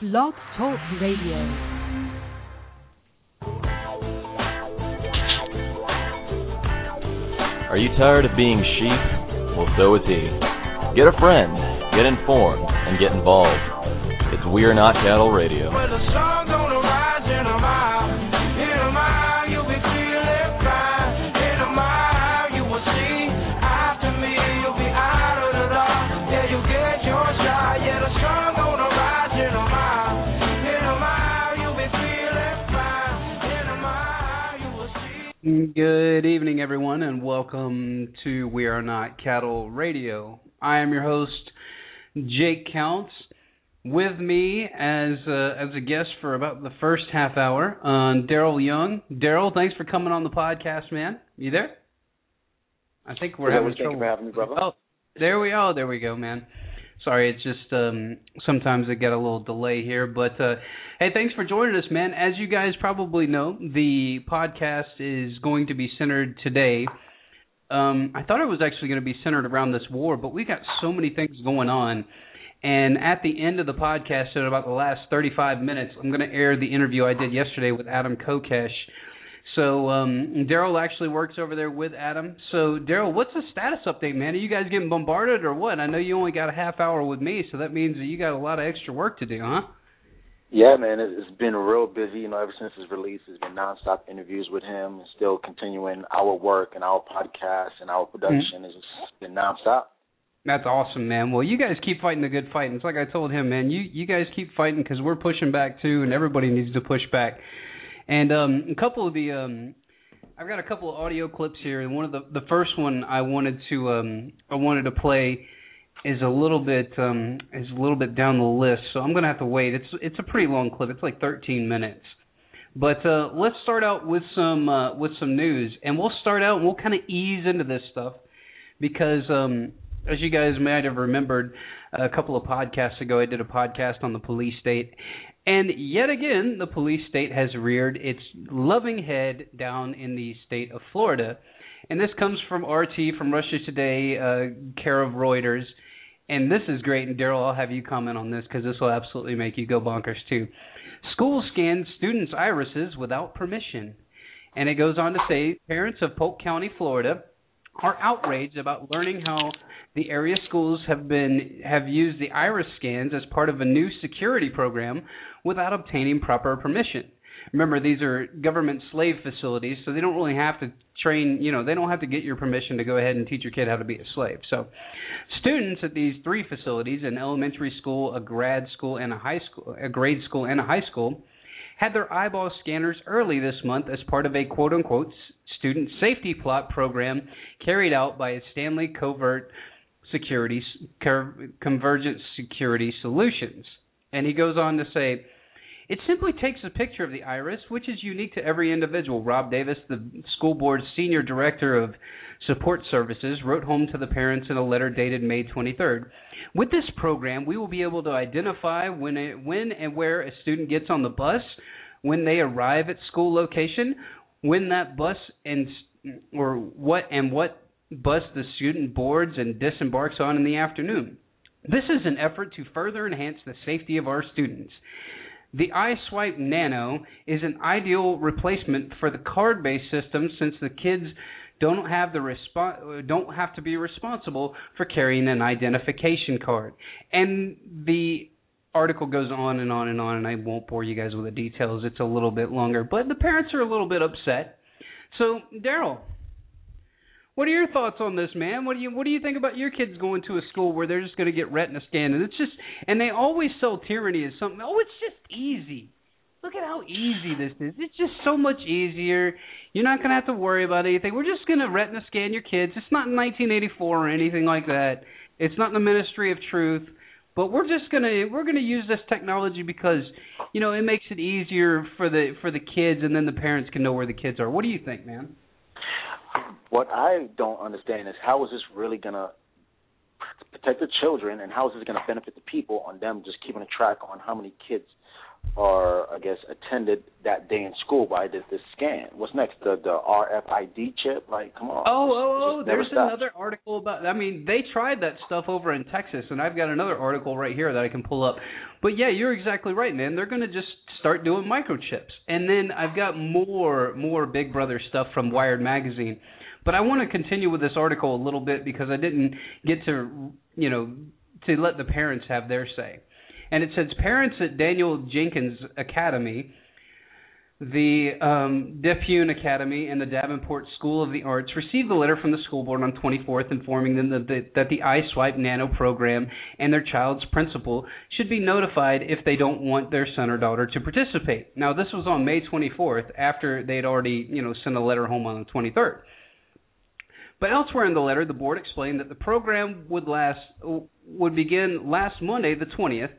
Blog Talk Radio. Are you tired of being sheep? Well, so is he. Get a friend, get informed, and get involved. It's We're Not Cattle Radio. Good evening, everyone, and welcome to We Are Not Cattle Radio. I am your host, Jake Counts. With me as uh, as a guest for about the first half hour, uh, Daryl Young. Daryl, thanks for coming on the podcast, man. You there? I think we're having trouble. Thank you for having me, brother. Oh, there we are. There we go, man. Sorry, it's just um, sometimes I get a little delay here, but uh, hey, thanks for joining us, man. As you guys probably know, the podcast is going to be centered today. Um, I thought it was actually going to be centered around this war, but we got so many things going on. And at the end of the podcast, in about the last 35 minutes, I'm going to air the interview I did yesterday with Adam Kokesh. So um, Daryl actually works over there with Adam. So Daryl, what's the status update, man? Are you guys getting bombarded or what? I know you only got a half hour with me, so that means that you got a lot of extra work to do, huh? Yeah, man, it- it's been real busy. You know, ever since his release, it's been nonstop interviews with him, and still continuing our work and our podcast and our production. It's just been nonstop. That's awesome, man. Well, you guys keep fighting the good fight. And it's like I told him, man. You you guys keep fighting because we're pushing back too, and everybody needs to push back. And um, a couple of the um, I've got a couple of audio clips here, and one of the the first one I wanted to um I wanted to play is a little bit um is a little bit down the list, so I'm gonna have to wait. It's it's a pretty long clip. It's like 13 minutes. But uh, let's start out with some uh, with some news, and we'll start out and we'll kind of ease into this stuff because um, as you guys might have remembered, a couple of podcasts ago, I did a podcast on the police state, and yet again, the police state has reared its loving head down in the state of Florida, and this comes from RT from Russia Today, uh, care of Reuters. And this is great, and Daryl, I'll have you comment on this because this will absolutely make you go bonkers too. School scans students' irises without permission. And it goes on to say parents of Polk County, Florida, are outraged about learning how the area schools have been have used the iris scans as part of a new security program without obtaining proper permission. Remember, these are government slave facilities, so they don't really have to train. You know, they don't have to get your permission to go ahead and teach your kid how to be a slave. So, students at these three facilities, an elementary school, a grad school, and a high school, a grade school, and a high school, had their eyeball scanners early this month as part of a quote unquote student safety plot program carried out by Stanley Covert Security Convergent Security Solutions. And he goes on to say, it simply takes a picture of the iris, which is unique to every individual. Rob Davis, the school board's senior director of support services, wrote home to the parents in a letter dated May 23rd. With this program, we will be able to identify when, it, when and where a student gets on the bus, when they arrive at school location, when that bus and or what and what bus the student boards and disembarks on in the afternoon. This is an effort to further enhance the safety of our students. The EyeSwipe Nano is an ideal replacement for the card-based system since the kids don't have the respo- don't have to be responsible for carrying an identification card. And the article goes on and on and on and I won't bore you guys with the details. It's a little bit longer, but the parents are a little bit upset. So, Daryl, what are your thoughts on this, man? What do you what do you think about your kids going to a school where they're just going to get retina scanned and it's just and they always sell tyranny as something. Oh, it's just easy. Look at how easy this is. It's just so much easier. You're not going to have to worry about anything. We're just going to retina scan your kids. It's not in 1984 or anything like that. It's not in the Ministry of Truth. But we're just gonna we're gonna use this technology because you know it makes it easier for the for the kids, and then the parents can know where the kids are. What do you think, man? What I don't understand is how is this really gonna protect the children, and how is this gonna benefit the people on them just keeping a track on how many kids or I guess attended that day in school, by this this scan. What's next? The the RFID chip? Like, come on. Oh, oh, oh! There's stops. another article about. I mean, they tried that stuff over in Texas, and I've got another article right here that I can pull up. But yeah, you're exactly right, man. They're going to just start doing microchips, and then I've got more more Big Brother stuff from Wired magazine. But I want to continue with this article a little bit because I didn't get to you know to let the parents have their say. And it says parents at Daniel Jenkins Academy the um, DePune Academy and the Davenport School of the Arts received a letter from the school board on 24th informing them that the, that the EyeSwipe Nano program and their child's principal should be notified if they don't want their son or daughter to participate. Now, this was on May 24th after they'd already, you know, sent a letter home on the 23rd. But elsewhere in the letter, the board explained that the program would last would begin last Monday, the 20th,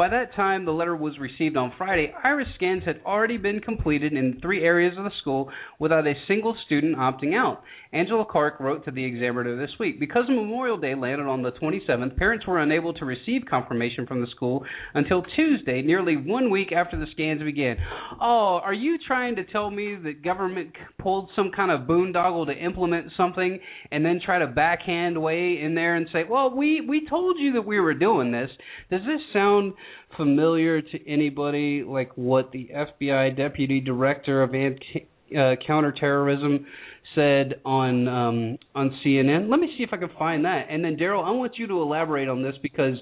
by that time the letter was received on Friday, iris scans had already been completed in three areas of the school without a single student opting out. Angela Clark wrote to the examiner this week. Because Memorial Day landed on the 27th, parents were unable to receive confirmation from the school until Tuesday, nearly one week after the scans began. Oh, are you trying to tell me that government pulled some kind of boondoggle to implement something and then try to backhand way in there and say, "Well, we we told you that we were doing this." Does this sound familiar to anybody like what the FBI deputy director of anti uh, counterterrorism said on um, on CNN. Let me see if I can find that. And then Daryl, I want you to elaborate on this because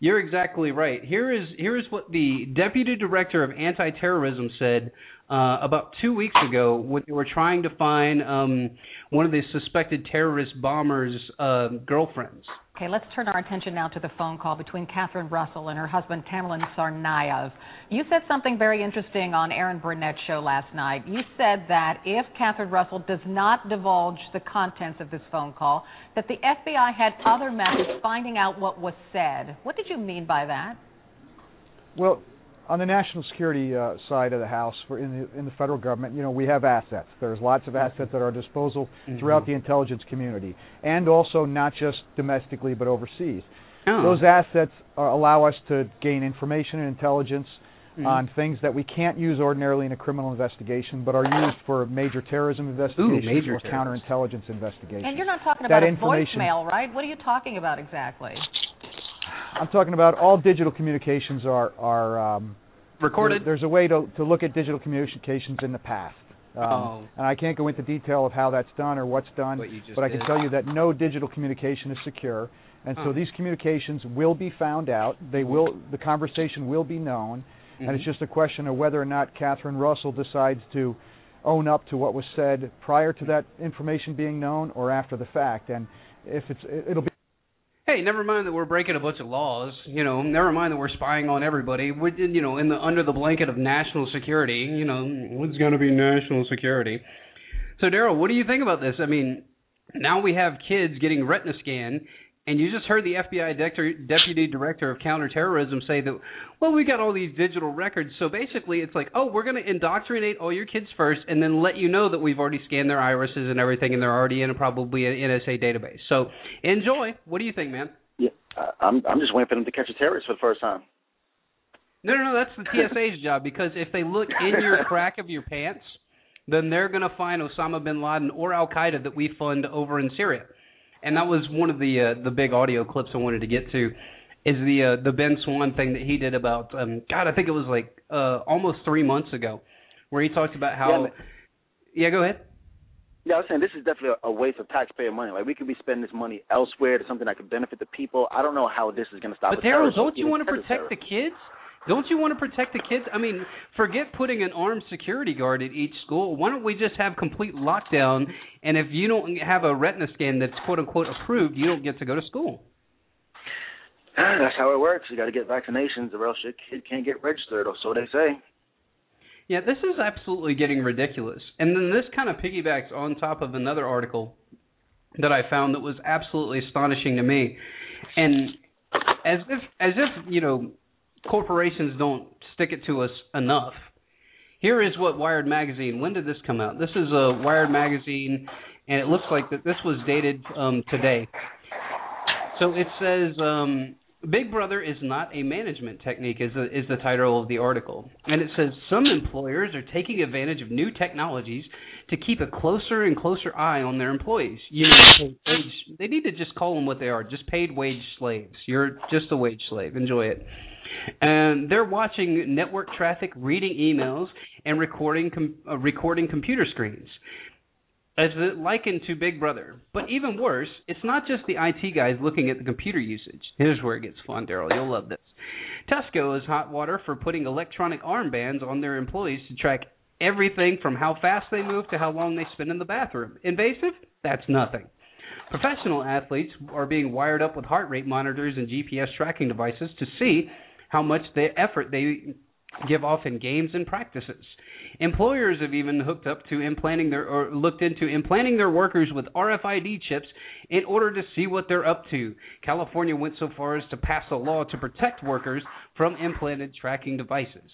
you're exactly right. Here is here is what the deputy director of anti-terrorism said uh, about two weeks ago when they were trying to find um, one of the suspected terrorist bombers' uh, girlfriends. Okay, let's turn our attention now to the phone call between Katherine Russell and her husband Tamerlan Tsarnaev. You said something very interesting on Erin Burnett's show last night. You said that if Katherine Russell does not divulge the contents of this phone call, that the FBI had other methods finding out what was said. What did you mean by that? Well, on the national security uh, side of the house, for in the in the federal government, you know, we have assets. There's lots of assets at our disposal Mm-hmm. throughout the intelligence community, and also not just domestically but overseas. Oh. Those assets uh, allow us to gain information and intelligence Mhm. on things that we can't use ordinarily in a criminal investigation, but are used for major terrorism investigations major or terrorism. counterintelligence investigations. And you're not talking That about a information- voicemail, right? What are you talking about exactly? I'm talking about all digital communications are are um, Recorded. There- there's a way to to look at digital communications in the past. Um, Oh. And I can't go into detail of how that's done or what's done, What but I can did. tell you that no digital communication is secure, and so these communications will be found out. They will the conversation will be known, and it's Mhm. just a question of whether or not Katherine Russell decides to own up to what was said prior to that information being known or after the fact. And if it's it'll be hey, never mind that we're breaking a bunch of laws. You know, never mind that we're spying on everybody. We're you know, in the under the blanket of national security. You know, what's going to be national security? So, Daryl, what do you think about this? I mean, now we have kids getting retina scanned, and you just heard the FBI director, deputy director of counterterrorism say that, well, we got all these digital records. So basically, it's like, oh, we're going to indoctrinate all your kids first, and then let you know that we've already scanned their irises and everything, and they're already in a, probably an NSA database. So enjoy. What do you think, man? Yeah, I'm I'm just waiting for them to catch a terrorist for the first time. No, no, no. That's the TSA's job because if they look in your crack of your pants, then they're going to find Osama bin Laden or Al Qaeda that we fund over in Syria. And that was one of the uh, the big audio clips I wanted to get to. Is the uh, the Ben Swann thing that he did about um God I think it was like uh almost three months ago, where he talked about how man. yeah go ahead Yeah, I was saying this is definitely a, waste of taxpayer money. Like we could be spending this money elsewhere to something that could benefit the people. I don't know how this is going to stop. But Daryl, don't you want to protect the kids? Don't you want to protect the kids? I mean, forget putting an armed security guard at each school. Why don't we just have complete lockdown? And if you don't have a retina scan that's quote unquote approved, you don't get to go to school. Ah, that's how it works. You got to get vaccinations, or else your kid can't get registered, or so they say. Yeah, this is absolutely getting ridiculous. And then this kind of piggybacks on top of another article that I found that was absolutely astonishing to me. And as if as if, you know, corporations don't stick it to us enough. Here is what Wired magazine. When did this come out? This is a Wired magazine and it looks like that this was dated um today. So it says um Big Brother is not a management technique is the, is the title of the article. And it says some employers are taking advantage of new technologies to keep a closer and closer eye on their employees. You know, they need to just call them what they are, just paid wage slaves. You're just a wage slave. Enjoy it. And they're watching network traffic, reading emails, and recording com- uh, recording computer screens as likened to Big Brother. But even worse, it's not just the IT guys looking at the computer usage. Here's where it gets fun, Daryl. You'll love this. Tesco is hot water for putting electronic armbands on their employees to track everything from how fast they move to how long they spend in the bathroom. Invasive? That's nothing. Professional athletes are being wired up with heart rate monitors and GPS tracking devices to see how much the effort they give off in games and practices. Employers have even hooked up to implanting their or looked into implanting their workers with RFID chips in order to see what they're up to. California went so far as to pass a law to protect workers from implanted tracking devices.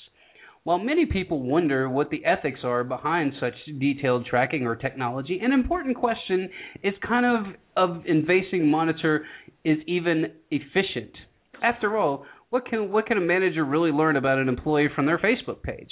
While many people wonder what the ethics are behind such detailed tracking or technology, an important question is kind of of invasive monitor is even efficient. After all, what can what can a manager really learn about an employee from their Facebook page?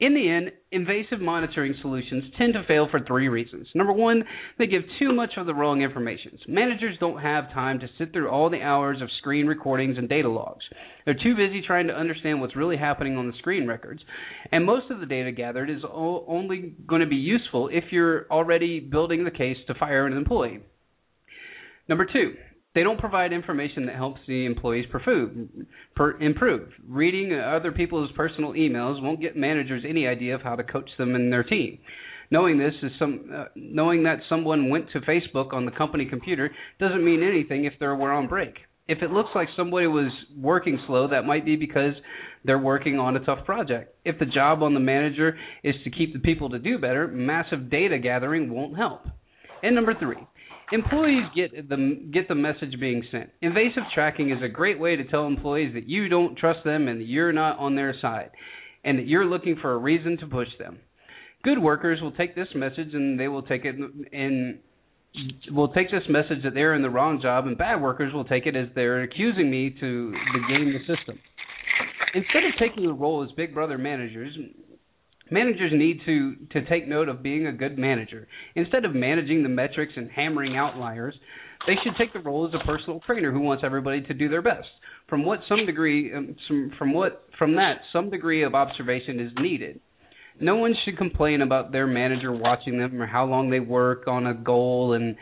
In the end, invasive monitoring solutions tend to fail for three reasons. Number one, they give too much of the wrong information. Managers don't have time to sit through all the hours of screen recordings and data logs. They're too busy trying to understand what's really happening on the screen records. And most of the data gathered is only going to be useful if you're already building the case to fire an employee. Number two, they don't provide information that helps the employees per, improve. Reading other people's personal emails won't get managers any idea of how to coach them and their team. Knowing this is some uh, knowing that someone went to Facebook on the company computer doesn't mean anything if they were on break. If it looks like somebody was working slow, that might be because they're working on a tough project. If the job on the manager is to keep the people to do better, massive data gathering won't help. And number 3, Employees get the get the message being sent. Invasive tracking is a great way to tell employees that you don't trust them and you're not on their side, and that you're looking for a reason to push them. Good workers will take this message and they will take it and will take this message that they're in the wrong job, and bad workers will take it as they're accusing me to to game the system. Instead of taking the role as Big Brother managers, Managers need to, to take note of being a good manager. Instead of managing the metrics and hammering outliers, they should take the role as a personal trainer who wants everybody to do their best. From what some degree, um, some, from what from that, some degree of observation is needed. No one should complain about their manager watching them or how long they work on a goal and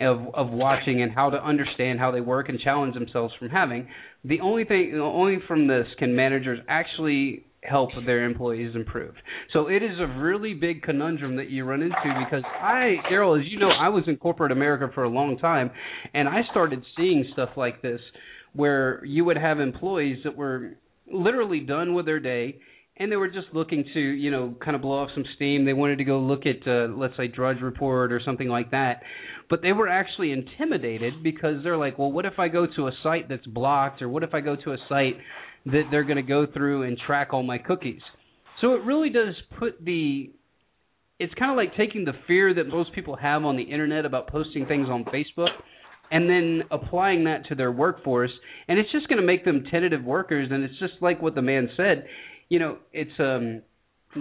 of of watching and how to understand how they work and challenge themselves from having. The only thing, only from this can managers actually help their employees improve. So it is a really big conundrum that you run into because I, Daryl, as you know, I was in corporate America for a long time, and I started seeing stuff like this where you would have employees that were literally done with their day and they were just looking to you know kind of blow off some steam they wanted to go look at uh, let's say drudge report or something like that but they were actually intimidated because they're like well what if i go to a site that's blocked or what if i go to a site that they're going to go through and track all my cookies. So it really does put the it's kind of like taking the fear that most people have on the internet about posting things on Facebook and then applying that to their workforce and it's just going to make them tentative workers and it's just like what the man said. You know it's um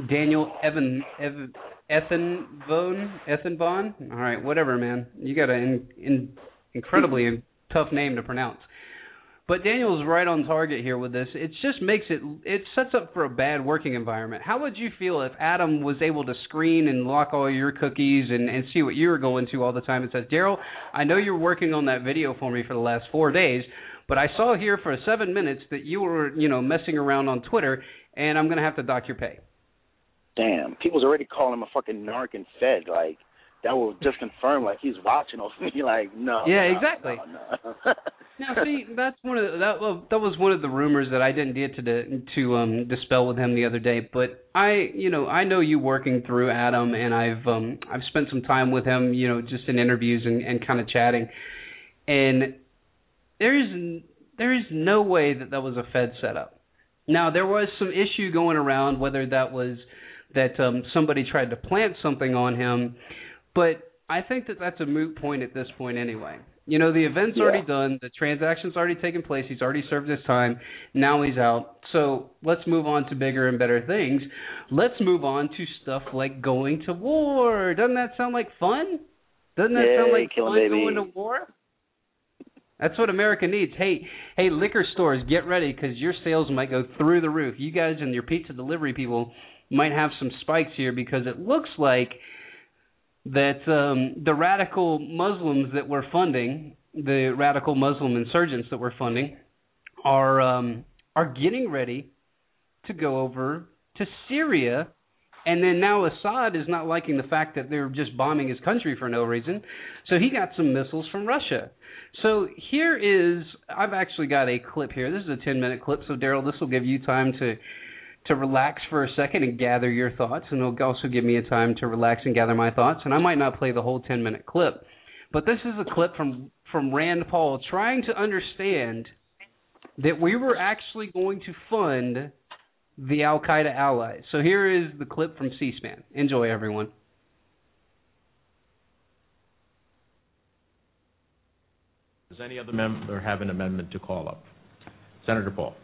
Daniel Evan Evan Ethan Von Ethan Von? All right whatever man. You got an in, incredibly tough name to pronounce but Daniel's right on target here with this. It just makes it it sets up for a bad working environment. How would you feel if Adam was able to screen and lock all your cookies and and see what you were going to all the time and says, "Daryl, I know you're working on that video for me for the last 4 days, but I saw here for 7 minutes that you were, you know, messing around on Twitter and I'm going to have to dock your pay." Damn, people's already calling him a fucking narc and fed like that will just confirm like he's watching over me. Like no. Yeah, no, exactly. No, no. now see, that's one of the, that well, that was one of the rumors that I didn't get to to um dispel with him the other day. But I, you know, I know you working through Adam, and I've um I've spent some time with him, you know, just in interviews and and kind of chatting, and there is there is no way that that was a Fed setup. Now there was some issue going around whether that was that um somebody tried to plant something on him but I think that that's a moot point at this point anyway. You know, the event's Yeah. already done, the transaction's already taken place, he's already served his time, now he's out. So let's move on to bigger and better things. Let's move on to stuff like going to war. Doesn't that sound like fun? Doesn't that sound like fun baby. going to war? That's what America needs. Hey, hey, liquor stores, get ready because your sales might go through the roof. You guys and your pizza delivery people might have some spikes here because it looks like that um, the radical Muslims that we're funding, the radical Muslim insurgents that we're funding, are um, are getting ready to go over to Syria. And then now Assad is not liking the fact that they're just bombing his country for no reason. So he got some missiles from Russia. So here is I've actually got a clip here. This is a 10 minute clip. So Daryl, this will give you time to to relax for a second and gather your thoughts, and it'll also give me a time to relax and gather my thoughts. And I might not play the whole 10 minute clip, but this is a clip from from Rand Paul trying to understand that we were actually going to fund the Al Qaeda allies. So here is the clip from C-SPAN. Enjoy, everyone. Does any other member have an amendment to call up? Senator Paul.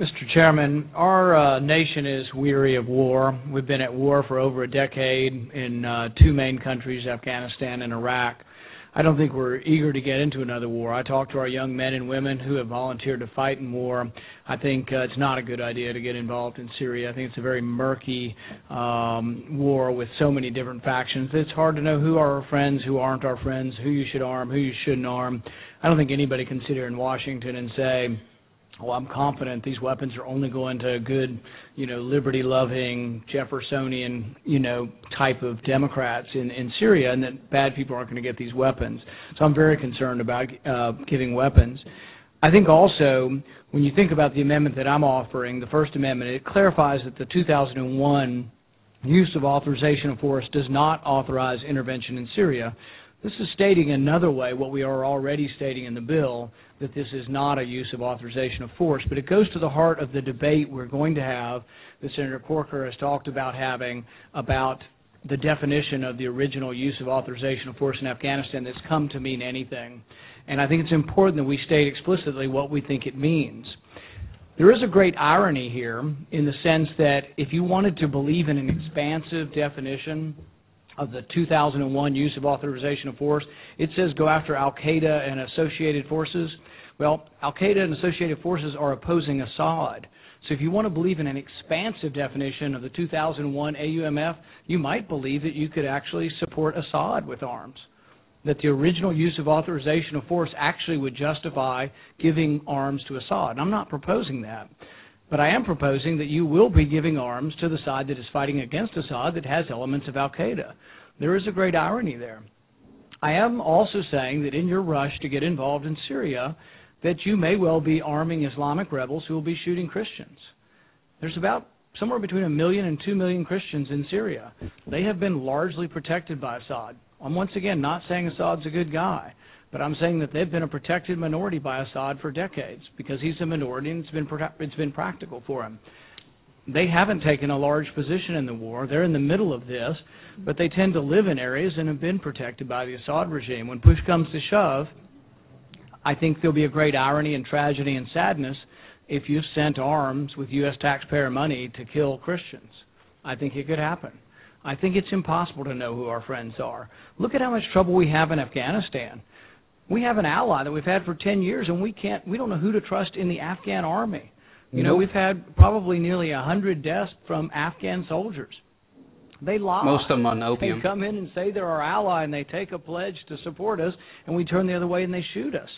Mr. Chairman, our uh, nation is weary of war. We've been at war for over a decade in uh, two main countries, Afghanistan and Iraq. I don't think we're eager to get into another war. I talk to our young men and women who have volunteered to fight in war. I think uh, it's not a good idea to get involved in Syria. I think it's a very murky um, war with so many different factions. It's hard to know who are our friends, who aren't our friends, who you should arm, who you shouldn't arm. I don't think anybody can sit here in Washington and say, well, I'm confident these weapons are only going to good, you know, liberty-loving Jeffersonian, you know, type of Democrats in in Syria, and that bad people aren't going to get these weapons. So I'm very concerned about uh, giving weapons. I think also when you think about the amendment that I'm offering, the First Amendment, it clarifies that the 2001 use of authorization of force does not authorize intervention in Syria. This is stating another way what we are already stating in the bill that this is not a use of authorization of force, but it goes to the heart of the debate we're going to have that Senator Corker has talked about having about the definition of the original use of authorization of force in Afghanistan that's come to mean anything. And I think it's important that we state explicitly what we think it means. There is a great irony here in the sense that if you wanted to believe in an expansive definition of the 2001 use of authorization of force, it says go after Al Qaeda and associated forces. Well, Al Qaeda and associated forces are opposing Assad. So if you want to believe in an expansive definition of the 2001 AUMF, you might believe that you could actually support Assad with arms. That the original use of authorization of force actually would justify giving arms to Assad. And I'm not proposing that. But I am proposing that you will be giving arms to the side that is fighting against Assad that has elements of Al Qaeda. There is a great irony there. I am also saying that in your rush to get involved in Syria, that you may well be arming Islamic rebels who will be shooting Christians. There's about somewhere between a million and two million Christians in Syria. They have been largely protected by Assad. I'm once again not saying Assad's a good guy, but I'm saying that they've been a protected minority by Assad for decades because he's a minority and it's been it's been practical for him. They haven't taken a large position in the war. They're in the middle of this, but they tend to live in areas and have been protected by the Assad regime. When push comes to shove, I think there'll be a great irony and tragedy and sadness if you sent arms with U.S. taxpayer money to kill Christians. I think it could happen. I think it's impossible to know who our friends are. Look at how much trouble we have in Afghanistan. We have an ally that we've had for 10 years, and we can't. We don't know who to trust in the Afghan army. You know, we've had probably nearly a hundred deaths from Afghan soldiers. They lie. Most of them on opium. They come in and say they're our ally, and they take a pledge to support us, and we turn the other way and they shoot us.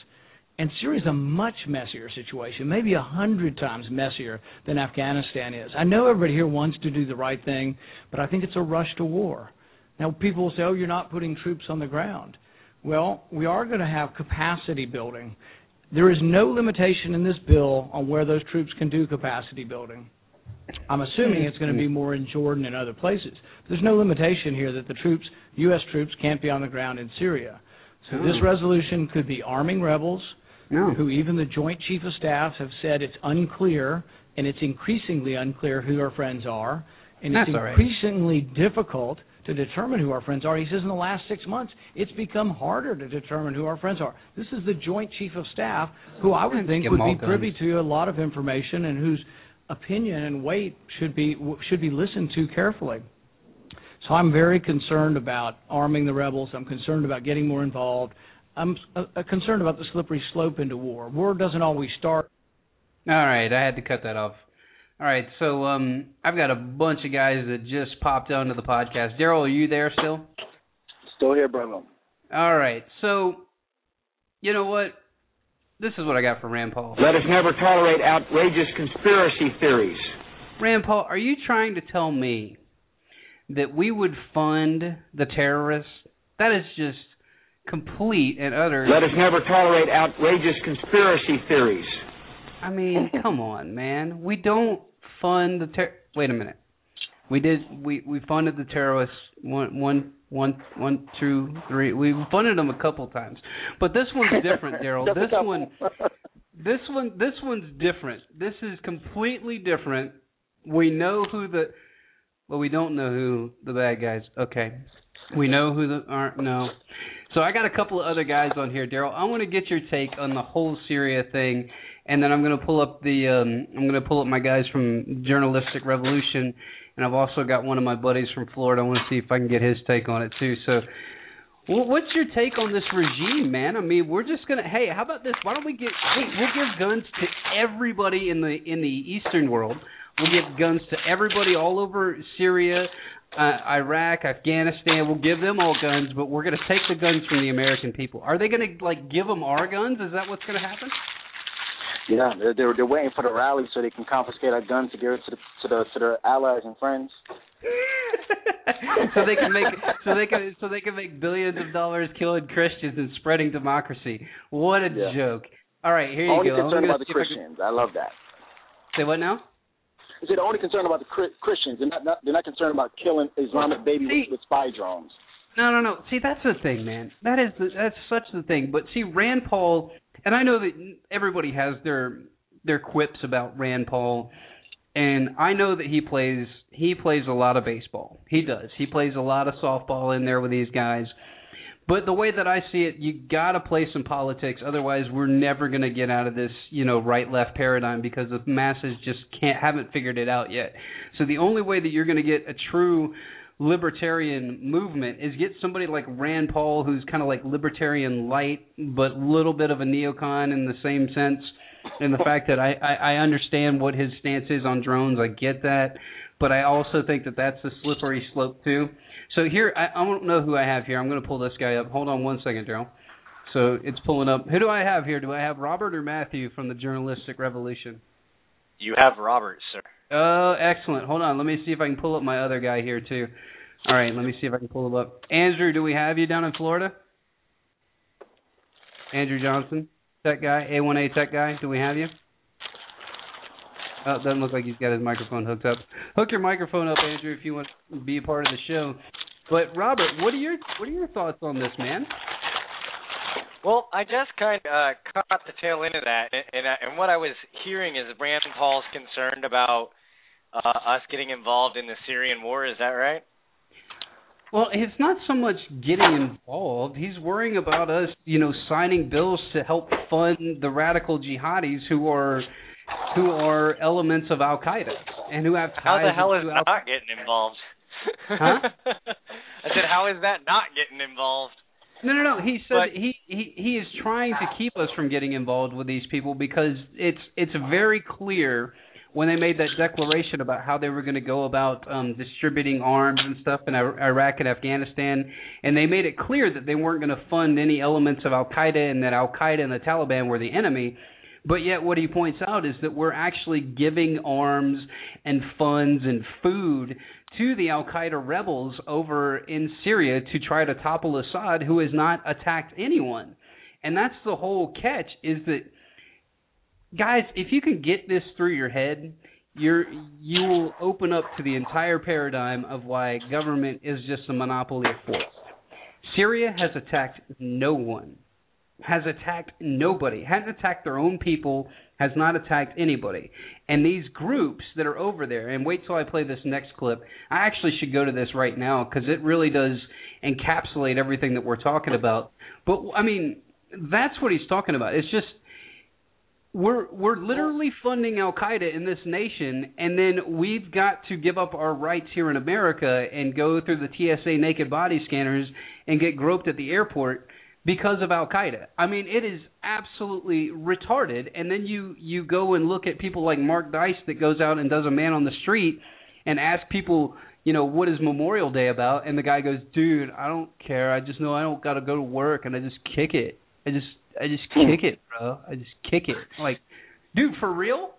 And Syria's a much messier situation, maybe a hundred times messier than Afghanistan is. I know everybody here wants to do the right thing, but I think it's a rush to war. Now, people will say, oh, you're not putting troops on the ground. Well, we are going to have capacity building. There is no limitation in this bill on where those troops can do capacity building. I'm assuming it's going to be more in Jordan and other places. There's no limitation here that the troops, U.S. troops, can't be on the ground in Syria. So this Oh. resolution could be arming rebels, No. who even the Joint Chief of Staff have said it's unclear, and it's increasingly unclear who our friends are, and it's That's right. increasingly difficult to determine who our friends are. He says in the last six months, it's become harder to determine who our friends are. This is the Joint Chief of Staff, who I would think would would 'em all be privy to a lot of information and whose opinion and weight should be should be listened to carefully. So I'm very concerned about arming the rebels. I'm concerned about getting more involved. I'm uh, uh, concerned about the slippery slope into war. War doesn't always start. All right, I had to cut that off. All right, so um, I've got a bunch of guys that just popped onto the podcast. Daryl, are you there still? Still here, brother. All right, so you know what? This is what I got for Rand Paul. Let us never tolerate outrageous conspiracy theories. Rand Paul, are you trying to tell me that we would fund the terrorists? That is just complete and utter. Let us never tolerate outrageous conspiracy theories. I mean, come on, man. We don't fund the ter- Wait a minute. We did. We we funded the terrorists one one one one two three. We funded them a couple times, but this one's different, Daryl. This one, this one, this one's different. This is completely different. We know who the. Well, we don't know who the bad guys. Okay, we know who the aren't. No. So I got a couple of other guys on here, Daryl. I want to get your take on the whole Syria thing, and then I'm going to pull up the um, I'm going to pull up my guys from Journalistic Revolution, and I've also got one of my buddies from Florida. I want to see if I can get his take on it too. So, wh- what's your take on this regime, man? I mean, we're just gonna. Hey, how about this? Why don't we get? Hey, we'll give guns to everybody in the in the Eastern world. We'll give guns to everybody all over Syria, uh, Iraq, Afghanistan. We'll give them all guns, but we're going to take the guns from the American people. Are they going to like give them our guns? Is that what's going to happen? Yeah, they're, they're they're waiting for the rally so they can confiscate our guns to give it to the to the to their allies and friends. so they can make so they can so they can make billions of dollars killing Christians and spreading democracy. What a Yeah. joke! All right, here you only go. I'm concerned about the see I can- Christians. I love that. Say what now? I said only concerned about the Chri- Christians. They're not, not they're not concerned about killing Islamic babies with, with spy drones. No, no, no. See, that's the thing, man. That is the, that's such the thing. But see, Rand Paul, and I know that everybody has their their quips about Rand Paul, and I know that he plays he plays a lot of baseball. He does. He plays a lot of softball in there with these guys. But the way that I see it, you got to play some politics. Otherwise, we're never going to get out of this, you know, right-left paradigm because the masses just can't haven't figured it out yet. So the only way that you're going to get a true libertarian movement is get somebody like Rand Paul, who's kind of like libertarian light, but little bit of a neocon in the same sense. And the fact that I, I I understand what his stance is on drones, I get that, but I also think that that's a slippery slope too. So here, I, I don't know who I have here. I'm going to pull this guy up. Hold on one second, Daryl. So it's pulling up. Who do I have here? Do I have Robert or Matthew from the Journalistic Revolution? You have Robert, sir. Oh, excellent. Hold on. Let me see if I can pull up my other guy here too. All right, let me see if I can pull him up. Andrew, do we have you down in Florida? Andrew Johnson, tech guy, A1A tech guy. Do we have you? Oh, doesn't look like he's got his microphone hooked up. Hook your microphone up, Andrew, if you want to be a part of the show. But Robert, what are your what are your thoughts on this, man? Well, I just kind of uh, caught the tail end of that, and and, and what I was hearing is Rand Paul's concerned about uh, us getting involved in the Syrian war. Is that right? Well, it's not so much getting involved. He's worrying about us, you know, signing bills to help fund the radical jihadis who are who are elements of Al Qaeda and who have ties How the hell is Al- not getting involved? Huh? I said, how is that not getting involved? No, no, no. He said But- he, he he is trying to keep us from getting involved with these people because it's it's very clear when they made that declaration about how they were going to go about um distributing arms and stuff in Iraq and Afghanistan, and they made it clear that they weren't going to fund any elements of Al Qaeda and that Al Qaeda and the Taliban were the enemy. But yet, what he points out is that we're actually giving arms and funds and food to the Al Qaeda rebels over in Syria to try to topple Assad, who has not attacked anyone. And that's the whole catch: is that guys, if you can get this through your head, you're you will open up to the entire paradigm of why government is just a monopoly of force. Syria has attacked no one. has attacked nobody, hasn't attacked their own people, has not attacked anybody. And these groups that are over there, and wait till I play this next clip. I actually should go to this right now because it really does encapsulate everything that we're talking about. But I mean, that's what he's talking about. It's just we're we're literally funding Al Qaeda in this nation, and then we've got to give up our rights here in America and go through the TSA naked body scanners and get groped at the airport because of Al Qaeda. I mean, it is absolutely retarded. And then you you go and look at people like Mark Dice that goes out and does a man on the street and ask people, you know, what is Memorial Day about? And the guy goes, dude, I don't care. I just know I don't got to go to work, and I just kick it. I just I just hmm. kick it, bro. I just kick it. Like, dude, for real?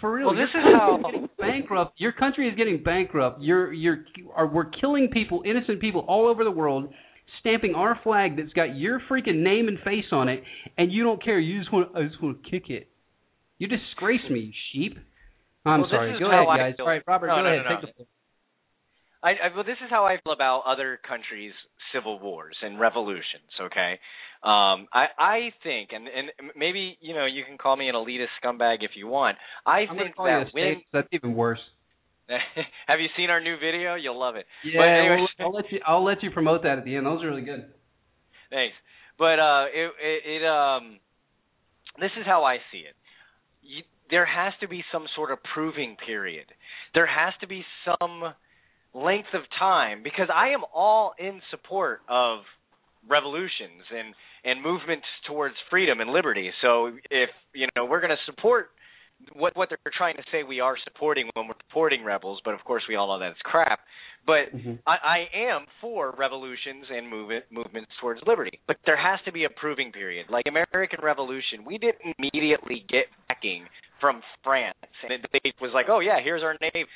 For real? Well, this is how- bankrupt. Your country is getting bankrupt. You're you're are we're killing people, innocent people all over the world, stamping our flag that's got your freaking name and face on it, and you don't care. You just want I just want to kick it. You disgrace me, you sheep. I'm Well, sorry. Go ahead, guys. All right, Robert, No, go no, ahead. no, no. Take the floor. I, I well, this is how I feel about other countries' civil wars and revolutions. Okay, um, I I think, and and maybe you know you can call me an elitist scumbag if you want. I I'm think call you a that when. That's even worse. have you seen our new video? You'll love it. Yeah, But anyways- we'll- I'll let you. I'll let you promote that at the end. Those are really good. Thanks. But uh, it, it, it um, this is how I see it. You, there has to be some sort of proving period. There has to be some length of time because I am all in support of revolutions and and movements towards freedom and liberty. So if you know we're going to support what what they're trying to say we are supporting when we're supporting rebels, but of course we all know that's crap. But mm-hmm. I, I am for revolutions and movement movements towards liberty, but there has to be a proving period. Like American Revolution, we didn't immediately get backing from France, and it, it was like, oh yeah, here's our name.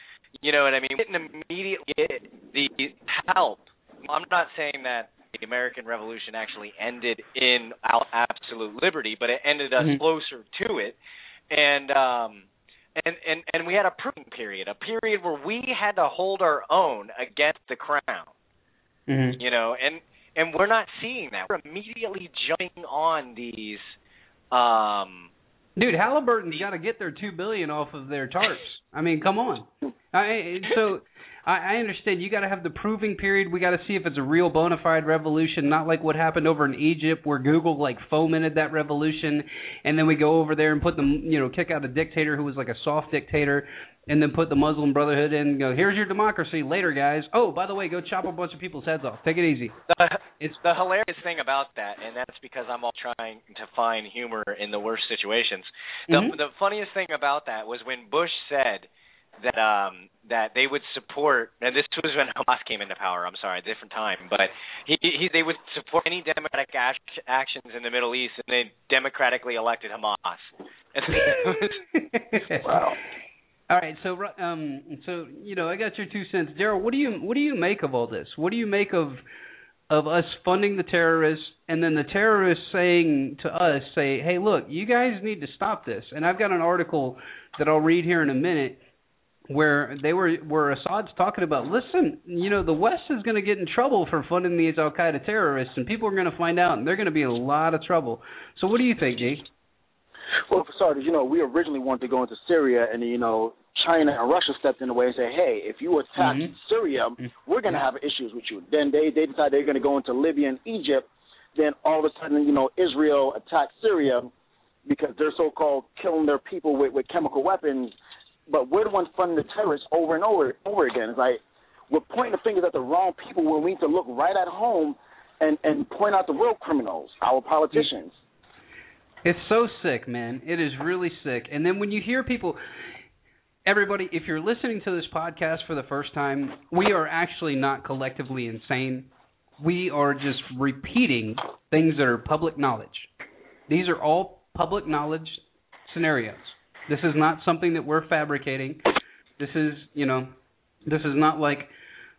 You know what I mean? We didn't immediately get the help. I'm not saying that the American Revolution actually ended in absolute liberty, but it ended us Mhm. closer to it, and um, and and and we had a proving period, a period where we had to hold our own against the crown. Mm-hmm. You know, and and we're not seeing that. We're immediately jumping on these. Um, Dude, Halliburton's got to get their two billion off of their tarps. I mean, come on. I, so I, I understand you got to have the proving period. We got to see if it's a real bona fide revolution, not like what happened over in Egypt where Google like fomented that revolution, and then we go over there and put them, you know, kick out a dictator who was like a soft dictator, and then put the Muslim Brotherhood in. And go, here's your democracy. Later, guys. Oh, by the way, go chop a bunch of people's heads off. Take it easy. the, it's the hilarious thing about that, and that's because I'm all trying to find humor in the worst situations. The Mhm. the funniest thing about that was when Bush said that um that they would support and this was when Hamas came into power. I'm sorry, a different time, but he, he they would support any democratic act, actions in the Middle East, and they democratically elected Hamas. Wow. All right, so um, so you know, I got your two cents, Daryl. What do you what do you make of all this? What do you make of of us funding the terrorists and then the terrorists saying to us, say, hey, look, you guys need to stop this. And I've got an article that I'll read here in a minute where they were where Assad's talking about, listen, you know, the West is going to get in trouble for funding these Al Qaeda terrorists, and people are going to find out, and they're going to be in a lot of trouble. So, what do you think, G? Well, for starters, you know, we originally wanted to go into Syria, and you know, China and Russia stepped in the way and said, "Hey, if you attack Mhm. Syria, we're going to have issues with you." Then they they decided they're going to go into Libya and Egypt. Then all of a sudden, you know, Israel attacked Syria because they're so-called killing their people with, with chemical weapons. But we're the ones funding the terrorists over and over over again. It's like we're pointing the fingers at the wrong people when we need to look right at home and and point out the real criminals, our politicians. It's so sick, man. It is really sick. And then when you hear people everybody, if you're listening to this podcast for the first time, we are actually not collectively insane. We are just repeating things that are public knowledge. These are all public knowledge scenarios. This is not something that we're fabricating. This is, you know, this is not like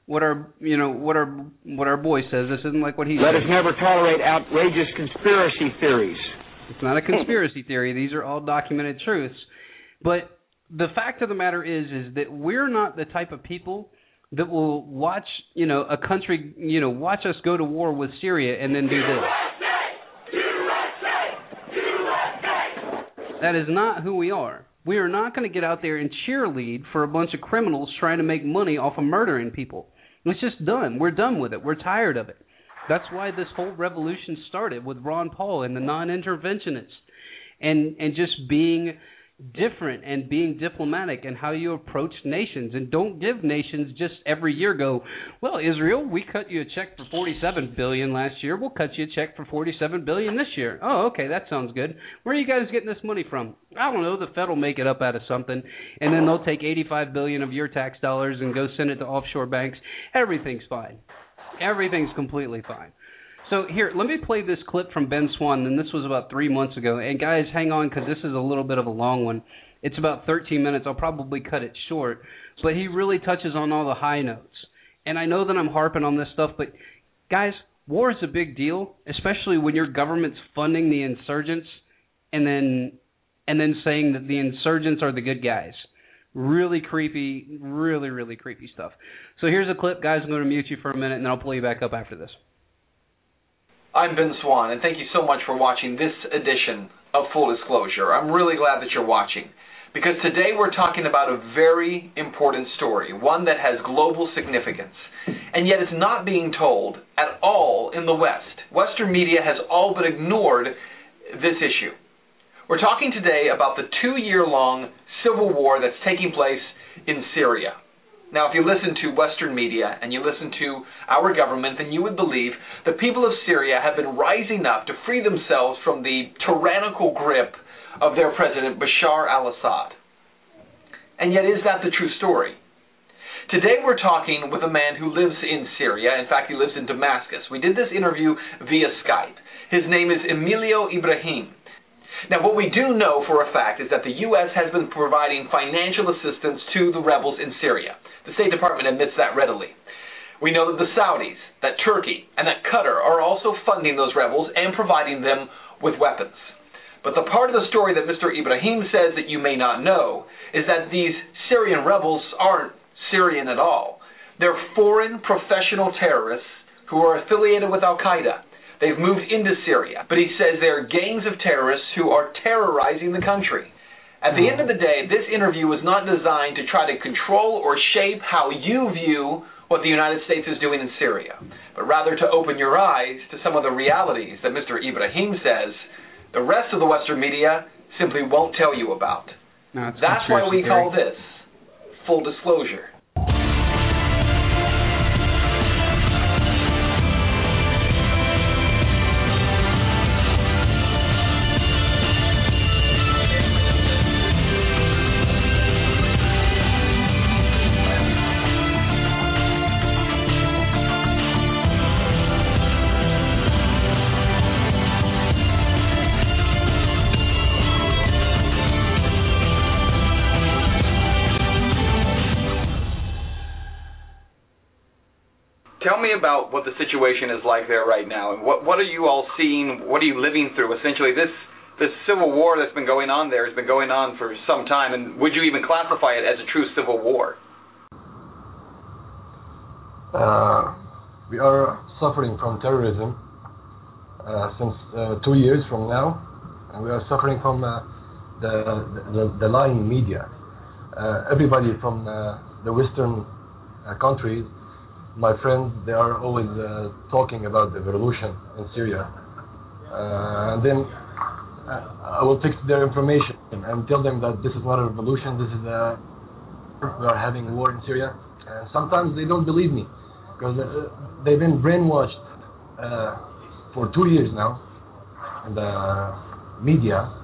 what our, you know, what our what our boy says. This isn't like what he Let says. us never tolerate outrageous conspiracy theories. It's not a conspiracy theory. These are all documented truths. But the fact of the matter is is that we're not the type of people that will watch, you know, a country, you know, watch us go to war with Syria and then do this. That is not who we are. We are not going to get out there and cheerlead for a bunch of criminals trying to make money off of murdering people. It's just done. We're done with it. We're tired of it. That's why this whole revolution started with Ron Paul and the non-interventionists, and and just being different and being diplomatic and how you approach nations. And don't give nations just every year go well Israel we cut you a check for 47 billion last year. We'll cut you a check for 47 billion this year. Oh okay that sounds good. Where are you guys getting this money from? I don't know. The Fed will make it up out of something. And then they'll take 85 billion of your tax dollars and go send it to offshore banks. Everything's fine. Everything's completely fine so here, let me play this clip from Ben Swann, and this was about three months ago. And guys, hang on because this is a little bit of a long one. It's about 13 minutes. I'll probably cut it short, but he really touches on all the high notes. And I know that I'm harping on this stuff, but guys, war is a big deal, especially when your government's funding the insurgents and then and then saying that the insurgents are the good guys. Really creepy, really really creepy stuff. So here's a clip, guys. I'm going to mute you for a minute, and then I'll pull you back up after this. I'm Ben Swann, and thank you so much for watching this edition of Full Disclosure. I'm really glad that you're watching because today we're talking about a very important story, one that has global significance, and yet it's not being told at all in the West. Western media has all but ignored this issue. We're talking today about the two year long civil war that's taking place in Syria. Now, if you listen to Western media and you listen to our government, then you would believe the people of Syria have been rising up to free themselves from the tyrannical grip of their president, Bashar al Assad. And yet, is that the true story? Today we're talking with a man who lives in Syria. In fact, he lives in Damascus. We did this interview via Skype. His name is Emilio Ibrahim. Now, what we do know for a fact is that the U.S. has been providing financial assistance to the rebels in Syria. The State Department admits that readily. We know that the Saudis, that Turkey, and that Qatar are also funding those rebels and providing them with weapons. But the part of the story that Mr. Ibrahim says that you may not know is that these Syrian rebels aren't Syrian at all. They're foreign professional terrorists who are affiliated with Al Qaeda. They've moved into Syria, but he says they are gangs of terrorists who are terrorizing the country. At the end of the day, this interview was not designed to try to control or shape how you view what the United States is doing in Syria, but rather to open your eyes to some of the realities that Mr. Ibrahim says the rest of the Western media simply won't tell you about. No, That's why we call this full disclosure. Situation is like there right now, and what what are you all seeing? What are you living through? Essentially, this this civil war that's been going on there has been going on for some time, and would you even classify it as a true civil war? Uh, we are suffering from terrorism uh, since uh, two years from now, and we are suffering from uh, the, the the lying media. Uh, everybody from uh, the Western countries my friends, they are always uh, talking about the revolution in Syria. Uh, and then uh, I will take their information and tell them that this is not a revolution, this is a we are having war in Syria. And sometimes they don't believe me because uh, they've been brainwashed uh, for two years now in the media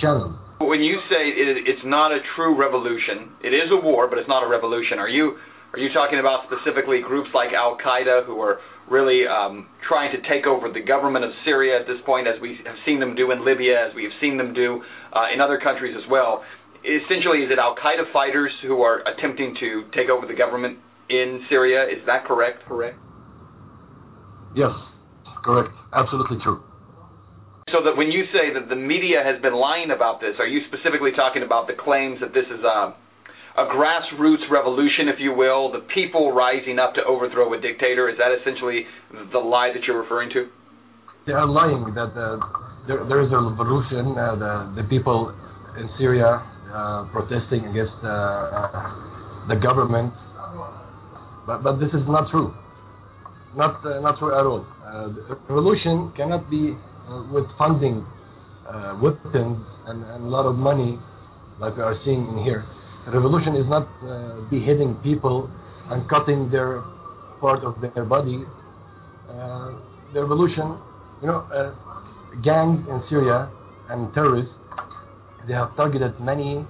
channel. When you say it, it's not a true revolution, it is a war, but it's not a revolution. Are you are you talking about specifically groups like Al Qaeda who are really um, trying to take over the government of Syria at this point, as we have seen them do in Libya, as we have seen them do uh, in other countries as well? Essentially, is it Al Qaeda fighters who are attempting to take over the government in Syria? Is that correct? Correct. Yes, correct. Absolutely true. So that when you say that the media has been lying about this, are you specifically talking about the claims that this is a a grassroots revolution, if you will, the people rising up to overthrow a dictator? Is that essentially the lie that you're referring to? They are lying that uh, there, there is a revolution. Uh, the the people in Syria uh, protesting against uh, uh, the government, but but this is not true. Not uh, not true at all. Revolution cannot be with funding, weapons, and, and a lot of money, like we are seeing in here. Revolution is not uh, beheading people and cutting their part of their body. Uh, the revolution, you know, uh, gangs in Syria and terrorists, they have targeted many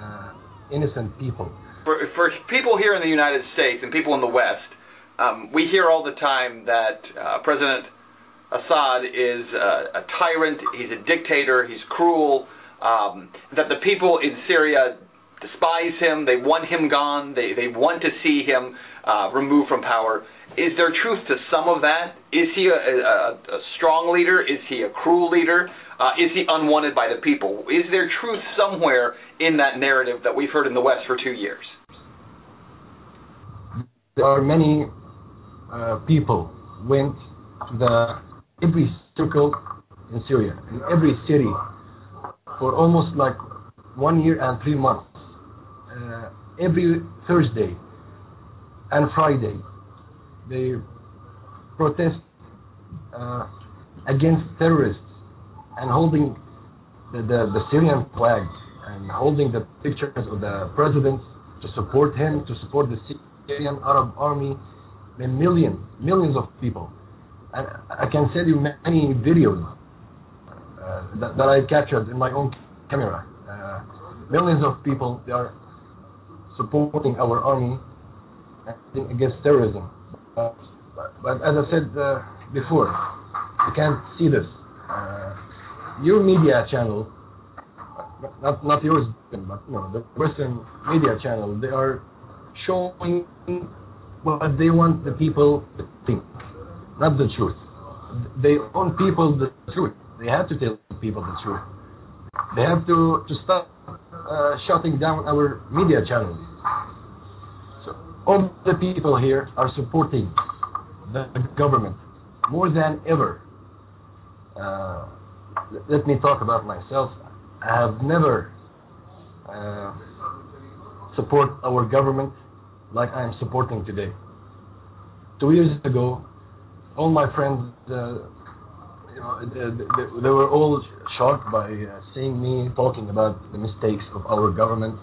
uh, innocent people. For, for people here in the United States and people in the West, um, we hear all the time that uh, President Assad is uh, a tyrant, he's a dictator, he's cruel, um, that the people in Syria despise him, they want him gone, they, they want to see him uh, removed from power. Is there truth to some of that? Is he a, a, a strong leader? Is he a cruel leader? Uh, is he unwanted by the people? Is there truth somewhere in that narrative that we've heard in the West for two years? There are many uh, people went to the every circle in Syria, in every city, for almost like one year and three months. Uh, every Thursday and Friday, they protest uh, against terrorists and holding the, the, the Syrian flag and holding the pictures of the president to support him, to support the Syrian Arab army, millions, millions of people. And I can send you many videos uh, that, that I captured in my own camera. Uh, millions of people they are supporting our army against terrorism. Uh, but, but, as I said uh, before, you can't see this. Uh, your media channel, not not yours, but you know, the Western media channel, they are showing what they want the people to think, not the truth. They want people the truth. They have to tell people the truth. They have to to stop uh, shutting down our media channels. So all the people here are supporting the government more than ever. Uh, let me talk about myself. I have never uh, support our government like I am supporting today. Two years ago, all my friends, uh, you know, they, they, were all shocked by uh, seeing me talking about the mistakes of our government,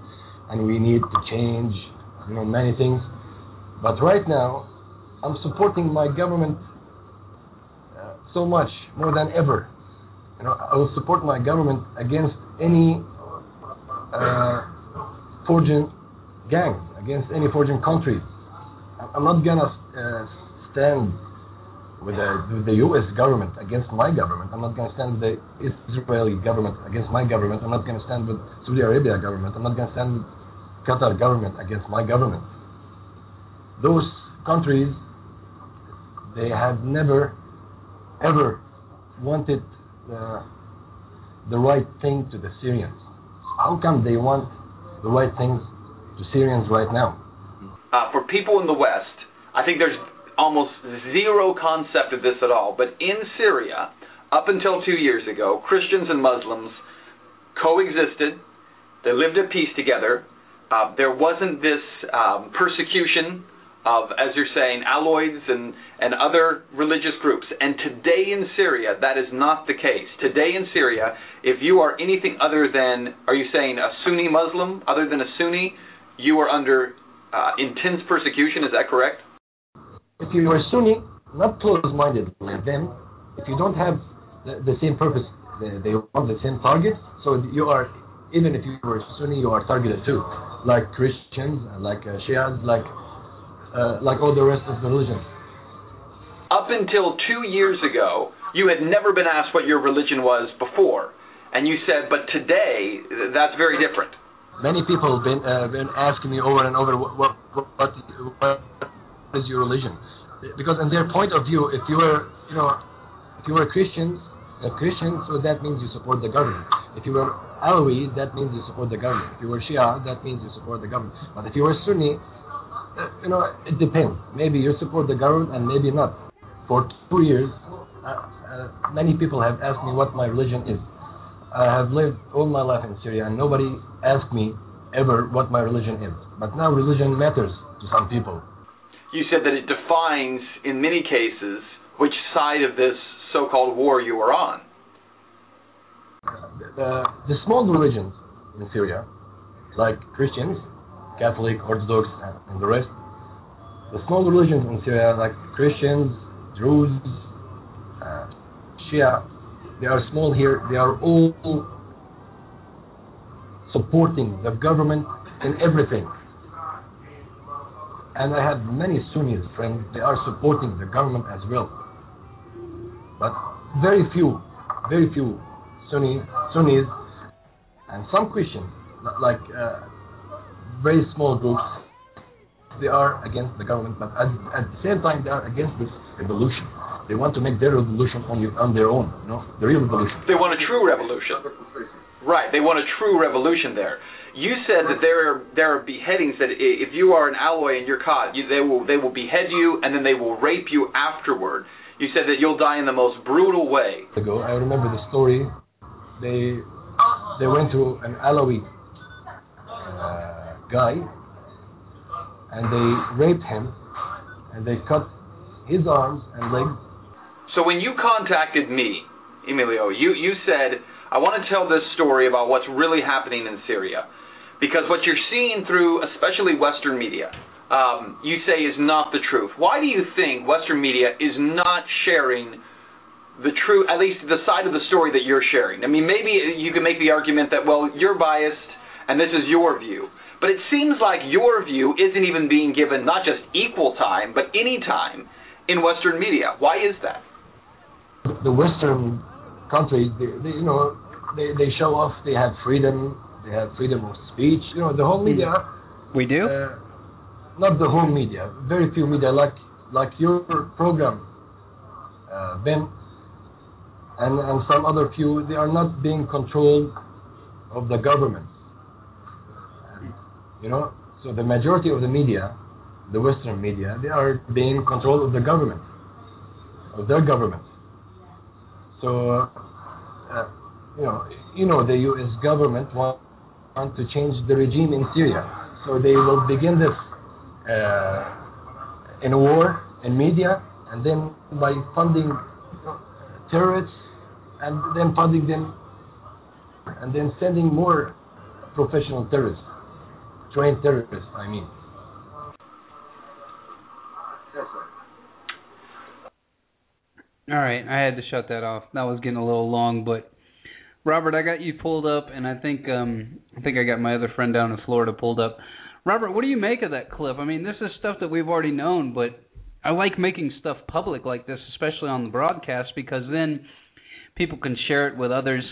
and we need to change, you know, many things. But right now, I'm supporting my government uh, so much more than ever. You know, I will support my government against any uh, foreign gangs, against any foreign countries. I'm not gonna uh, stand with the, with the U.S. government against my government. I'm not gonna stand with the Israeli government against my government. I'm not gonna stand with Saudi Arabia government. I'm not gonna stand with Qatar government against my government. Those countries, they have never, ever wanted the, the right thing to the Syrians. How come they want the right things to Syrians right now? Uh, for people in the West, I think there's almost zero concept of this at all. But in Syria, up until two years ago, Christians and Muslims coexisted. They lived at peace together. Uh, there wasn't this um, persecution of, as you're saying, Alawites and, and other religious groups. And today in Syria, that is not the case. Today in Syria, if you are anything other than, are you saying a Sunni Muslim, other than a Sunni, you are under uh, intense persecution. Is that correct? If you are Sunni, not close-minded like them, if you don't have the, the same purpose, they, they want the same target, so you are, even if you were Sunni, you are targeted too, like Christians, like uh, Shias, like uh, like all the rest of the religions. Up until two years ago, you had never been asked what your religion was before, and you said, but today that's very different. Many people have been uh, been asking me over and over what what, what what is your religion? Because in their point of view, if you were you know if you were Christians, a Christian, so that means you support the government. If you were Alawi, that means you support the government. If you were Shia, that means you support the government. But if you were Sunni, uh, you know, it depends. Maybe you support the government and maybe not. For two years, uh, uh, many people have asked me what my religion is. I have lived all my life in Syria, and nobody asked me ever what my religion is. But now religion matters to some people. You said that it defines, in many cases, which side of this so-called war you are on. The, the small religions in Syria, like Christians, Catholic, Orthodox, and the rest, the small religions in Syria, like Christians, Druze, uh, Shia, they are small here. They are all supporting the government in everything. And I have many Sunnis friends. They are supporting the government as well. But very few, very few Sunni Sunnis and some Christians, like uh, very small groups, they are against the government, but at, at the same time they are against this revolution. They want to make their revolution on, on their own, you know, the real revolution. They want a true revolution. Right, they want a true revolution there. You said that there are there are beheadings that if you are an Alawi and you're caught, you, they will they will behead you and then they will rape you afterward. You said that you'll die in the most brutal way. Ago, I remember the story. They they went to an Alawi uh, guy and they raped him and they cut his arms and legs. So when you contacted me, Emilio, you you said I want to tell this story about what's really happening in Syria. Because what you're seeing through, especially Western media, um, you say is not the truth. Why do you think Western media is not sharing the true, at least the side of the story that you're sharing? I mean, maybe you can make the argument that, well, you're biased and this is your view. But it seems like your view isn't even being given not just equal time, but any time in Western media. Why is that? The Western countries, you know, they, they show off they have freedom, they have freedom of speech. You know, the whole media. We do. Uh, not the whole media. Very few media, like like your program, uh, Ben, and and some other few. They are not being controlled of the government. You know, so the majority of the media, the Western media, they are being controlled of the government, of their government. So, uh, you know, you know, the U.S. government want, want to change the regime in Syria, so they will begin this uh, in a war in media, and then by funding terrorists, and then funding them, and then sending more professional terrorists, trained terrorists, I mean. All right, I had to shut that off. That was getting a little long, but Robert, I got you pulled up, and I think um I think I got my other friend down in Florida pulled up. Robert, what do you make of that clip? I mean, this is stuff that we've already known, but I like making stuff public like this, especially on the broadcast, because then people can share it with others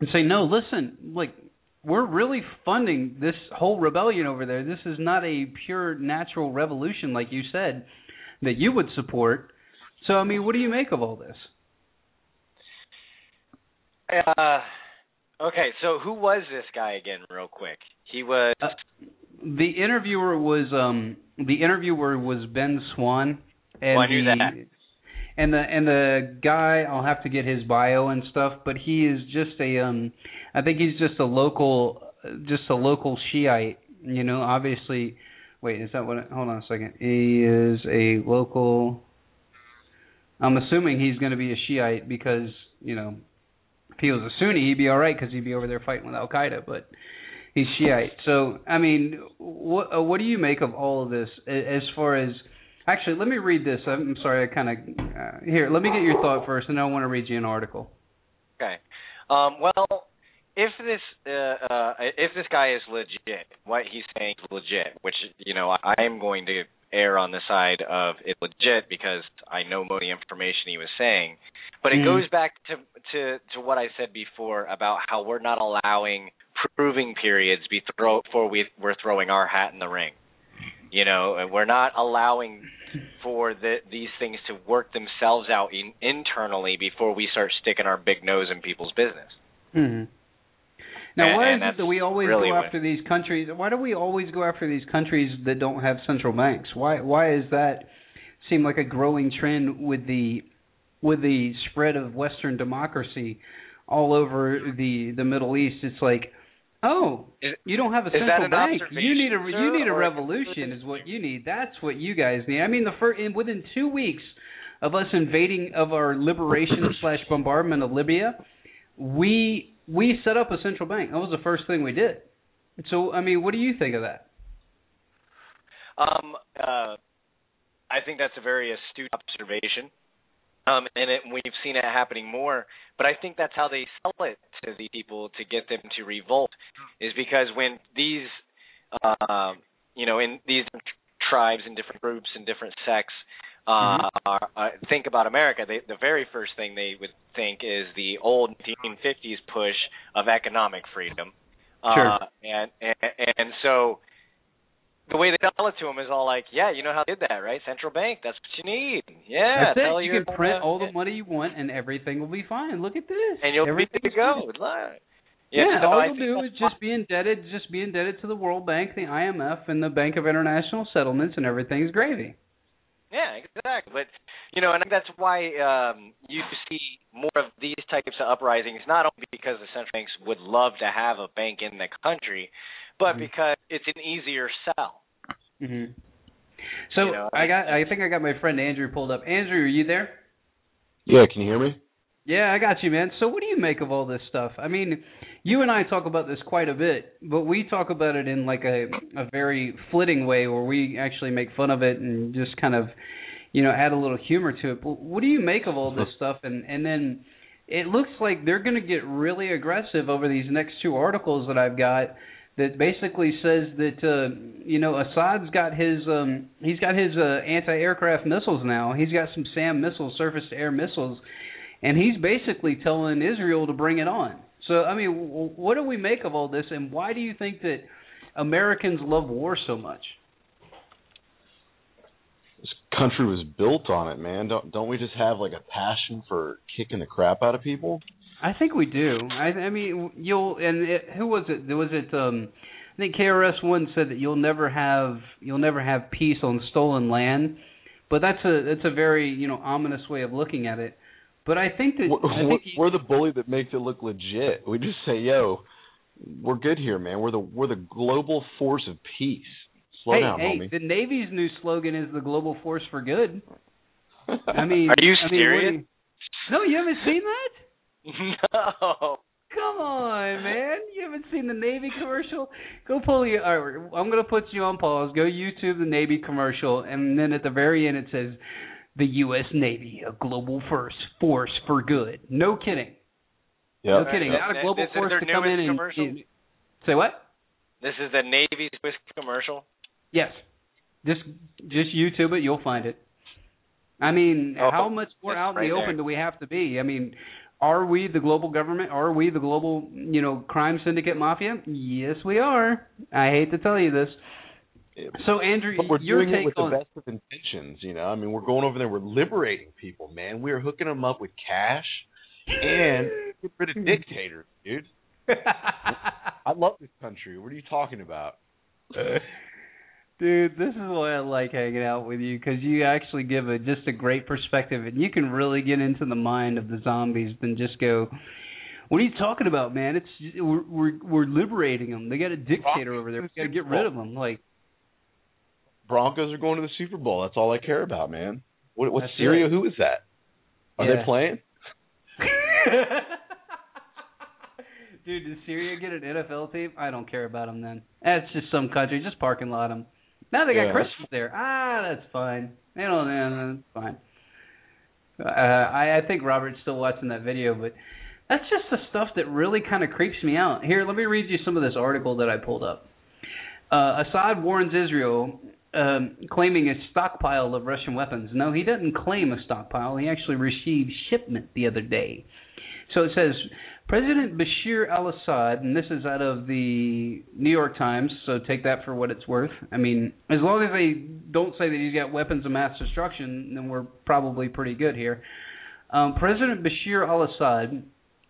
and say, "No, listen, like we're really funding this whole rebellion over there. This is not a pure natural revolution like you said that you would support." So, I mean, what do you make of all this? Uh, okay, so who was this guy again, real quick? He was. Uh, the interviewer was um the interviewer was Ben Swann and Well, I knew the that. and the and the guy I'll have to get his bio and stuff, but he is just a um I think he's just a local just a local Shiite. You know, obviously. Wait, is that what? Hold on a second. He is a local. I'm assuming he's going to be a Shiite because you know he was a Sunni, he'd be all right because he'd be over there fighting with Al Qaeda. But he's Shiite. So I mean, what uh, what do you make of all of this as far as? Actually, let me read this. I'm sorry, I kind of uh, here. Let me get your thought first, and I want to read you an article. Okay. Um, well, if this uh, uh, if this guy is legit, what he's saying is legit, which you know I am going to err on the side of it legit because I know most of the information he was saying. But it Mhm. goes back to to to what I said before about how we're not allowing proving periods be throw, before we we're throwing our hat in the ring. You know, and we're not allowing for the, these things to work themselves out in, internally before we start sticking our big nose in people's business. hmm Now, why and is it that we always really go after these countries? Why do we always go after these countries that don't have central banks? Why why is that seem like a growing trend with the with the spread of Western democracy all over the the Middle East, it's like, oh, Is- you don't have a central bank. You need a sir, you need a revolution is what you need. That's what you guys need. I mean, the first in, within two weeks of us invading of our liberation slash bombardment of Libya, we we set up a central bank. That was the first thing we did. So, I mean, what do you think of that? Um, uh, I think that's a very astute observation. Um, and it, we've seen it happening more, but I think that's how they sell it to the people to get them to revolt, is because when these, um, you know, in these tribes and different groups and different sects uh, are, uh, think about America, they, the very first thing they would think is the old 1950s push of economic freedom. Sure. Uh, and, and and so the way they tell it to them is all like, yeah, you know how they did that, right? Central bank, that's what you need. Yeah, That's tell it. You can print all the money you want, and everything will be fine. Look at this. and you'll Everything be good to go. good. Yeah, so all you'll do is just be indebted, just be indebted to the World Bank, the IMF, and the Bank of International Settlements, and everything's gravy. Yeah, exactly. But you know, and that's why um, you see more of these types of uprisings, not only because the central banks would love to have a bank in the country, but Mhm. because it's an easier sell. hmm So You know, I got, I think I got my friend Andrew pulled up. Andrew, are you there? Yeah, can you hear me? Yeah, I got you, man. So what do you make of all this stuff? I mean, you and I talk about this quite a bit, but we talk about it in like a a very flitting way where we actually make fun of it and just kind of, you know, add a little humor to it. But what do you make of all this stuff? And and then it looks like they're going to get really aggressive over these next two articles that I've got that basically says that uh you know Assad's got his um he's got his uh anti-aircraft missiles now. He's got some SAM missiles, surface to air missiles and he's basically telling Israel to bring it on. So I mean, w- what do we make of all this, and why do you think that Americans love war so much? This country was built on it, man. Don't don't we just have like a passion for kicking the crap out of people? I think we do. I, I mean, you'll and it, who was it? Was it? um I think KRS One said that you'll never have you'll never have peace on stolen land, but that's a that's a very you know ominous way of looking at it. But I think that We're, I we're, think we're the bully that makes it look legit. We just say, "Yo, we're good here, man. We're the we're the global force of peace." Slow hey, down, hey, homie. the Navy's new slogan is the global force for good. I mean, Are you I mean, serious? you- no, you haven't seen that. No. Come on, man! You haven't seen the Navy commercial? Go pull your. All right, I'm gonna put you on pause. Go YouTube the Navy commercial, and then at the very end it says, "The U.S. Navy, a global first force for good." No kidding. Yep. No kidding. Right. Not a global is force to come in and, and say what? This is the Navy's Swiss commercial. Yes. Just just YouTube it, you'll find it. I mean, Oh, how much more out in right the open there. do we have to be? I mean, are we the global government? Are we the global, you know, crime syndicate mafia? Yes, we are. I hate to tell you this. So, Andrew, But we're your doing it with on the best of intentions, you know. I mean, we're going over there, we're liberating people, man. We are hooking them up with cash and get rid of dictators, dude. I love this country. What are you talking about? Dude, this is why I like hanging out with you because you actually give a just a great perspective, and you can really get into the mind of the zombies than just go. What are you talking about, man? It's we're we're, we're liberating them. They got a dictator over there. We got to get rid of them. Like Broncos are going to the Super Bowl. That's all I care about, man. What, what's That's Syria? Who is that? Are Yeah. they playing? Dude, does Syria get an NFL team? I don't care about them then. That's just some country. Just parking lot them. Now they got Yeah. Christmas there. Ah, that's fine. They don't. That's fine. Uh, I, I think Robert's still watching that video, but that's just the stuff that really kind of creeps me out. Here, let me read you some of this article that I pulled up. Uh, Assad warns Israel, um, claiming a stockpile of Russian weapons. No, he doesn't claim a stockpile. He actually received shipment the other day. So it says President Bashir al-Assad, and this is out of the New York Times, so take that for what it's worth. I mean, as long as they don't say that he's got weapons of mass destruction, then we're probably pretty good here. Um, President Bashir al-Assad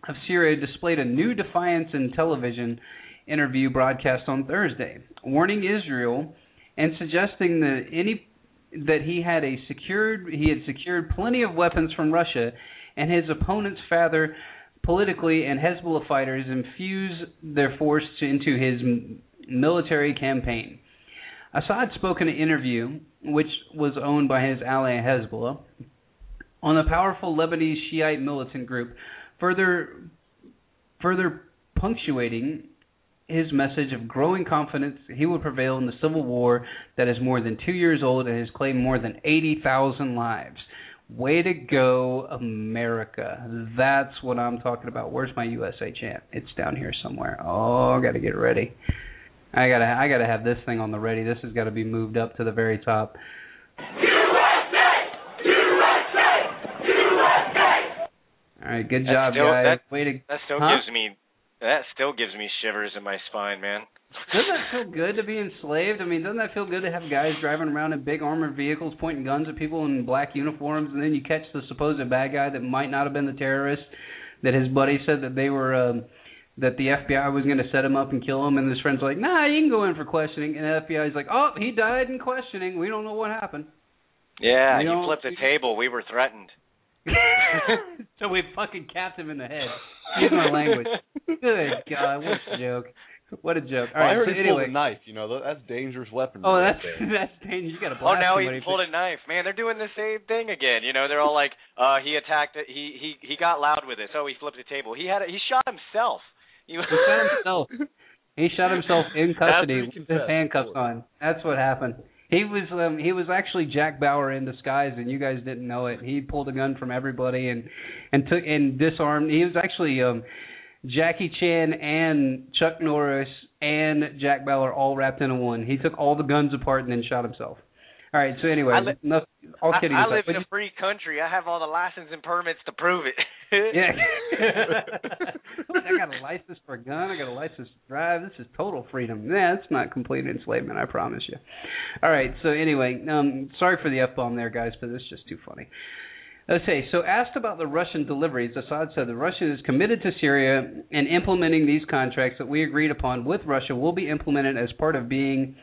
of Syria displayed a new defiance in television interview broadcast on Thursday, warning Israel and suggesting that any that he had a secured he had secured plenty of weapons from Russia, and his opponents father politically and Hezbollah fighters infuse their force into his military campaign. Assad spoke in an interview, which was owned by his ally Hezbollah, on the powerful Lebanese Shiite militant group, further further punctuating his message of growing confidence he will prevail in the civil war that is more than two years old and has claimed more than 80,000 lives. Way to go, America. That's what I'm talking about. Where's my USA chant? It's down here somewhere. Oh, I got to get ready. I gotta, I gotta have this thing on the ready. This has got to be moved up to the very top. USA! USA! USA! All right, good That job, still- guys. that- Way to That still Huh? gives me that still gives me shivers in my spine, man. Doesn't that feel good to be enslaved? I mean, doesn't that feel good to have guys driving around in big armored vehicles pointing guns at people in black uniforms and then you catch the supposed bad guy that might not have been the terrorist that his buddy said that they were um that the FBI was going to set him up and kill him and his friends like, "Nah, you can go in for questioning." And the FBI's like, "Oh, he died in questioning. We don't know what happened." Yeah, We you flipped the table. We were threatened. so we fucking capped him in the head. Excuse my language. Good God, what a joke. What a joke. All Well, I heard so he anyway. pulled a knife. You know, that's dangerous weaponry. Oh, that's that's dangerous. You got to block. Oh, now he pulled a knife. Man, they're doing the same thing again. You know, they're all like, uh, he attacked it. He he he got loud with it. So he flipped the table. He had a, he shot himself. He, He shot himself. He shot himself in custody with his handcuffs on. That's what happened. He was um he was actually Jack Bauer in disguise and you guys didn't know it. He pulled a gun from everybody and and took and disarmed. He was actually um Jackie Chan and Chuck Norris and Jack Bauer all wrapped into one. He took all the guns apart and then shot himself. All right, so anyway, I li- enough, all kidding I aside. live in a free country. I have all the license and permits to prove it. Yeah. I got a license for a gun. I got a license to drive. This is total freedom. Yeah, it's not complete enslavement. I promise you. All right. So anyway, um, sorry for the f bomb there, guys, but it's just too funny. Okay, so asked about the Russian deliveries, Assad said the Russia is committed to Syria and implementing these contracts that we agreed upon with Russia will be implemented as part of being,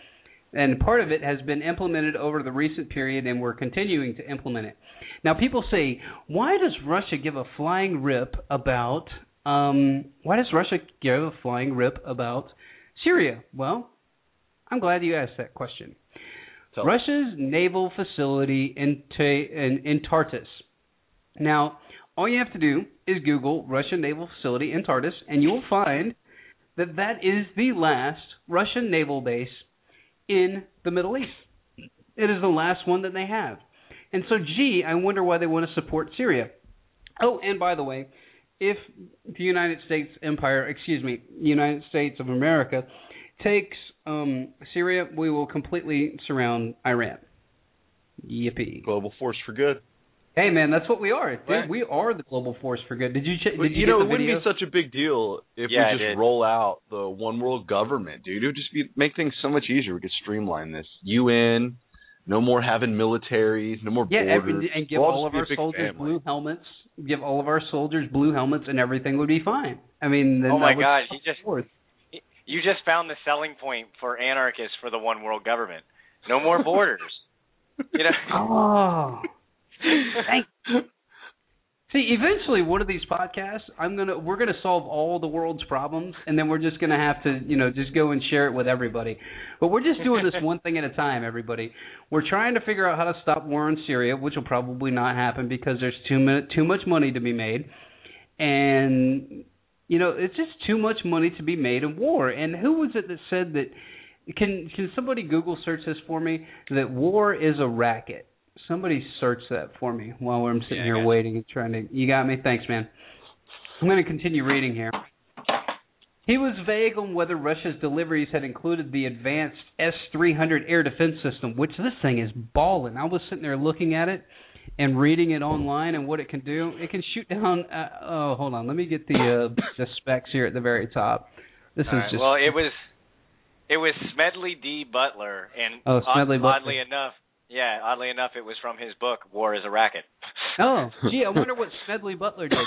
and part of it has been implemented over the recent period, and we're continuing to implement it. Now, people say, why does Russia give a flying rip about? Um, why does Russia give a flying rip about Syria? Well, I'm glad you asked that question. Tell Russia's naval facility in, Ta- in in Tartus. Now, all you have to do is Google Russian naval facility in Tartus, and you will find that that is the last Russian naval base in the Middle East. It is the last one that they have. And so, gee, I wonder why they want to support Syria. Oh, and by the way, if the United States Empire, excuse me, United States of America, takes um, Syria, we will completely surround Iran. Yippee! Global force for good. Hey, man, that's what we are. Dude, Right. we are the global force for good. Did you? Ch- did you, you know, the it wouldn't video? be such a big deal if Yeah, we just roll out the one world government, dude. It would just be make things so much easier. We could streamline this. UN, no more having militaries, no more Yeah, borders. every, and give We'll all of be our soldiers family. blue helmets. Give all of our soldiers blue helmets, and everything would be fine. I mean, then oh my that God! You just you just found the selling point for anarchists for the one world government. No more borders. you know. Oh. Thank. See, eventually, one of these podcasts, I'm gonna we're gonna solve all the world's problems, and then we're just gonna have to, you know, just go and share it with everybody. But we're just doing this one thing at a time, everybody. We're trying to figure out how to stop war in Syria, which will probably not happen because there's too much too much money to be made, and you know, it's just too much money to be made in war. And who was it that said that? Can can somebody Google search this for me? That war is a racket. Somebody search that for me while I'm sitting Yeah, here waiting and trying to. You got me. Thanks, man. I'm going to continue reading here. He was vague on whether Russia's deliveries had included the advanced S-300 air defense system, which this thing is balling. I was sitting there looking at it and reading it online and what it can do. It can shoot down. Uh, oh, hold on. Let me get the uh, the specs here at the very top. This All is right, just Well, it was it was Smedley D. Butler, and Oh, Smedley Butler. oddly enough, yeah, oddly enough, it was from his book War is a Racket. Oh, gee, I wonder what Smedley Butler did.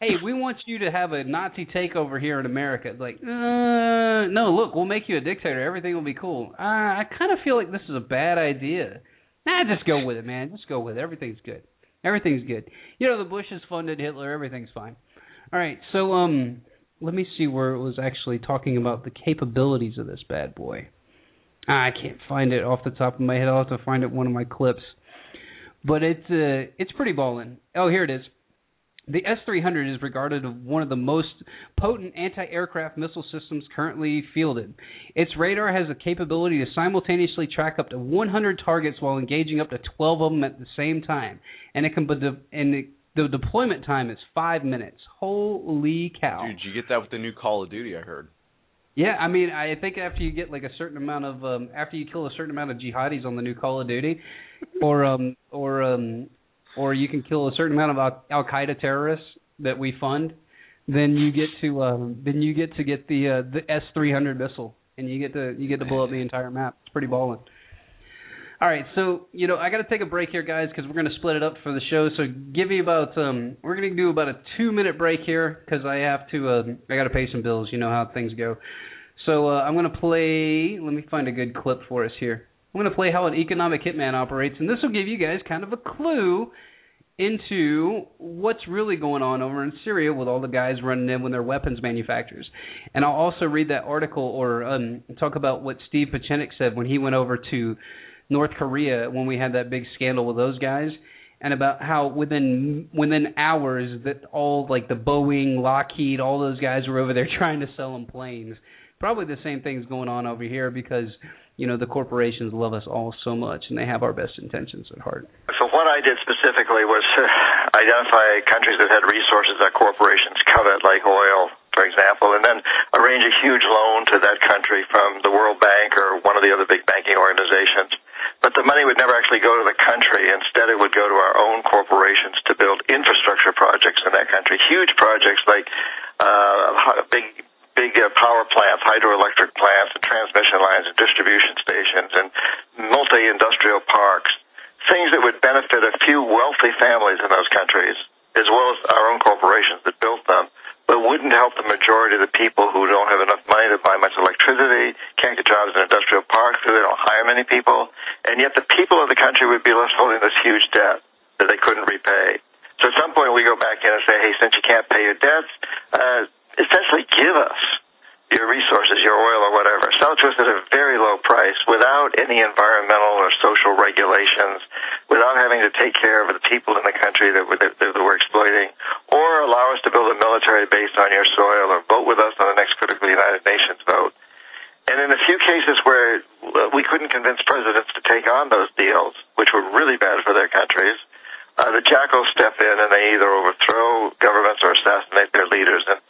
Hey, we want you to have a Nazi takeover here in America. Like, uh, no, look, we'll make you a dictator. Everything will be cool. Uh, I kind of feel like this is a bad idea. Nah, just go with it, man. Just go with it. Everything's good. Everything's good. You know, the Bushes funded Hitler. Everything's fine. All right, so um, let me see where it was actually talking about the capabilities of this bad boy. I can't find it off the top of my head. I'll have to find it one of my clips. But it's uh, it's pretty ballin'. Oh, here it is. The S-300 is regarded as one of the most potent anti-aircraft missile systems currently fielded. Its radar has the capability to simultaneously track up to 100 targets while engaging up to 12 of them at the same time, and it can de- and it, the deployment time is five minutes. Holy cow! Dude, you get that with the new Call of Duty, I heard. Yeah, I mean, I think after you get like a certain amount of um after you kill a certain amount of jihadis on the new Call of Duty, or um or um or you can kill a certain amount of Al Qaeda terrorists that we fund, then you get to um then you get to get the uh, the S three hundred missile, and you get to you get to blow up the entire map. It's pretty balling. All right, so you know I got to take a break here, guys, because we're going to split it up for the show. So give me about um, we're going to do about a two minute break here because I have to um, I got to pay some bills. You know how things go. So uh, I'm going to play. Let me find a good clip for us here. I'm going to play how an economic hitman operates, and this will give you guys kind of a clue into what's really going on over in Syria with all the guys running in with their weapons manufacturers. And I'll also read that article or um, talk about what Steve Pieczenik said when he went over to North Korea when we had that big scandal with those guys, and about how within within hours that all like the Boeing, Lockheed, all those guys were over there trying to sell them planes. Probably the same thing's going on over here because you know the corporations love us all so much and they have our best intentions at heart. So what I did specifically was identify countries that had resources that corporations covet, like oil, for example, and then arrange a huge loan to that country from the World Bank or one of the other big banking organizations. But the money would never actually go to the country. Instead, it would go to our own corporations to build infrastructure projects in that country. Huge projects like uh, big big uh, power plants, hydroelectric plants, and transmission lines, and distribution stations, and multi-industrial parks. Things that would benefit a few wealthy families in those countries, as well as our own corporations that built them, but wouldn't help the majority of the people who don't have enough money to buy much electricity, can't get jobs in industrial parks because they don't hire many people, and yet the people of the country would be left holding this huge debt that they couldn't repay. So at some point we go back in and say, hey, since you can't pay your debts, uh, essentially give us your resources, your oil or whatever. Sell to us at a very low price without any environmental or social regulations, without having to take care of the people in the country that we're, that, that we're exploiting, or allow us to build a military base on your soil or vote with us on the next critical United Nations vote. And in a few cases where we couldn't convince presidents to take on those deals, which were really bad for their countries, uh, the jackals step in and they either overthrow governments or assassinate their leaders. And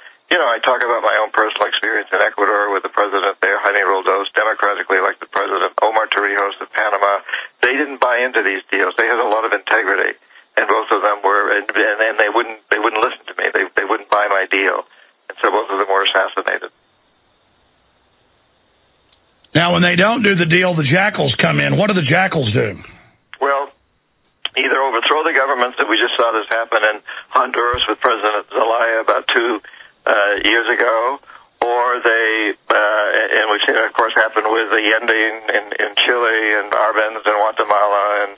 I talk about my own personal experience in Ecuador with the president there, Jaime Roldos, democratically elected president, Omar Torrijos of Panama. They didn't buy into these deals. They had a lot of integrity, and both of them were, and, and they wouldn't, they wouldn't listen to me. They, they wouldn't buy my deal, and so both of them were assassinated. Now, when they don't do the deal, the jackals come in. What do the jackals do? Well, either overthrow the governments that we just saw this happen in Honduras with President Zelaya about two uh, years ago, or they, uh, and we've seen it, of course, happen with Allende in, in, in Chile and Arbenz in Guatemala and,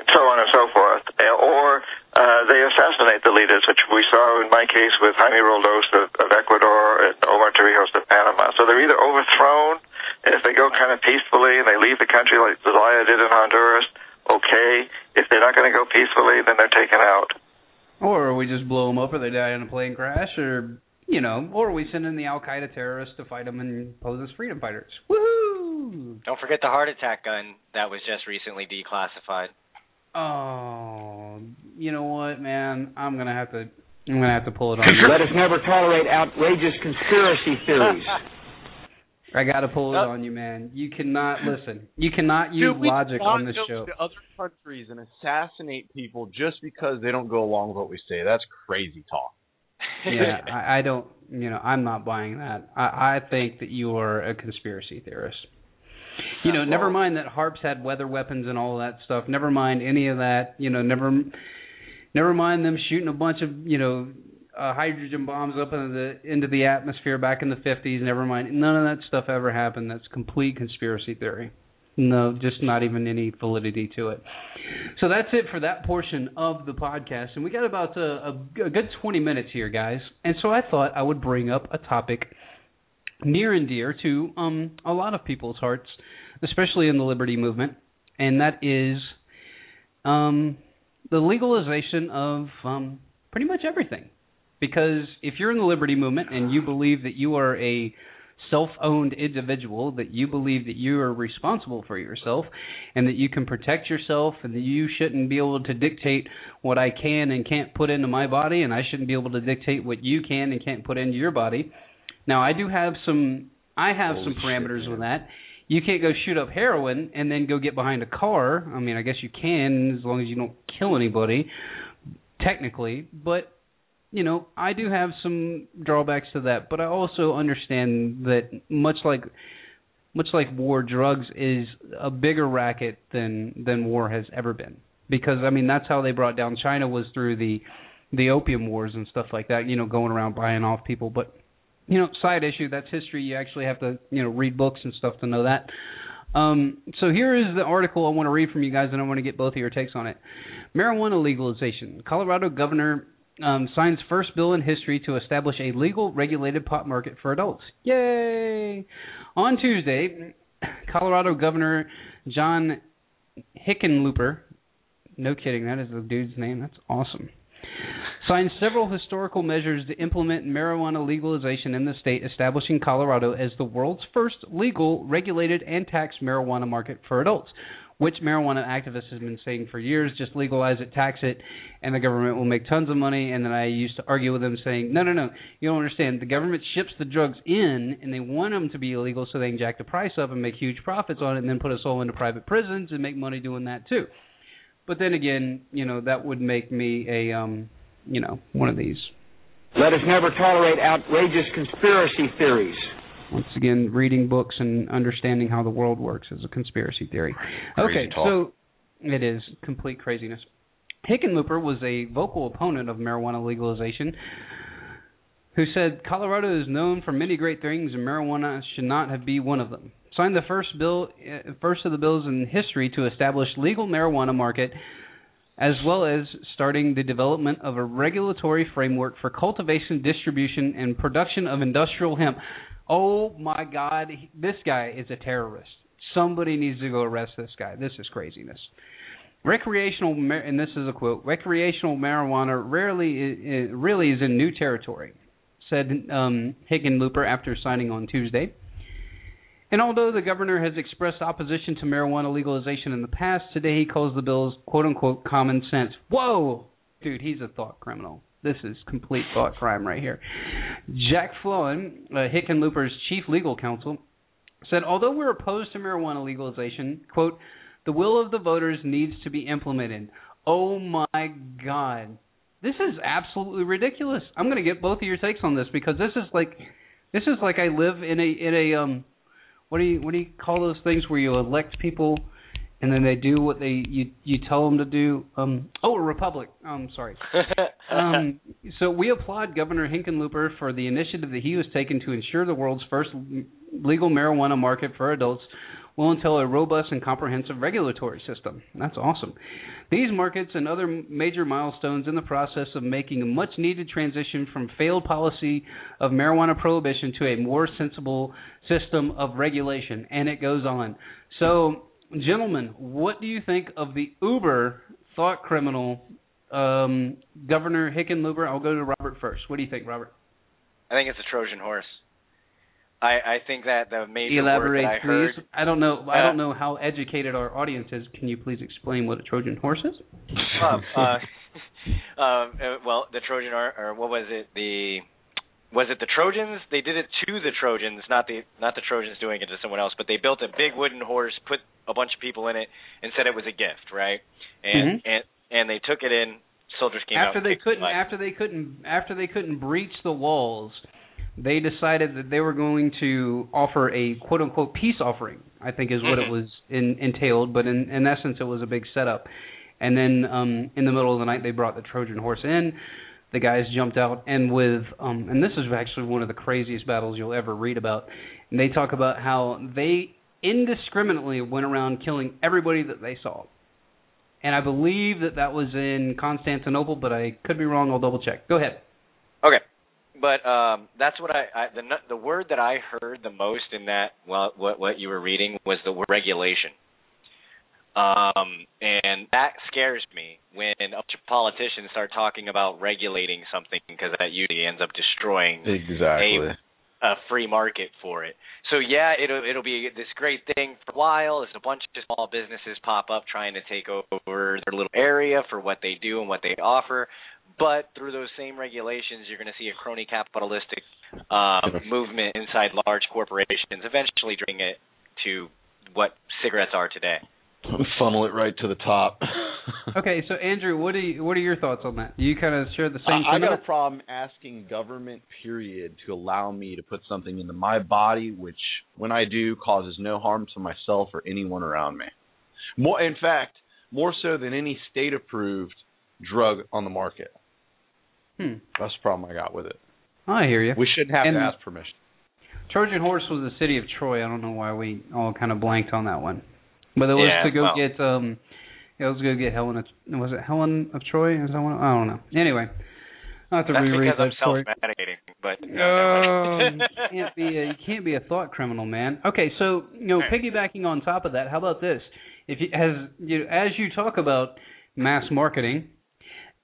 and so on and so forth, or uh, they assassinate the leaders, which we saw in my case with Jaime Roldos of, of Ecuador and Omar Torrijos of Panama. So they're either overthrown, and if they go kind of peacefully and they leave the country like Zelaya did in Honduras, okay. If they're not going to go peacefully, then they're taken out. Or we just blow them up, or they die in a plane crash, or you know, or we send in the Al Qaeda terrorists to fight them and pose as freedom fighters. Woohoo! Don't forget the heart attack gun that was just recently declassified. Oh, you know what, man? I'm gonna have to. I'm gonna have to pull it on. You. Let us never tolerate outrageous conspiracy theories. I gotta pull it on you, man. You cannot listen. You cannot use Dude, logic on this go show. To other countries and assassinate people just because they don't go along with what we say. That's crazy talk. Yeah, I, I don't. You know, I'm not buying that. I, I think that you are a conspiracy theorist. You know, never mind that HAARP's had weather weapons and all that stuff. Never mind any of that. You know, never, never mind them shooting a bunch of you know uh, hydrogen bombs up into the into the atmosphere back in the 50s. Never mind, none of that stuff ever happened. That's complete conspiracy theory. No, just not even any validity to it. So that's it for that portion of the podcast, and we got about a, a, a good 20 minutes here, guys. And so I thought I would bring up a topic near and dear to um, a lot of people's hearts, especially in the liberty movement, and that is um, the legalization of um, pretty much everything. Because if you're in the liberty movement and you believe that you are a self-owned individual, that you believe that you are responsible for yourself, and that you can protect yourself, and that you shouldn't be able to dictate what I can and can't put into my body, and I shouldn't be able to dictate what you can and can't put into your body. Now, I do have some. I have Holy some parameters with that. You can't go shoot up heroin and then go get behind a car. I mean, I guess you can as long as you don't kill anybody, technically. But you know, I do have some drawbacks to that, but I also understand that much like much like war, drugs is a bigger racket than than war has ever been. Because I mean, that's how they brought down China was through the the opium wars and stuff like that. You know, going around buying off people. But you know, side issue. That's history. You actually have to you know read books and stuff to know that. Um, so here is the article I want to read from you guys, and I want to get both of your takes on it. Marijuana legalization. Colorado Governor um, signs first bill in history to establish a legal regulated pot market for adults. Yay! On Tuesday, Colorado Governor John Hickenlooper, no kidding, that is the dude's name. That's awesome. Signed several historical measures to implement marijuana legalization in the state, establishing Colorado as the world's first legal, regulated, and taxed marijuana market for adults which marijuana activists have been saying for years, just legalize it, tax it, and the government will make tons of money. And then I used to argue with them saying, no, no, no, you don't understand. The government ships the drugs in, and they want them to be illegal so they can jack the price up and make huge profits on it, and then put us all into private prisons and make money doing that too. But then again, you know, that would make me a, um, you know, one of these. Let us never tolerate outrageous conspiracy theories. Once again, reading books and understanding how the world works is a conspiracy theory. Crazy okay, talk. so it is complete craziness. Hickenlooper was a vocal opponent of marijuana legalization, who said Colorado is known for many great things and marijuana should not have be one of them. Signed the first bill, uh, first of the bills in history to establish legal marijuana market as well as starting the development of a regulatory framework for cultivation, distribution, and production of industrial hemp. Oh my God, this guy is a terrorist. Somebody needs to go arrest this guy. This is craziness. Recreational, and this is a quote: "Recreational marijuana rarely, really is in new territory," said um, Hickenlooper after signing on Tuesday. And although the governor has expressed opposition to marijuana legalization in the past, today he calls the bills "quote unquote" common sense. Whoa, dude, he's a thought criminal. This is complete thought crime right here. Jack Finlaw, uh, Hickenlooper's chief legal counsel, said, although we're opposed to marijuana legalization, quote, the will of the voters needs to be implemented. Oh my God. This is absolutely ridiculous. I'm going to get both of your takes on this because this is like this is like I live in a in a um what do you what do you call those things where you elect people and then they do what they you you tell them to do um oh a republic. I'm sorry. um, so we applaud Governor Hickenlooper for the initiative that he was taken to ensure the world's first legal marijuana market for adults will entail a robust and comprehensive regulatory system. That's awesome. These markets and other major milestones in the process of making a much needed transition from failed policy of marijuana prohibition to a more sensible system of regulation. And it goes on. So, gentlemen, what do you think of the uber thought criminal um, Governor Hickenlooper? I'll go to Robert first. What do you think, Robert? I think it's a Trojan horse. I I think that the major Elaborate, I heard. please. I don't know. I Uh, don't know how educated our audience is. Can you please explain what a Trojan horse is? um, uh, um, uh, well, the Trojan or, or what was it? The was it the Trojans? They did it to the Trojans, not the not the Trojans doing it to someone else. But they built a big wooden horse, put a bunch of people in it, and said it was a gift, right? And Mhm. and and they took it in. Soldiers came after out. they couldn't after they couldn't after they couldn't breach the walls they decided that they were going to offer a quote unquote peace offering i think is what it Mhm. was in, entailed but in, in essence it was a big setup and then um in the middle of the night they brought the trojan horse in the guys jumped out and with um and this is actually one of the craziest battles you'll ever read about and they talk about how they indiscriminately went around killing everybody that they saw. And I believe that that was in Constantinople, but I could be wrong. I'll double check. Go ahead. Okay, but um, that's what I, I the the word that I heard the most in that well what what you were reading was the word regulation. Um, and that scares me when a bunch of politicians start talking about regulating something because that usually ends up destroying Exactly. a a free market for it. So yeah, it'll it'll be this great thing for a while as a bunch of small businesses pop up trying to take over their little area for what they do and what they offer. But through those same regulations, you're going to see a crony capitalistic um, movement inside large corporations, eventually bring it to what cigarettes are today. Funnel it right to the top. Okay, so Andrew, what are you, what are your thoughts on that? You kind of share the same? I, I got a problem asking government, period, to allow me to put something into my body, which, when I do, causes no harm to myself or anyone around me. More, in fact, more so than any state-approved drug on the market. Hmm. That's the problem I got with it. I hear you. We shouldn't have And- to ask permission. Trojan Horse was the city of Troy. I don't know why we all kind of blanked on that one, but it was Yeah, to go well. get um, it was to go get Helen. Of, was it Helen of Troy? Is that one? I don't know. Anyway, I have to That's reread because I'm that self-medicating, but Oh, you can't be a, you can't be a thought criminal, man. Okay, so you know, piggybacking on top of that, how about this? If you as you as you talk about mass marketing,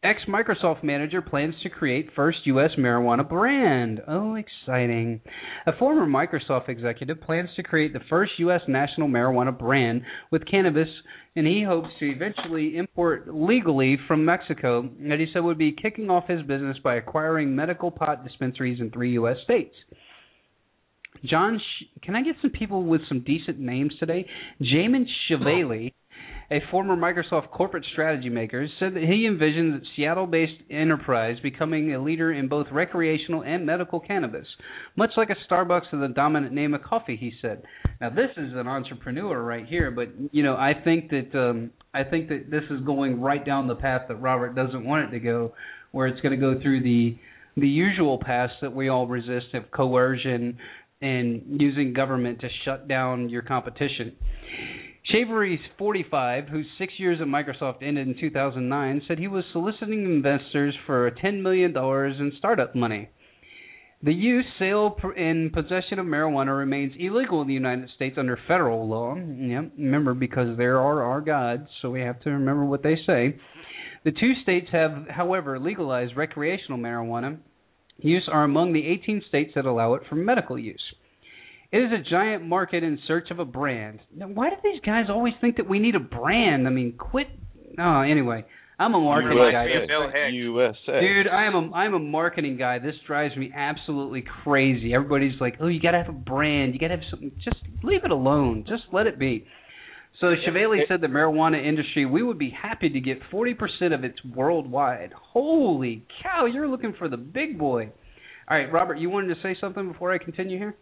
ex Microsoft manager plans to create first U.S. marijuana brand. Oh, exciting! A former Microsoft executive plans to create the first U.S. national marijuana brand with cannabis, and he hopes to eventually import legally from Mexico. And he said would be kicking off his business by acquiring medical pot dispensaries in three U.S. states. John, Sh- can I get some people with some decent names today? Jamen Shively, a former Microsoft corporate strategy maker, said that he envisioned envisions Seattle-based enterprise becoming a leader in both recreational and medical cannabis, much like a Starbucks is the dominant name of coffee. He said. Now this is an entrepreneur right here, but you know I think that um, I think that this is going right down the path that Robert doesn't want it to go, where it's going to go through the the usual paths that we all resist of coercion and using government to shut down your competition. Shively's 45, whose six years at Microsoft ended in 2009, said he was soliciting investors for $10 million in startup money. The use, sale, and possession of marijuana remains illegal in the United States under federal law. Remember, because there are our gods, so we have to remember what they say. The two states have, however, legalized recreational marijuana use are among the 18 states that allow it for medical use. It is a giant market in search of a brand. Now, why do these guys always think that we need a brand? I mean, quit. Oh, anyway, I'm a marketing USA. guy. USA. Dude, I am a I'm a marketing guy. This drives me absolutely crazy. Everybody's like, "Oh, you got to have a brand. You got to have something. Just leave it alone. Just let it be." So Shively said the marijuana industry, we would be happy to get 40% of its worldwide. Holy cow, you're looking for the big boy. All right, Robert, you wanted to say something before I continue here?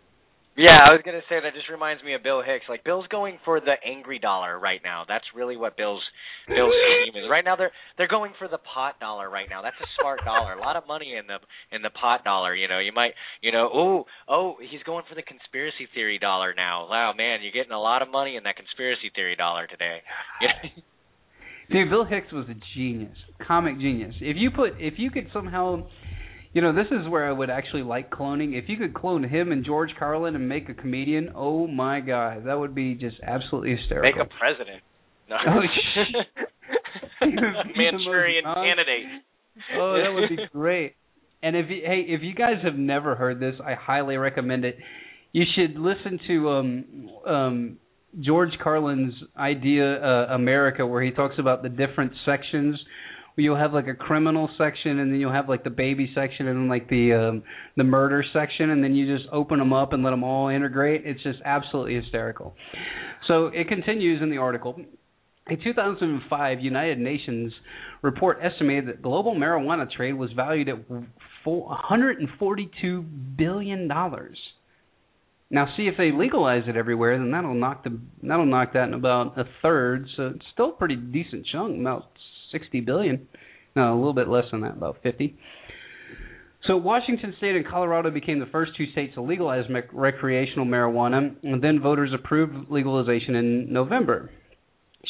Yeah, I was gonna say that just reminds me of Bill Hicks. Like Bill's going for the angry dollar right now. That's really what Bill's Bill's scheme is. Right now they're they're going for the pot dollar right now. That's a smart dollar. A lot of money in the in the pot dollar. You know, you might you know oh oh he's going for the conspiracy theory dollar now. Wow man, you're getting a lot of money in that conspiracy theory dollar today. Dude, Bill Hicks was a genius, comic genius. If you put, if you could somehow, you know, this is where I would actually like cloning. If you could clone him and George Carlin and make a comedian, oh my god, that would be just absolutely hysterical. Make a president. No. Oh, sh- He would be the most Manchurian candidate. Oh, that would be great. And if you, hey, if you guys have never heard this, I highly recommend it. You should listen to um um George Carlin's idea uh, America where he talks about the different sections. You'll have like a criminal section and then you'll have like the baby section and then like the um the murder section and then you just open them up and let them all integrate. It's just absolutely hysterical. So it continues in the article. A 2005 United Nations report estimated that global marijuana trade was valued at 142 billion dollars. Now, see if they legalize it everywhere, then that'll knock the that'll knock that in about a third. So it's still a pretty decent chunk, about 60 billion. No, a little bit less than that, about 50. So Washington State and Colorado became the first two states to legalize recreational marijuana, and then voters approved legalization in November.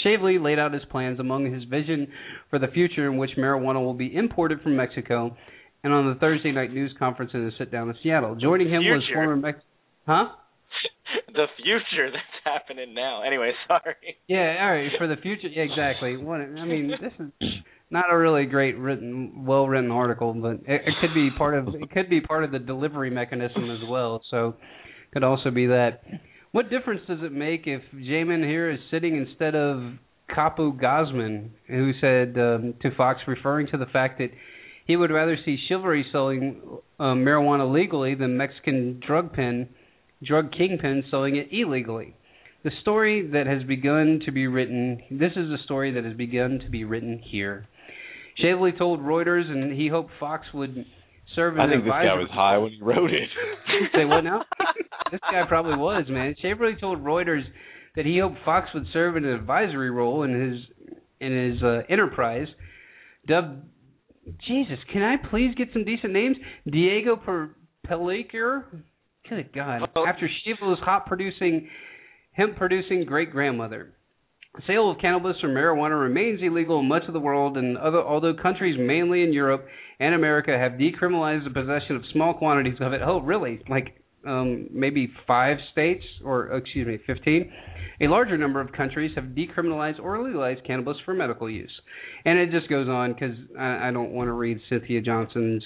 Shively laid out his plans among his vision for the future in which marijuana will be imported from Mexico, and on the Thursday night news conference in a sit down in Seattle. Joining him was former Mex- Huh? the future that's happening now. Anyway, sorry. Yeah, all right, for the future. Yeah, exactly. What I mean, this is not a really great written, well written article, but it, it could be part of it could be part of the delivery mechanism as well. So, could also be that. What difference does it make if Jamen here is sitting instead of Chapo Guzman, who said um, to Fox, referring to the fact that he would rather see Shively selling uh, marijuana legally than Mexican drug pen, drug kingpin selling it illegally. The story that has begun to be written, this is the story that has begun to be written here. Shively told Reuters, and he hoped Fox would serve as I an think this guy was high when he wrote it. Say what now? this guy probably was, man. Shively told Reuters that he hoped Fox would serve in an advisory role in his in his uh, enterprise. Dubbed, Jesus, can I please get some decent names? Diego per- Pellicer. Good God! After Shively's hot producing, hemp producing great grandmother. Sale of cannabis or marijuana remains illegal in much of the world, and other, although countries mainly in Europe and America have decriminalized the possession of small quantities of it. Oh, really? Like um, maybe five states, or excuse me, fifteen. A larger number of countries have decriminalized or legalized cannabis for medical use, and it just goes on because I, I don't want to read Cynthia Johnston's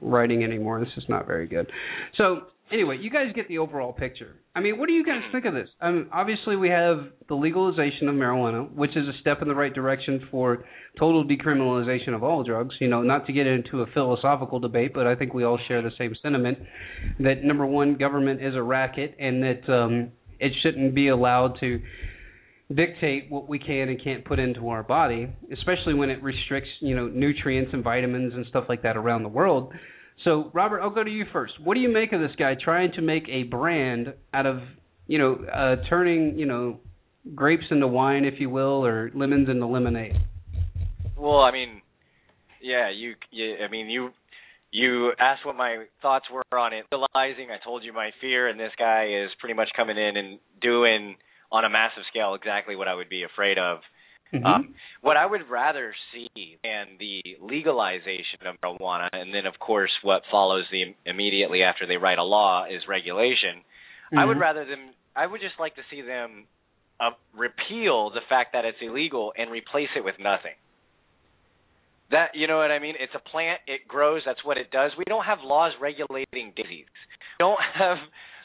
writing anymore. This is not very good. So anyway, you guys get the overall picture. I mean, what do you guys think of this? Um, obviously, we have the legalization of marijuana, which is a step in the right direction for total decriminalization of all drugs. You know, not to get into a philosophical debate, but I think we all share the same sentiment that number one, government is a racket, and that um, it shouldn't be allowed to dictate what we can and can't put into our body, especially when it restricts, you know, nutrients and vitamins and stuff like that around the world. So, Robert, I'll go to you first. What do you make of this guy trying to make a brand out of, you know, uh, turning, you know, grapes into wine, if you will, or lemons into lemonade? Well, I mean, yeah, you, you I mean, you you asked what my thoughts were on it. Realizing I told you my fear, and this guy is pretty much coming in and doing on a massive scale exactly what I would be afraid of. Mm-hmm. Um, what I would rather see than the legalization of marijuana, and then of course what follows the immediately after they write a law is regulation. I would Mhm. rather them. I would just like to see them uh, repeal the fact that it's illegal and replace it with nothing. That you know what I mean? It's a plant. It grows. That's what it does. We don't have laws regulating daisies. We don't have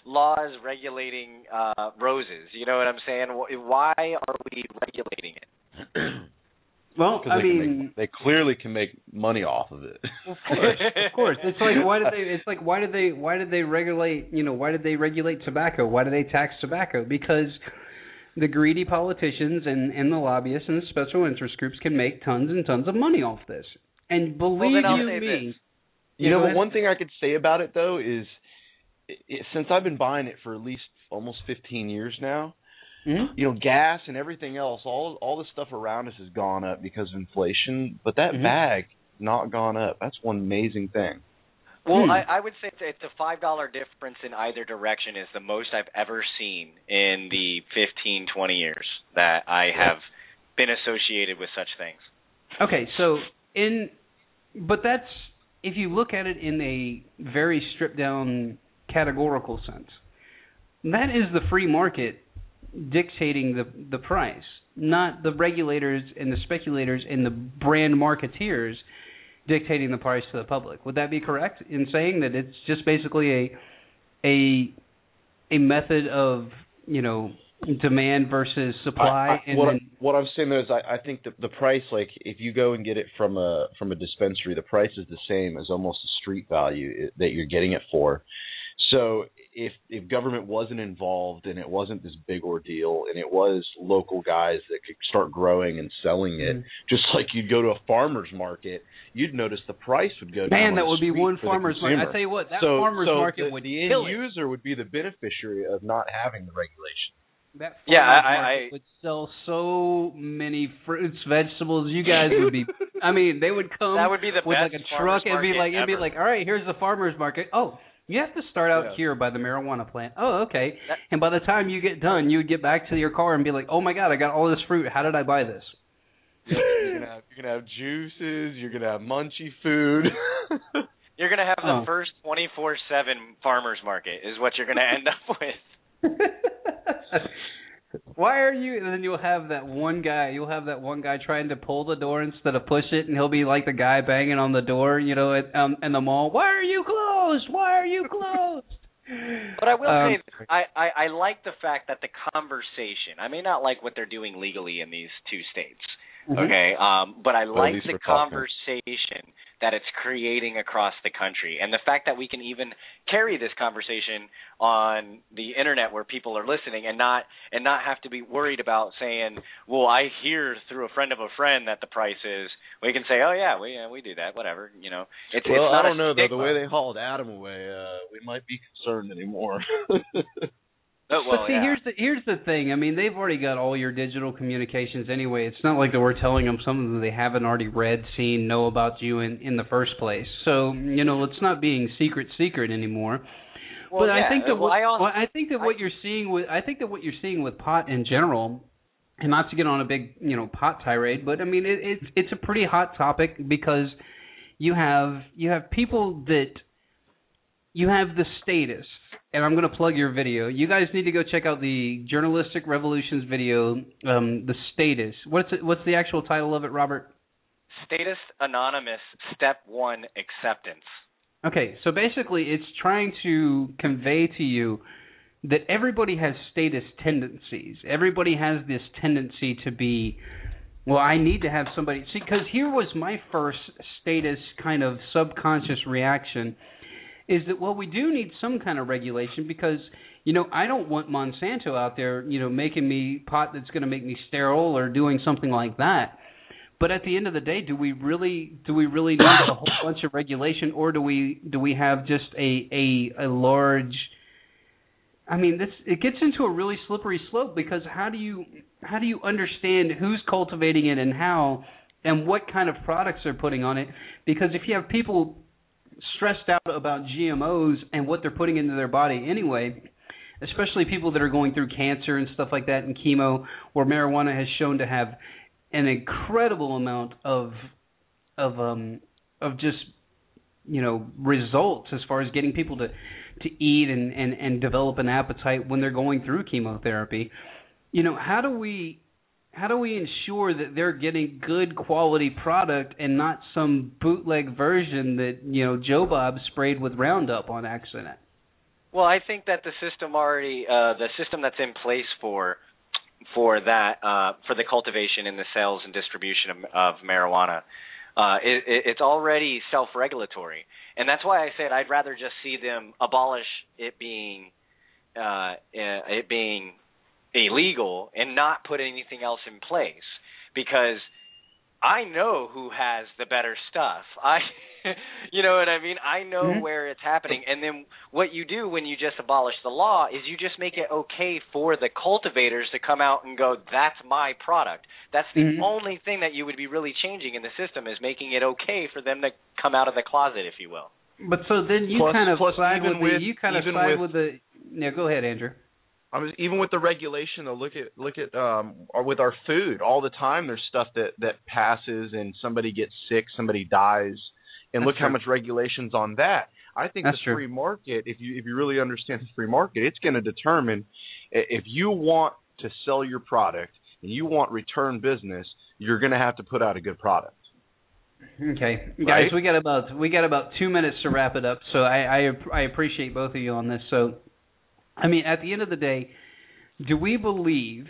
laws regulating uh roses. You know what I'm saying? Why are we regulating it? Well, 'Cause I they mean, make, they clearly can make money off of it. Of course, of course. It's like why did they? It's like why did they? Why did they regulate? You know, why did they regulate tobacco? Why did they tax tobacco? Because the greedy politicians and and the lobbyists and the special interest groups can make tons and tons of money off this. And believe then I'll you me, this. You Yeah, know, go but one thing I could say about it though is, i i since I've been buying it for at least almost 15 years now, Mhm. you know, gas and everything else, all all the stuff around us has gone up because of inflation, but that Mhm. bag not gone up. That's one amazing thing. Well, Hmm. I, I would say it's a five dollar difference in either direction is the most I've ever seen in the fifteen, twenty years that I have been associated with such things. Okay, so in but that's if you look at it in a very stripped down categorical sense. That is the free market dictating the the price, not the regulators and the speculators and the brand marketeers dictating the price to the public. Would that be correct in saying that it's just basically a a a method of, you know, demand versus supply I, I, and what, then what I'm saying though is I, I think that the price, like if you go and get it from a from a dispensary, the price is the same as almost the street value eh, that you're getting it for. So if if government wasn't involved and it wasn't this big ordeal and it was local guys that could start growing and selling it, Mhm. just like you'd go to a farmer's market, you'd notice the price would go down. Man, that would be one farmer's market. I tell you what, that so, farmer's so market the, would the kill end it. user would be the beneficiary of not having the regulation. That Yeah, farmer's I- I- market would sell so many fruits, vegetables. You guys would be I mean, they would come That would be the with best like a truck and be like, it'd be like, all right, here's the farmer's market. Oh, you have to start out Yeah. here by the marijuana plant. Oh, okay. And by the time you get done, you would get back to your car and be like, oh my god, I got all this fruit. How did I buy this? you're gonna have you're gonna have juices. You're gonna have munchy food. You're gonna have the Oh. first 24/7 farmers market is what you're gonna end up with. Why are you? And then you'll have that one guy. You'll have that one guy trying to pull the door instead of push it, and he'll be like the guy banging on the door, you know, at um, in the mall. Why are you closed? Why are you closed? But I will Um, say, I, I I like the fact that the conversation. I may not like what they're doing legally in these two states. Mhm. Okay, um, but I at like the we're talking. conversation that it's creating across the country, and the fact that we can even carry this conversation on the internet where people are listening, and not and not have to be worried about saying, "Well, I hear through a friend of a friend that the price is." We can say, "Oh yeah, we yeah, we do that, whatever." You know, it's well, it's not I don't a know though. The way they hauled Adam away, uh, we might be concerned anymore. Oh, well, but see, yeah. here's the here's the thing. I mean, they've already got all your digital communications anyway. It's not like that we're telling them something that they haven't already read, seen, know about you in in the first place. So you know, it's not being secret secret anymore. Well, but yeah, I think that well, what, I also- I think that what you're seeing with I think that what you're seeing with pot in general, and not to get on a big you know pot tirade, but I mean it, it's it's a pretty hot topic because you have you have people that you have the status and I'm going to plug your video. You guys need to go check out the Journalistic Revolutions video, um, the status. What's it, what's the actual title of it, Robert? Status Anonymous Step 1 Acceptance. Okay, so basically it's trying to convey to you that everybody has statist tendencies. Everybody has this tendency to be well, I need to have somebody see cuz here was my first statist kind of subconscious reaction is that well we do need some kind of regulation because you know I don't want Monsanto out there you know making me pot that's going to make me sterile or doing something like that. But at the end of the day, do we really do we really need a whole bunch of regulation, or do we do we have just a a a large? I mean, this it gets into a really slippery slope because how do you how do you understand who's cultivating it and how, and what kind of products they're putting on it? Because if you have people stressed out about GMOs and what they're putting into their body anyway, especially people that are going through cancer and stuff like that and chemo, where marijuana has shown to have an incredible amount of of um of just you know results as far as getting people to to eat and and and develop an appetite when they're going through chemotherapy. You know how do we how do we ensure that they're getting good quality product and not some bootleg version that you know Joe Bob sprayed with Roundup on accident? Well, I think that the system already, uh, the system that's in place for for that, uh, for the cultivation and the sales and distribution of, of marijuana, uh, it, it, it's already self-regulatory, and that's why I said I'd rather just see them abolish it being, uh, it being illegal and not put anything else in place, because I know who has the better stuff. I you know what I mean? I know Mhm. where it's happening. And then what you do when you just abolish the law is you just make it okay for the cultivators to come out and go, "That's my product." That's the Mhm. only thing that you would be really changing in the system is making it okay for them to come out of the closet, if you will. but so then you Plus- kind of plus side even with, the you kind of side with- with the yeah go ahead Andrew I mean, even with the regulation, though, look at look at um, or with our food all the time. There's stuff that that passes, and somebody gets sick, somebody dies, and That's look how much regulations on that. I think That's the true. free market, if you if you really understand the free market, it's going to determine if you want to sell your product and you want return business, you're going to have to put out a good product. Okay, guys, we got about we got about two minutes to wrap it up. So I, I I appreciate both of you on this. So, I mean, at the end of the day, do we believe?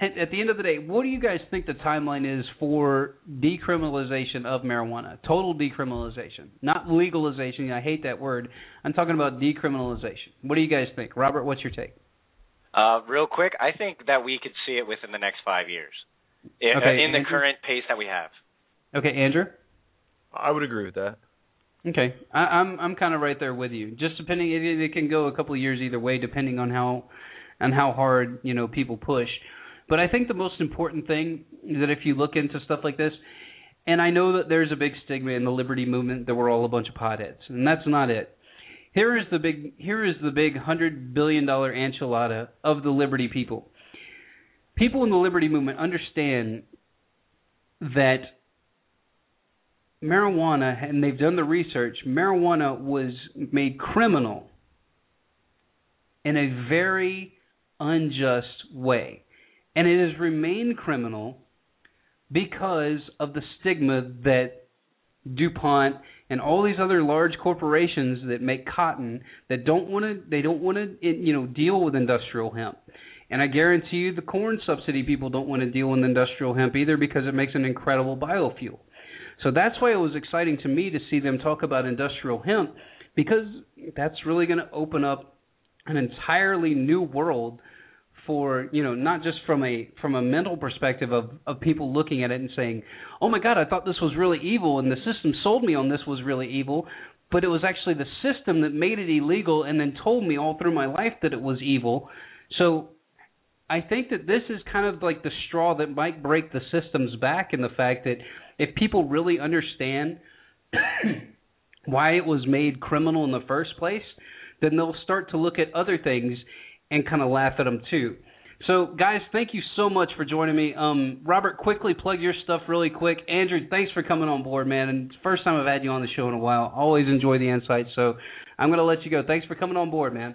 At, at the end of the day, what do you guys think the timeline is for decriminalization of marijuana? Total decriminalization, not legalization. I hate that word. I'm talking about decriminalization. What do you guys think, Robert? What's your take? Uh, real quick, I think that we could see it within the next five years, i- Okay, in the current pace that we have. Okay, Andrew. I would agree with that. Okay, I, I'm I'm kind of right there with you. Just depending, it, it can go a couple of years either way, depending on how on how hard you know people push. But I think the most important thing is that if you look into stuff like this, and I know that there's a big stigma in the liberty movement that we're all a bunch of potheads, and that's not it. Here is the big here is the big hundred billion dollar enchilada of the liberty people. People in the liberty movement understand that marijuana, and they've done the research, marijuana was made criminal in a very unjust way. And it has remained criminal because of the stigma that DuPont and all these other large corporations that make cotton that don't want to they don't want to you know deal with industrial hemp. And I guarantee you the corn subsidy people don't want to deal with industrial hemp either because it makes an incredible biofuel. So that's why it was exciting to me to see them talk about industrial hemp because that's really going to open up an entirely new world for you know not just from a from a mental perspective of of people looking at it and saying oh my god i thought this was really evil and the system sold me on this was really evil but it was actually the system that made it illegal and then told me all through my life that it was evil. So i think that this is kind of like the straw that might break the system's back in the fact that if people really understand why it was made criminal in the first place then they'll start to look at other things and kind of laugh at them too. So, guys, thank you so much for joining me. Um, Robert, quickly plug your stuff really quick. Andrew, thanks for coming on board, man. And first time I've had you on the show in a while. Always enjoy the insights. So, I'm going to let you go. Thanks for coming on board, man.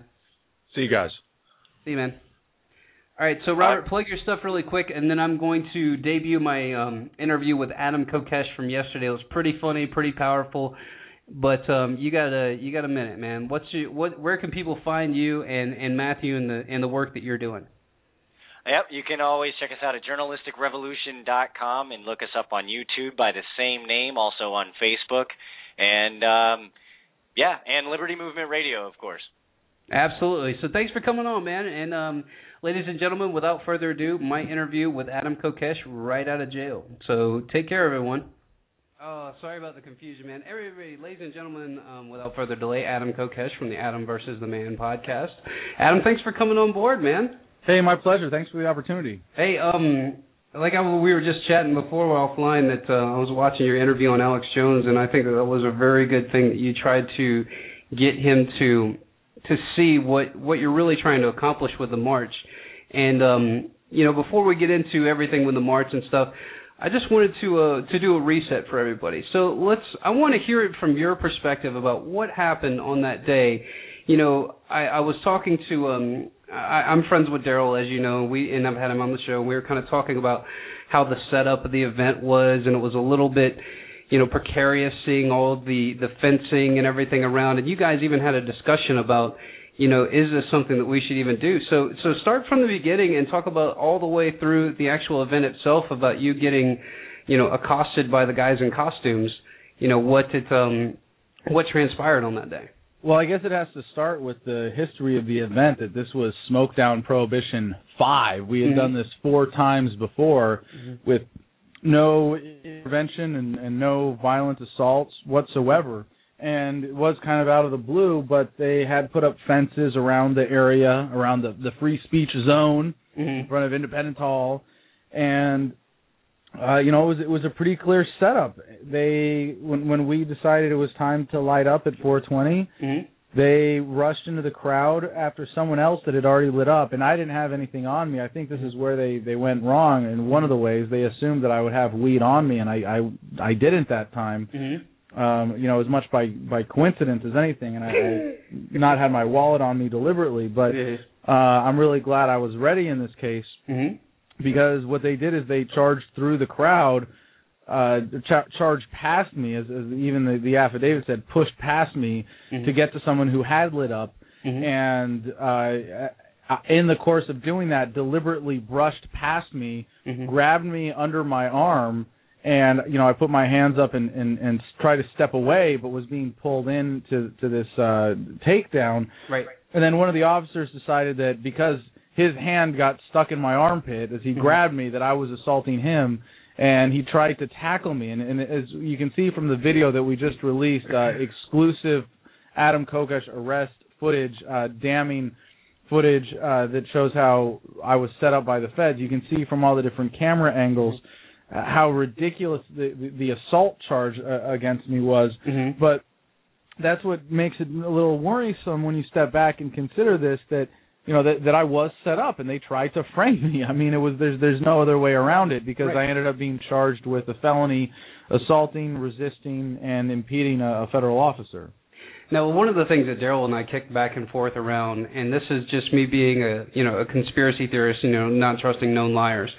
See you guys. See you, man. All right, so Robert, plug your stuff really quick, and then I'm going to debut my um, interview with Adam Kokesh from yesterday. It was pretty funny, pretty powerful. But um, you got a you got a minute, man. What's your what? Where can people find you and and Matthew and the and the work that you're doing? Yep, you can always check us out at journalisticrevolution.com and look us up on YouTube by the same name, also on Facebook, and um, yeah, and Liberty Movement Radio, of course. Absolutely. So thanks for coming on, man. And um, ladies and gentlemen, without further ado, my interview with Adam Kokesh right out of jail. So take care, everyone. Oh, sorry about the confusion, man. Everybody, ladies and gentlemen, um, without further delay, Adam Kokesh from the Adam versus the Man podcast. Adam, thanks for coming on board, man. Hey, my pleasure. Thanks for the opportunity. Hey, um, like I, we were just chatting before offline that uh, I was watching your interview on Alex Jones, and I think that, that was a very good thing that you tried to get him to to see what what you're really trying to accomplish with the march. And um, you know, before we get into everything with the march and stuff, I just wanted to uh, to do a reset for everybody. So let's. I want to hear it from your perspective about what happened on that day. You know, I, I was talking to. Um, I, I'm friends with Daryl, as you know. We and I've had him on the show. We were kind of talking about how the setup of the event was, and it was a little bit, you know, precarious seeing all the the fencing and everything around. And you guys even had a discussion about you know, is this something that we should even do? So, so start from the beginning and talk about all the way through the actual event itself about you getting, you know, accosted by the guys in costumes. You know, what it, um, what transpired on that day. Well, I guess it has to start with the history of the event that this was Smokedown Prohibition 5. We had Mhm. done this four times before Mhm. with no intervention and, and no violent assaults whatsoever. And it was kind of out of the blue, but they had put up fences around the area, around the, the free speech zone in front of Independence Hall. And uh, you know, it was it was a pretty clear setup. They when when we decided it was time to light up at 420, Mhm. They rushed into the crowd after someone else that had already lit up, and I didn't have anything on me. I think this is where they they went wrong. In one of the ways, they assumed that I would have weed on me, and I I I didn't that time. Mm-hmm. Um, you know, as much by by coincidence as anything, and I, I not had my wallet on me deliberately, but uh, I'm really glad I was ready in this case Mm-hmm. because what they did is they charged through the crowd, uh, ch- charged past me, as, as even the, the affidavit said, pushed past me Mhm. to get to someone who had lit up, Mhm. and uh, uh, in the course of doing that, deliberately brushed past me, Mhm. grabbed me under my arm. And you know, I put my hands up and, and and tried to step away, but was being pulled in to to this uh, takedown. Right. And then one of the officers decided that because his hand got stuck in my armpit as he Mhm. grabbed me, that I was assaulting him, and he tried to tackle me. And, and as you can see from the video that we just released, uh, exclusive Adam Kokesh arrest footage, uh, damning footage uh, that shows how I was set up by the feds. You can see from all the different camera angles uh, how ridiculous the, the the assault charge uh, against me was. Mm-hmm. But that's what makes it a little worrisome when you step back and consider this that you know that that I was set up and they tried to frame me. I mean, it was there's there's no other way around it because Right. I ended up being charged with a felony assaulting, resisting, and impeding a, a federal officer. Now, one of the things that Daryl and I kicked back and forth around, and this is just me being a you know a conspiracy theorist, you know, not trusting known liars,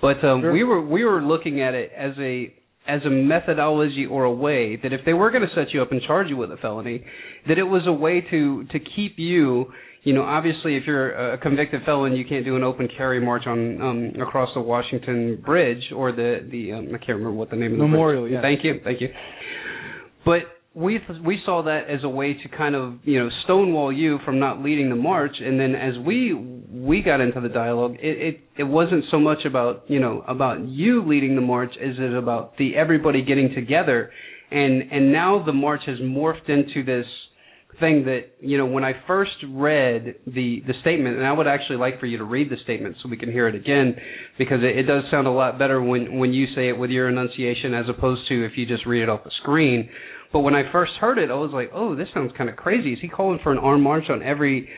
but um, Sure. we were we were looking at it as a as a methodology or a way that if they were going to set you up and charge you with a felony, that it was a way to to keep you. You know, obviously, if you're a convicted felon, you can't do an open carry march on um, across the Washington Bridge or the the um, I can't remember what the name of the Memorial, Bridge. yes. Thank you, thank you. But we we saw that as a way to kind of you know stonewall you from not leading the march, and then as we we got into the dialogue, it it, it wasn't so much about you know about you leading the march as it about the everybody getting together, and and now the march has morphed into this thing that you know when I first read the the statement, and I would actually like for you to read the statement so we can hear it again because it, it does sound a lot better when when you say it with your enunciation as opposed to if you just read it off the screen. But when I first heard it, I was like, "Oh, this sounds kind of crazy. Is he calling for an armed march on every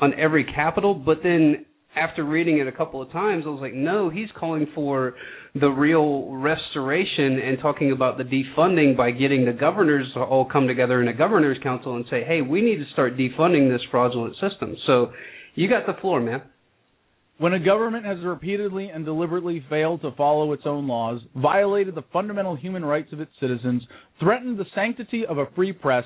on every capital?" But then after reading it a couple of times, I was like, "No, he's calling for the real restoration and talking about the defunding by getting the governors to all come together in a governors council and say, "Hey, we need to start defunding this fraudulent system." So, you got the floor, man. When a government has repeatedly and deliberately failed to follow its own laws, violated the fundamental human rights of its citizens, threatened the sanctity of a free press,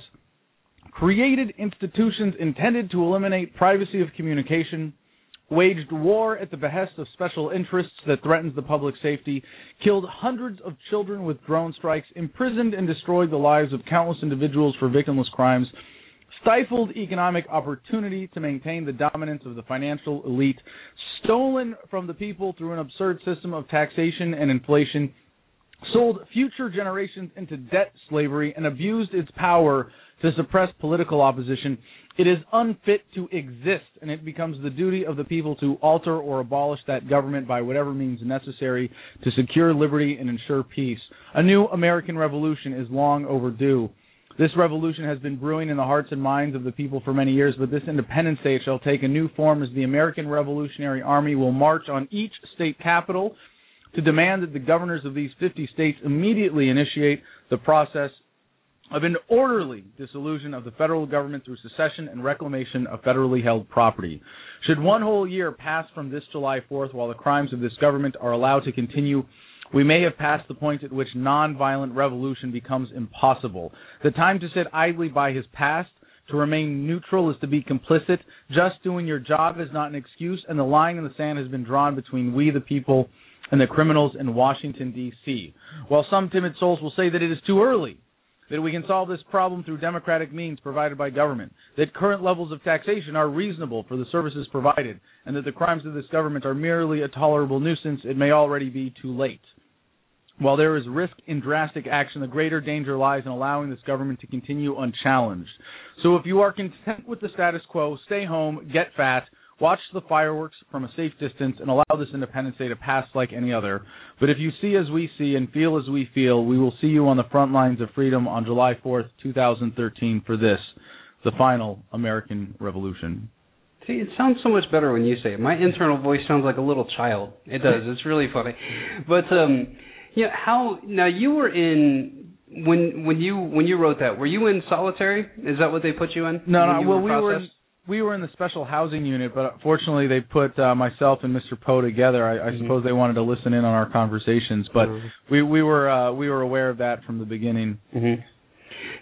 created institutions intended to eliminate privacy of communication, waged war at the behest of special interests that threatens the public safety, killed hundreds of children with drone strikes, imprisoned and destroyed the lives of countless individuals for victimless crimes, stifled economic opportunity to maintain the dominance of the financial elite, stolen from the people through an absurd system of taxation and inflation, sold future generations into debt slavery, and abused its power to suppress political opposition, it is unfit to exist, and it becomes the duty of the people to alter or abolish that government by whatever means necessary to secure liberty and ensure peace. A new American revolution is long overdue. This revolution has been brewing in the hearts and minds of the people for many years, but this Independence Day shall take a new form as the American Revolutionary Army will march on each state capital to demand that the governors of these 50 states immediately initiate the process of an orderly dissolution of the federal government through secession and reclamation of federally held property. Should one whole year pass from this July 4th while the crimes of this government are allowed to continue, we may have passed the point at which nonviolent revolution becomes impossible. The time to sit idly by has passed. To remain neutral is to be complicit. Just doing your job is not an excuse, and the line in the sand has been drawn between we, the people, and the criminals in Washington, D.C. While some timid souls will say that it is too early, that we can solve this problem through democratic means provided by government, that current levels of taxation are reasonable for the services provided, and that the crimes of this government are merely a tolerable nuisance, it may already be too late. While there is risk in drastic action, the greater danger lies in allowing this government to continue unchallenged. So if you are content with the status quo, stay home, get fat, watch the fireworks from a safe distance, and allow this Independence Day to pass like any other. But if you see as we see and feel as we feel, we will see you on the front lines of freedom on July 4th, 2013 for this, the final American Revolution. See, it sounds so much better when you say it. My internal voice sounds like a little child. It does. It's really funny. But um yeah, how now you were in when when you when you wrote that, were you in solitary? Is that what they put you in? No, no. Well, we were in, we were in the special housing unit, but fortunately they put uh, myself and Mr. Poe together. I, I Mhm. suppose they wanted to listen in on our conversations, but Mhm. we we were uh, we were aware of that from the beginning. hmm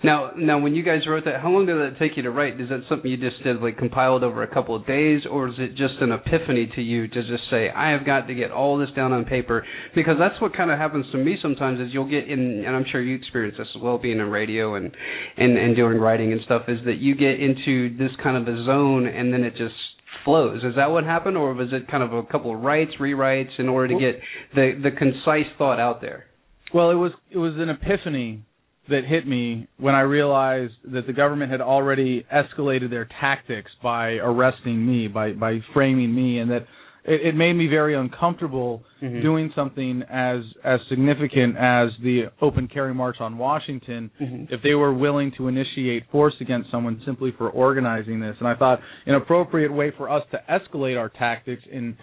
Now, now, when you guys wrote that, how long did that take you to write? Is that something you just did, like compiled over a couple of days, or is it just an epiphany to you to just say, "I have got to get all this down on paper"? Because that's what kind of happens to me sometimes. Is you'll get in, and I'm sure you experience this as well, being in radio and and and doing writing and stuff. Is that you get into this kind of a zone, and then it just flows. Is that what happened, or was it kind of a couple of writes, rewrites, in order to get the the concise thought out there? Well, it was it was an epiphany that hit me when I realized that the government had already escalated their tactics by arresting me, by by framing me, and that it, it made me very uncomfortable Mhm. doing something as as significant as the open carry march on Washington Mhm. if they were willing to initiate force against someone simply for organizing this and I thought an appropriate way for us to escalate our tactics in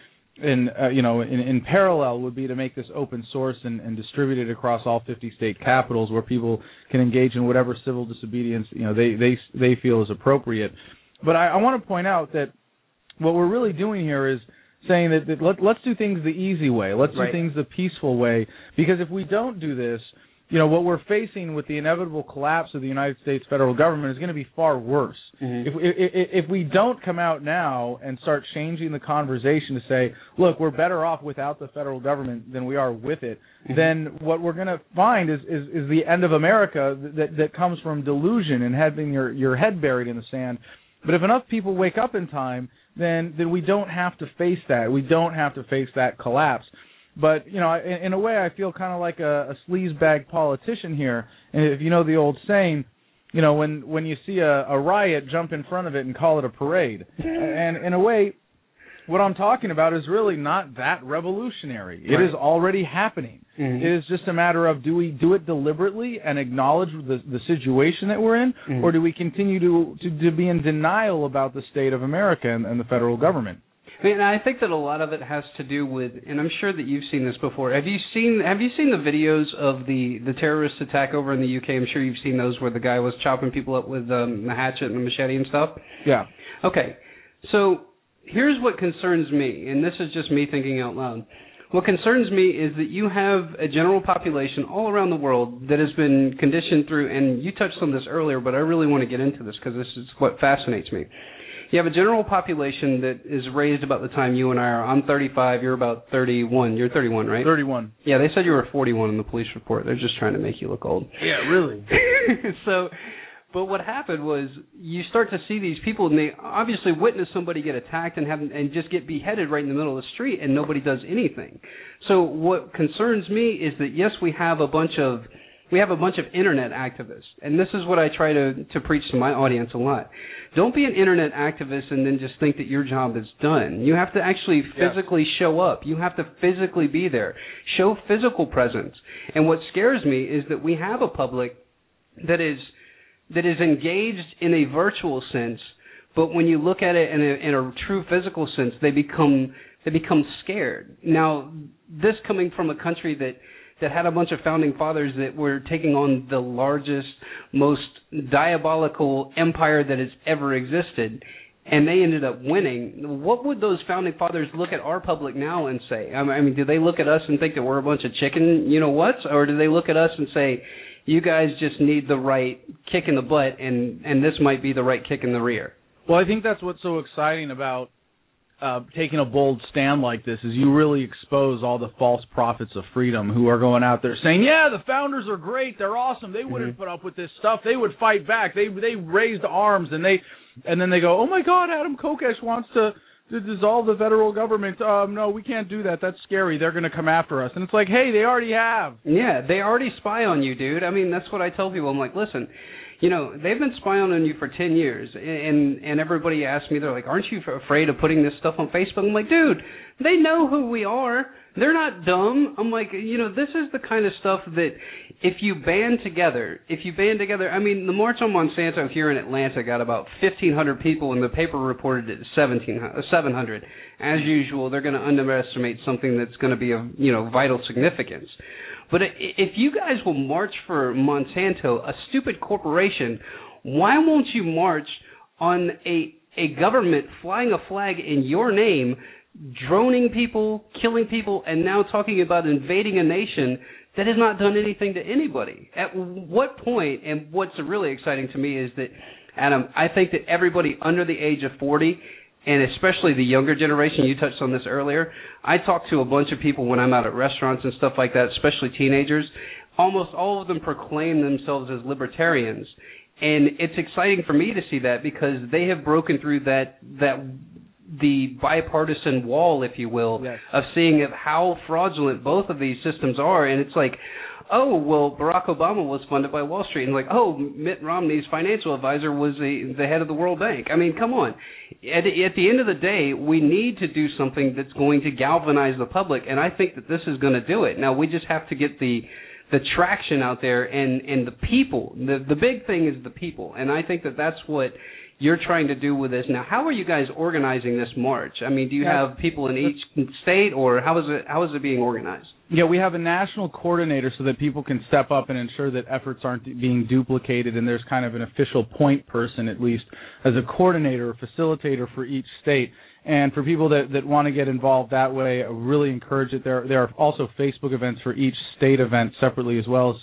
in uh, you know in, in parallel would be to make this open source and, and distribute it across all 50 state capitals where people can engage in whatever civil disobedience you know they they they feel is appropriate but I, I want to point out that what we're really doing here is saying that, that let, let's do things the easy way. Let's Right. do things the peaceful way. Because if we don't do this, you know, what we're facing with the inevitable collapse of the United States federal government is going to be far worse. Mhm. If, if, if we don't come out now and start changing the conversation to say, look, we're better off without the federal government than we are with it, Mhm. then what we're going to find is, is, is the end of America that, that comes from delusion and having your, your head buried in the sand. But if enough people wake up in time, then then we don't have to face that. We don't have to face that collapse. But you know, in, in a way, I feel kind of like a, a sleazebag politician here. And if you know the old saying, you know, when when you see a, a riot, jump in front of it and call it a parade. and in a way, what I'm talking about is really not that revolutionary. It Right. is already happening. Mhm. It is just a matter of do we do it deliberately and acknowledge the the situation that we're in, Mhm. or do we continue to, to to be in denial about the state of America and, and the federal government? And I think that a lot of it has to do with, and I'm sure that you've seen this before. Have you seen Have you seen the videos of the the terrorist attack over in the UK? I'm sure you've seen those where the guy was chopping people up with um, the hatchet and the machete and stuff. Yeah. Okay, so here's what concerns me, and this is just me thinking out loud. What concerns me is that you have a general population all around the world that has been conditioned through, and you touched on this earlier, but I really want to get into this because this is what fascinates me. You have a general population that is raised about the time you and I are. I'm 35. You're about 31. You're 31, right? 31. Yeah, they said you were 41 in the police report. They're just trying to make you look old. Yeah, really. so, but what happened was you start to see these people, and they obviously witness somebody get attacked and have and just get beheaded right in the middle of the street, and nobody does anything. So, what concerns me is that yes, we have a bunch of we have a bunch of internet activists, and this is what I try to to preach to my audience a lot. Don't be an internet activist and then just think that your job is done. You have to actually Yes. physically show up. You have to physically be there. Show physical presence. And what scares me is that we have a public that is that is engaged in a virtual sense, but when you look at it in a, in a true physical sense, they become they become scared. Now, this coming from a country that that had a bunch of founding fathers that were taking on the largest, most diabolical empire that has ever existed, and they ended up winning. What would those founding fathers look at our public now and say? I mean, do they look at us and think that we're a bunch of chicken, you know what, or do they look at us and say, you guys just need the right kick in the butt, and and this might be the right kick in the rear? Well, I think that's what's so exciting about uh, taking a bold stand like this is you really expose all the false prophets of freedom who are going out there saying, "Yeah, the founders are great. They're awesome. They wouldn't put up with this stuff. They would fight back. They they raised arms and they and then they go, "Oh my God, Adam Kokesh wants to." To dissolve the federal government. Um, no, we can't do that. That's scary. They're going to come after us. And it's like, hey, they already have. Yeah, they already spy on you, dude. I mean, that's what I tell people. I'm like, listen, you know, they've been spying on you for 10 years, and and everybody asks me, they're like, aren't you afraid of putting this stuff on Facebook? I'm like, dude, they know who we are. They're not dumb. I'm like, you know, this is the kind of stuff that if you band together, if you band together, I mean, the March on Monsanto here in Atlanta got about 1,500 people, and the paper reported it 1,700. Uh, 700. As usual, they're going to underestimate something that's going to be of, you know, vital significance. But if you guys will march for Monsanto, a stupid corporation, why won't you march on a a government flying a flag in your name, droning people, killing people, and now talking about invading a nation that has not done anything to anybody? At what point? and what's really exciting to me is that, Adam, I think that everybody under the age of 40 and especially the younger generation. You touched on this earlier. I talk to a bunch of people when I'm out at restaurants and stuff like that, especially teenagers. Almost all of them proclaim themselves as libertarians, and it's exciting for me to see that because they have broken through that that the bipartisan wall, if you will, Yes. of seeing of how fraudulent both of these systems are, and it's like. Oh well, Barack Obama was funded by Wall Street, and like, oh, Mitt Romney's financial advisor was the the head of the World Bank. I mean, come on. At at the end of the day, we need to do something that's going to galvanize the public, and I think that this is going to do it. Now we just have to get the the traction out there and and the people. The the big thing is the people, and I think that that's what you're trying to do with this. Now, how are you guys organizing this march? I mean, do you have people in each state, or how is it how is it being organized? Yeah, we have a national coordinator so that people can step up and ensure that efforts aren't being duplicated, and there's kind of an official point person, at least, as a coordinator or facilitator for each state. And for people that, that want to get involved that way, I really encourage it. There, there are also Facebook events for each state event separately, as well as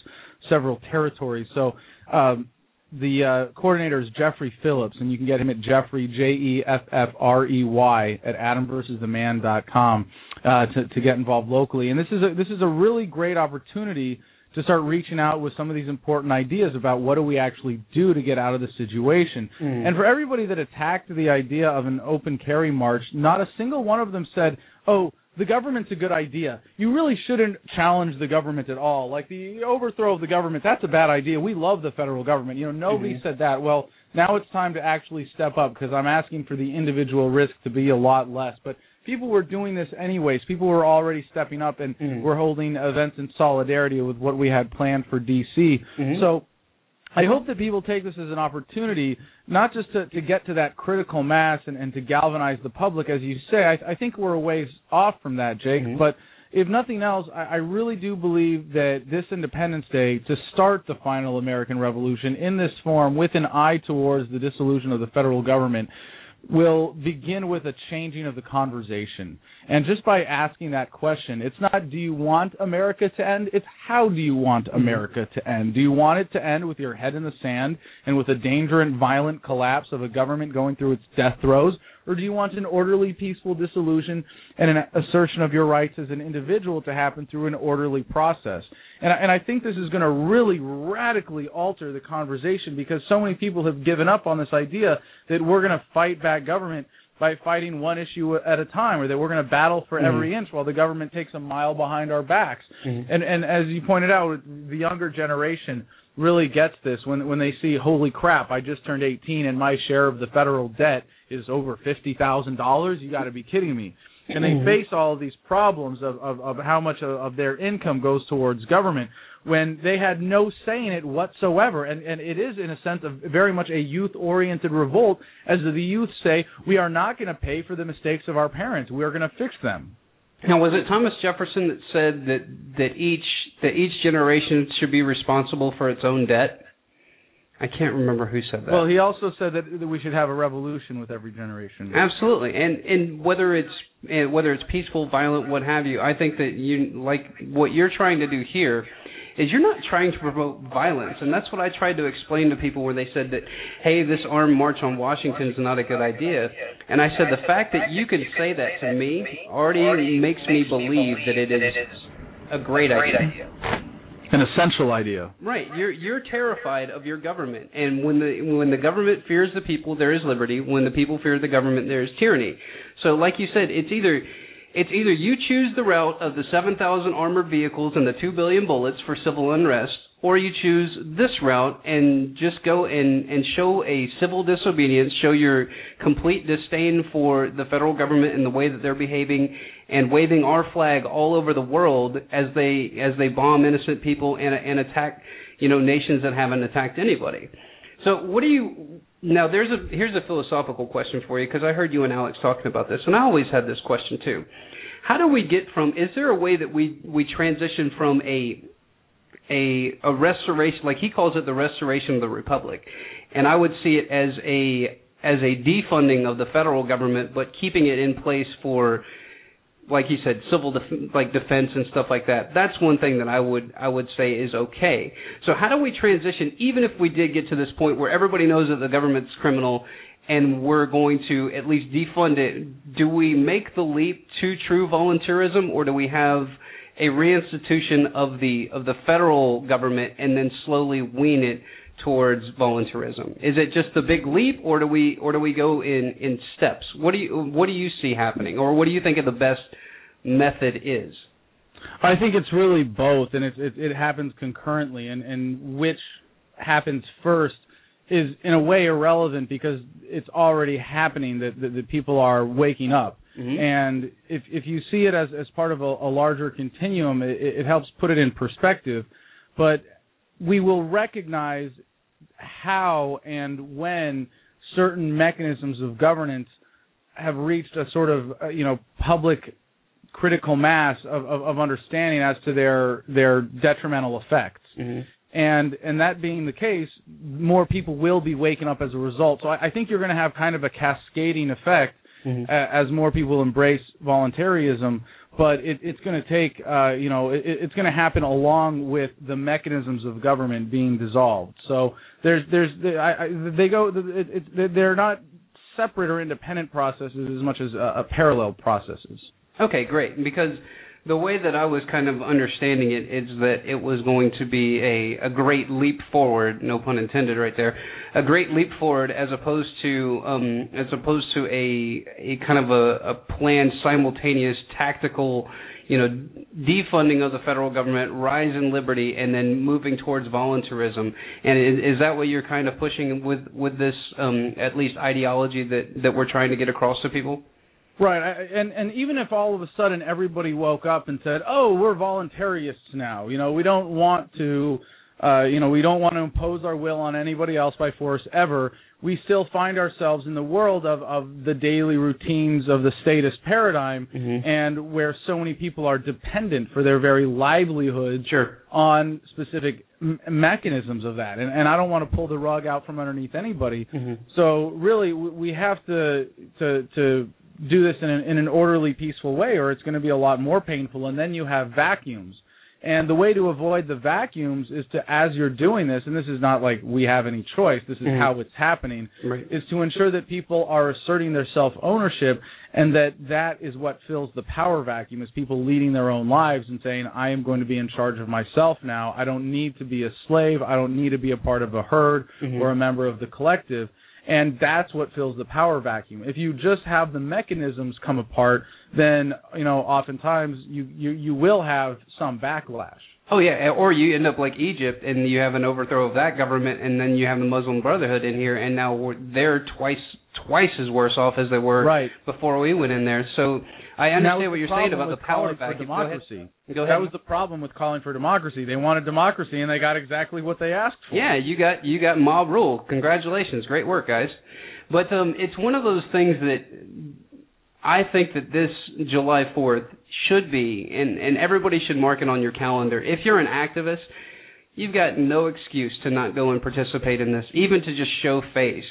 several territories. So um, the uh, coordinator is Jeffrey Phillips, and you can get him at Jeffrey J E F F R E Y at AdamVersusTheMan.com uh, to to get involved locally. And this is a this is a really great opportunity to start reaching out with some of these important ideas about what do we actually do to get out of the situation. Mm. And for everybody that attacked the idea of an open carry march, not a single one of them said, "Oh, the government's a good idea. You really shouldn't challenge the government at all. Like the overthrow of the government, that's a bad idea. We love the federal government. You know, nobody Mhm. said that. Well, now it's time to actually step up because I'm asking for the individual risk to be a lot less. But people were doing this anyways. People were already stepping up and were holding events in solidarity with what we had planned for DC. Mhm. So I hope that people take this as an opportunity, not just to, to get to that critical mass and, and to galvanize the public, as you say. I, I think we're a ways off from that, Jake. But if nothing else, I, I really do believe that this Independence Day, to start the final American Revolution in this form with an eye towards the dissolution of the federal government, will begin with a changing of the conversation. And just by asking that question, it's not do you want America to end? It's how do you want mm-hmm. America to end? Do you want it to end with your head in the sand and with a danger and violent collapse of a government going through its death throes? Or do you want an orderly, peaceful dissolution and an assertion of your rights as an individual to happen through an orderly process? And I, and I think this is going to really radically alter the conversation because so many people have given up on this idea that we're going to fight back government by fighting one issue at a time, or that we're going to battle for Mhm. every inch while the government takes a mile behind our backs. And and as you pointed out, the younger generation really gets this when when they see, holy crap, I just turned 18 and my share of the federal debt is over fifty thousand dollars. You got to be kidding me. And they Mhm. face all these problems of, of, of how much of, of their income goes towards government when they had no say in it whatsoever. And, and it is, in a sense, a, very much a youth oriented revolt, as the youth say, we are not going to pay for the mistakes of our parents. We are going to fix them. Now, was it Thomas Jefferson that said that that each that each generation should be responsible for its own debt? I can't remember who said that. Well, he also said that, that we should have a revolution with every generation. Absolutely, and and whether it's and whether it's peaceful, violent, what have you, I think that you like what you're trying to do here is you're not trying to promote violence, and that's what I tried to explain to people where they said that, hey, this armed march on Washington is not a good idea, and I said the fact that you can say that to me already makes me believe that it is a great idea. An essential idea. Right. You're you're terrified of your government, and when the when the government fears the people, there is liberty. When the people fear the government, there is tyranny. So, like you said, it's either it's either you choose the route of the 7,000 armored vehicles and the 2 billion bullets for civil unrest, or you choose this route and just go and, and show a civil disobedience, show your complete disdain for the federal government and the way that they're behaving, and waving our flag all over the world as they as they bomb innocent people and, and attack you know nations that haven't attacked anybody. So what do you now? There's a here's a philosophical question for you because I heard you and Alex talking about this, and I always had this question too. How do we get from? Is there a way that we we transition from a a a restoration, like he calls it, the restoration of the republic, and I would see it as a as a defunding of the federal government, but keeping it in place for like you said, civil def- like defense and stuff like that. That's one thing that I would I would say is okay. So how do we transition, even if we did get to this point where everybody knows that the government's criminal and we're going to at least defund it? Do we make the leap to true volunteerism, or do we have a reinstitution of the of the federal government and then slowly wean it towards voluntarism? Is it just the big leap, or do we or do we go in in steps? What do you what do you see happening, or what do you think of the best method is? I think it's really both, and it it, it happens concurrently, and and which happens first is in a way irrelevant because it's already happening that that, that people are waking up. Mhm. And if if you see it as as part of a, a larger continuum, it, it helps put it in perspective. But we will recognize how and when certain mechanisms of governance have reached a sort of uh, you know public critical mass of, of, of understanding as to their their detrimental effects. Mhm. And and that being the case, more people will be waking up as a result. So I, I think you're going to have kind of a cascading effect Mhm. a- as more people embrace voluntarism. But it, it's going to take, uh, you know, it, it's going to happen along with the mechanisms of government being dissolved. So there's, there's, I, I, they go, it, it, they're not separate or independent processes as much as uh, parallel processes. Okay, great. Because the way that I was kind of understanding it is that it was going to be a, a great leap forward, no pun intended right there, a great leap forward as opposed to um, as opposed to a a kind of a, a planned simultaneous tactical you know defunding of the federal government, rise in liberty, and then moving towards voluntarism. And is, is that what you're kind of pushing with with this um, at least ideology that that we're trying to get across to people? Right, I- and and even if all of a sudden everybody woke up and said, "Oh, we're voluntarists now," you know, we don't want to, uh, you know, we don't want to impose our will on anybody else by force ever. We still find ourselves in the world of of the daily routines of the statist paradigm, and where so many people are dependent for their very livelihood sure. on specific m- mechanisms of that. And and I don't want to pull the rug out from underneath anybody. So really, we have to to to do this in an, in an orderly, peaceful way, or it's going to be a lot more painful. And then you have vacuums. And the way to avoid the vacuums is to, as you're doing this, and this is not like we have any choice, this is Mhm. how it's happening, Right. is to ensure that people are asserting their self-ownership and that that is what fills the power vacuum is people leading their own lives and saying, I am going to be in charge of myself now. I don't need to be a slave. I don't need to be a part of a herd Mhm. or a member of the collective and that's what fills the power vacuum. If you just have the mechanisms come apart, then you know oftentimes you you you will have some backlash. Oh yeah, or you end up like Egypt and you have an overthrow of that government, and then you have the Muslim Brotherhood in here, and now they're twice twice as worse off as they were Right. before we went in there. So I And understand what you're saying about the power vacuum. Democracy. Go ahead. That was the problem with calling for democracy. They wanted democracy, and they got exactly what they asked for. Yeah, you got you got mob rule. Congratulations, great work, guys. But um, it's one of those things that I think that this July 4th should be, and and everybody should mark it on your calendar. If you're an activist, you've got no excuse to not go and participate in this, even to just show face,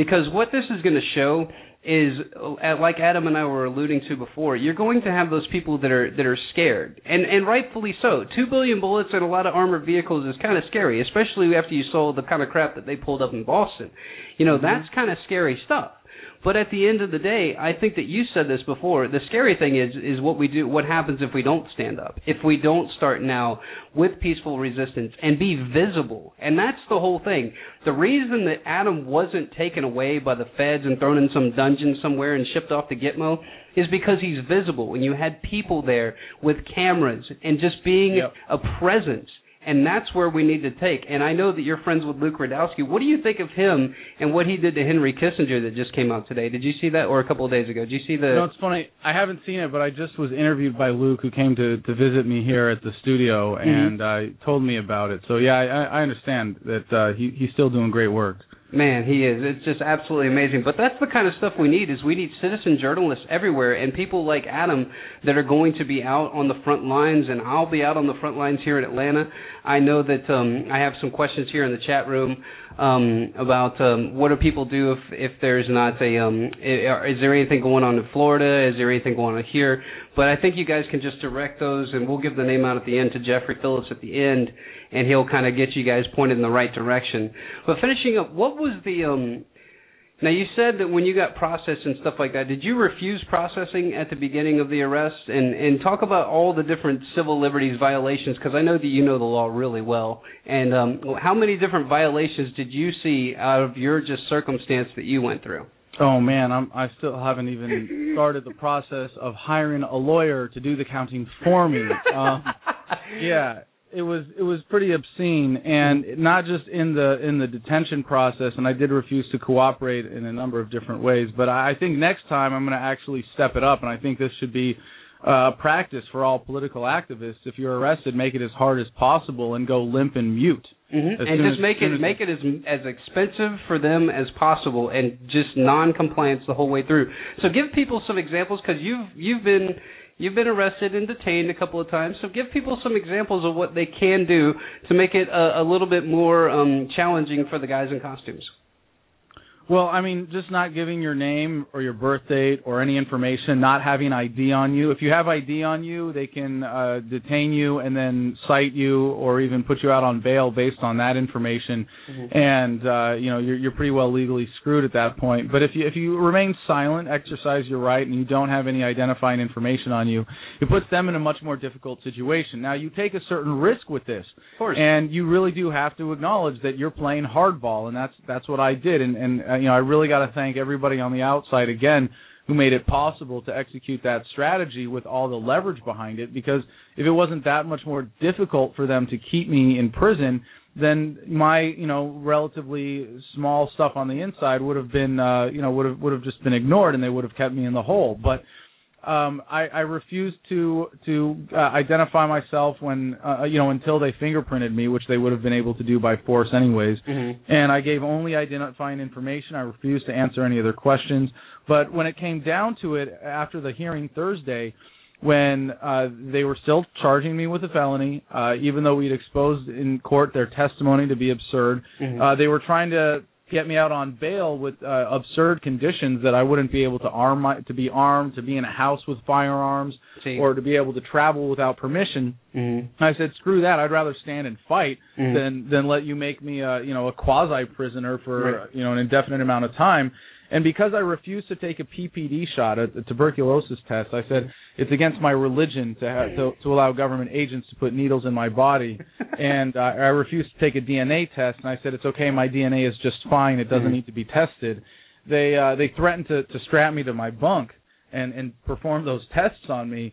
because what this is going to show is uh, like Adam and I were alluding to before, you're going to have those people that are that are scared, and and rightfully so. Two billion bullets and a lot of armored vehicles is kind of scary, especially after you saw the kind of crap that they pulled up in Boston. You know, that's kind of scary stuff. But at the end of the day, I think that you said this before. The scary thing is is what we do. What happens if we don't stand up? If we don't start now with peaceful resistance and be visible? And that's the whole thing. The reason that Adam wasn't taken away by the feds and thrown in some dungeon somewhere and shipped off to Gitmo is because he's visible. And you had people there with cameras and just being a presence. And that's where we need to take. And I know that you're friends with Luke Rudkowski. What do you think of him and what he did to Henry Kissinger that just came out today? Did you see that, or a couple of days ago? Did you see the? No, it's funny. I haven't seen it, but I just was interviewed by Luke, who came to to visit me here at the studio, Mhm. and uh, told me about it. So yeah, I, I understand that uh, he he's still doing great work. Man, he is. It's just absolutely amazing. But that's the kind of stuff we need is we need citizen journalists everywhere and people like Adam that are going to be out on the front lines and I'll be out on the front lines here in Atlanta. I know that um I have some questions here in the chat room um about um what do people do if if there's not a um is there anything going on in Florida? Is there anything going on here? But I think you guys can just direct those and we'll give the name out at the end to Jeffrey Phillips at the end and he'll kind of get you guys pointed in the right direction. But finishing up, what was the um now you said that when you got processed and stuff like that, did you refuse processing at the beginning of the arrest? And and talk about all the different civil liberties violations because I know that you know the law really well. And um how many different violations did you see out of your just circumstance that you went through? Oh man, I'm I still haven't even started the process of hiring a lawyer to do the counting for me. Um, yeah, it was it was pretty obscene, and not just in the in the detention process. And I did refuse to cooperate in a number of different ways. But I think next time I'm going to actually step it up, and I think this should be uh, practice for all political activists. If you're arrested, make it as hard as possible and go limp and mute. Mm-hmm. And just as- make it as- make it as as expensive for them as possible, and just non-compliance the whole way through. So give people some examples because you've you've been you've been arrested and detained a couple of times. So give people some examples of what they can do to make it a, a little bit more um, challenging for the guys in costumes. Well, I mean, just not giving your name or your birth date or any information, not having ID on you. If you have ID on you, they can uh, detain you and then cite you or even put you out on bail based on that information. And uh, you know, you're, you're pretty well legally screwed at that point. But if you if you remain silent, exercise your right, and you don't have any identifying information on you, it puts them in a much more difficult situation. Now, you take a certain risk with this, Of course. and you really do have to acknowledge that you're playing hardball, and that's that's what I did. And and uh, you know, I really got to thank everybody on the outside again who made it possible to execute that strategy with all the leverage behind it. Because if it wasn't that much more difficult for them to keep me in prison, then my you know relatively small stuff on the inside would have been uh, you know would have would have just been ignored, and they would have kept me in the hole. But um, I, I refused to to uh, identify myself when uh, you know until they fingerprinted me, which they would have been able to do by force anyways. And I gave only identifying information. I refused to answer any other questions. But when it came down to it, after the hearing Thursday, when uh, they were still charging me with a felony, uh, even though we'd exposed in court their testimony to be absurd, Mhm. uh, they were trying to get me out on bail with uh, absurd conditions that I wouldn't be able to arm my, to be armed, to be in a house with firearms, See. or to be able to travel without permission. Mm-hmm. I said, screw that. I'd rather stand and fight Mhm. than than let you make me a you know a quasi prisoner for Right. you know an indefinite amount of time. And because I refused to take a PPD shot, a, a tuberculosis test, I said it's against my religion to have, to, to allow government agents to put needles in my body. and uh, I refused to take a DNA test, and I said it's okay. My DNA is just fine. It doesn't Mhm. need to be tested. They uh, they threatened to, to strap me to my bunk and and perform those tests on me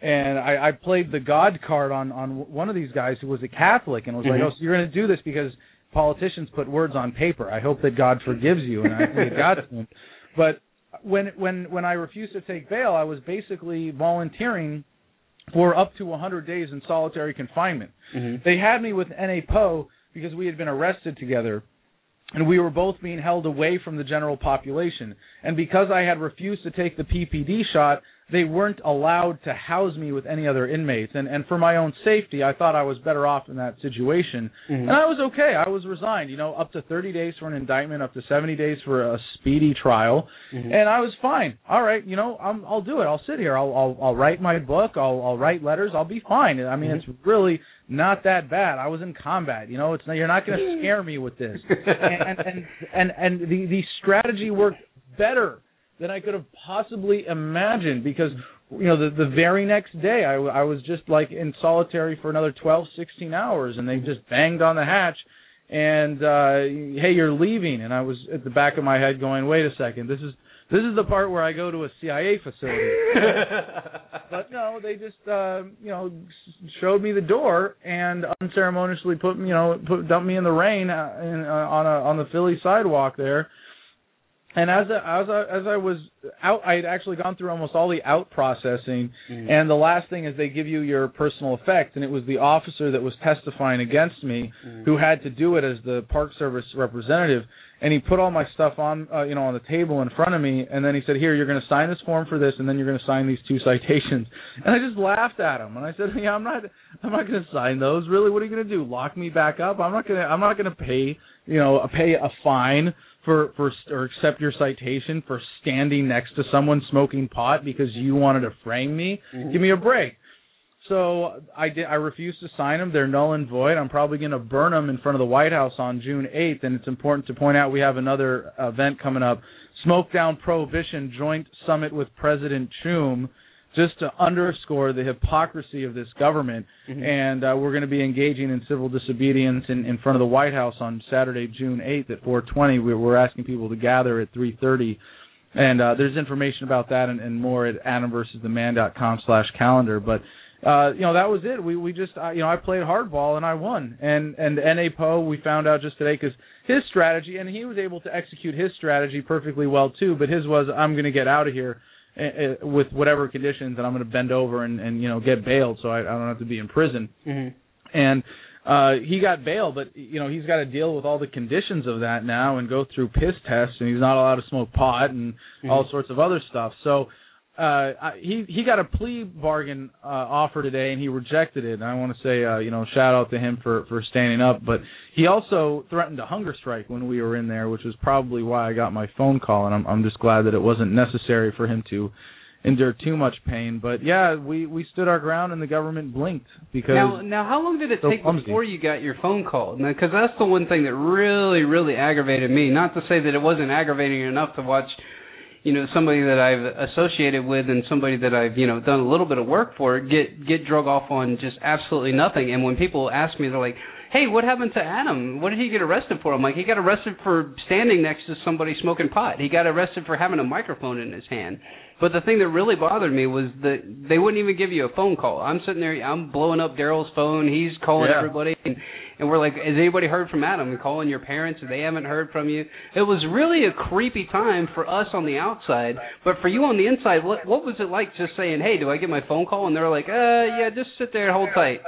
and I, I played the God card on on one of these guys who was a Catholic and was like, Mhm. "Oh, so you're going to do this because politicians put words on paper. I hope that God forgives you." And I think to him. But when when when I refused to take bail, I was basically volunteering for up to 100 days in solitary confinement. Mhm. They had me with NA Poe because we had been arrested together. And we were both being held away from the general population. And because I had refused to take the PPD shot, they weren't allowed to house me with any other inmates. And and for my own safety, I thought I was better off in that situation. Mhm. And I was okay. I was resigned, you know, up to 30 days for an indictment, up to 70 days for a speedy trial. Mhm. And I was fine. All right, you know, I'm, I'll do it. I'll sit here. I'll, I'll I'll write my book. I'll I'll write letters. I'll be fine. I mean, Mhm. it's really not that bad. I was in combat. You know, it's not, you're not going to scare me with this. and and and and the the strategy worked better than I could have possibly imagined because you know the the very next day I, w- I was just like in solitary for another 12 16 hours and they just banged on the hatch and uh hey you're leaving. And I was at the back of my head going wait a second this is this is the part where I go to a CIA facility. But no they just uh you know showed me the door and unceremoniously put me you know put dumped me in the rain uh, in, uh, on a on the Philly sidewalk there and as I, as I, as I was out, I had actually gone through almost all the out processing, Mhm. and the last thing is they give you your personal effects, and it was the officer that was testifying against me Mhm. who had to do it as the Park Service representative, and he put all my stuff on, uh, you know, on the table in front of me, and then he said, "Here, you're going to sign this form for this, and then you're going to sign these two citations." And I just laughed at him, and I said, "Yeah, I'm not, I'm not going to sign those. Really, what are you going to do? Lock me back up? I'm not going to, I'm not going to pay, you know, pay a fine." For for or accept your citation for standing next to someone smoking pot because you wanted to frame me. Mhm. Give me a break. So I did. I refused to sign them. They're null and void. I'm probably going to burn them in front of the White House on June 8th. And it's important to point out we have another event coming up: Smoke Down Prohibition Joint Summit with President Choom, just to underscore the hypocrisy of this government. Mhm. And uh, we're going to be engaging in civil disobedience in, in front of the White House on Saturday, June 8th at 4:20. We, we're asking people to gather at 3:30. And uh, there's information about that and, and more at adamversustheman.com slash calendar. But uh, you know that was it. We we just uh, you know I played hardball and I won. And and Na Poe we found out just today because his strategy and he was able to execute his strategy perfectly well too. But his was I'm going to get out of here uh, with whatever conditions and I'm going to bend over and and you know get bailed so I, I don't have to be in prison. Mm-hmm. And uh he got bail, but you know he's got to deal with all the conditions of that now and go through piss tests, and he's not allowed to smoke pot and Mhm. all sorts of other stuff. So uh he he got a plea bargain uh offer today and he rejected it. And I want to say uh you know shout out to him for for standing up, but he also threatened a hunger strike when we were in there, which was probably why I got my phone call and I'm I'm just glad that it wasn't necessary for him to endure too much pain. But yeah, we we stood our ground and the government blinked because Now, now, how long did it So take clumsy. before you got your phone call? Because that's the one thing that really, really aggravated me. Not to say that it wasn't aggravating enough to watch, you know, somebody that I've associated with and somebody that I've, you know, done a little bit of work for get get drug off on just absolutely nothing. And when people ask me, they're like, "Hey, what happened to Adam? What did he get arrested for?" I'm like, "He got arrested for standing next to somebody smoking pot. He got arrested for having a microphone in his hand." But the thing that really bothered me was that they wouldn't even give you a phone call. I'm sitting there, I'm blowing up Daryl's phone. He's calling Yeah. everybody, and, and we're like, "Has anybody heard from Adam?" And calling your parents, and they haven't heard from you. It was really a creepy time for us on the outside, but for you on the inside, what what was it like? Just saying, "Hey, do I get my phone call?" And they're like, "Uh, yeah, just sit there and hold tight."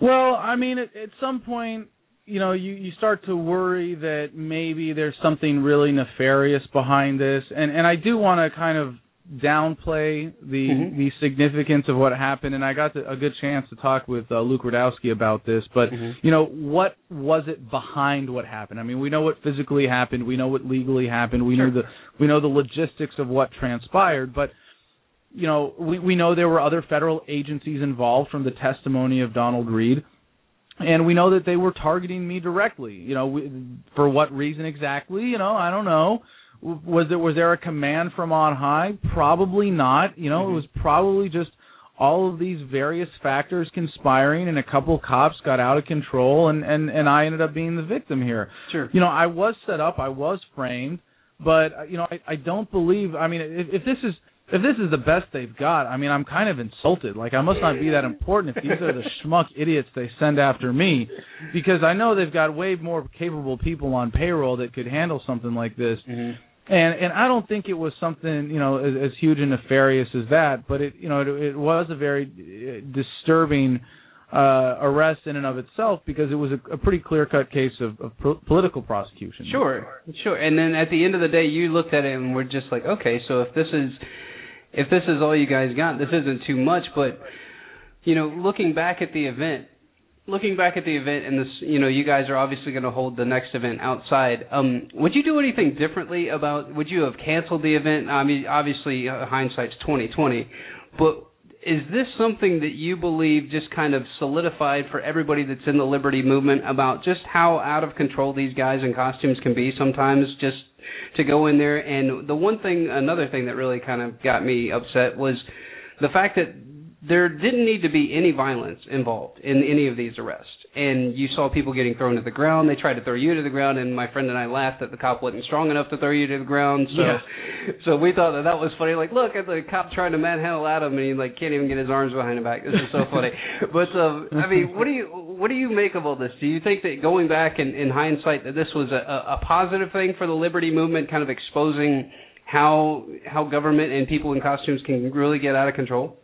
Well, I mean, at, at some point, you know, you you start to worry that maybe there's something really nefarious behind this, and and I do want to kind of downplay the Mhm. the significance of what happened, and I got the, a good chance to talk with uh, Luke Rudkowski about this. But Mhm. you know, what was it behind what happened? I mean, we know what physically happened, we know what legally happened, we know the we know the logistics of what transpired, but you know, we, we know there were other federal agencies involved from the testimony of Donald Reed, and we know that they were targeting me directly. You know, we, for what reason exactly? You know, I don't know. Was there was there a command from on high? Probably not. You know, it was probably just all of these various factors conspiring, and a couple cops got out of control, and and and I ended up being the victim here. Sure. You know, I was set up, I was framed, but uh, you know, I, I don't believe. I mean, if, if this is if this is the best they've got, I mean, I'm kind of insulted. Like, I must not be that important if these are the schmuck idiots they send after me, because I know they've got way more capable people on payroll that could handle something like this. Mm-hmm. And and I don't think it was something you know as, as huge and nefarious as that, but it you know it, it was a very uh, disturbing uh arrest in and of itself because it was a, a pretty clear cut case of, of pro- political prosecution. Sure, sure. And then at the end of the day, you looked at it and were just like, okay, so if this is if this is all you guys got, this isn't too much. But you know, looking back at the event, looking back at the event, and this, you know, you guys are obviously going to hold the next event outside. Um, would you do anything differently about? Would you have canceled the event? I mean, obviously, uh, hindsight's twenty twenty, but is this something that you believe just kind of solidified for everybody that's in the liberty movement about just how out of control these guys in costumes can be sometimes just to go in there and the one thing another thing that really kind of got me upset was the fact that there didn't need to be any violence involved in any of these arrests and you saw people getting thrown to the ground they tried to throw you to the ground and my friend and I laughed that the cop wasn't strong enough to throw you to the ground so Yeah. so we thought that that was funny. Like, look at the cop trying to manhandle Adam, and he like can't even get his arms behind his back. This is so funny. but um, I mean, what do you what do you make of all this? Do you think that going back in, in hindsight that this was a, a a positive thing for the liberty movement, kind of exposing how how government and people in costumes can really get out of control?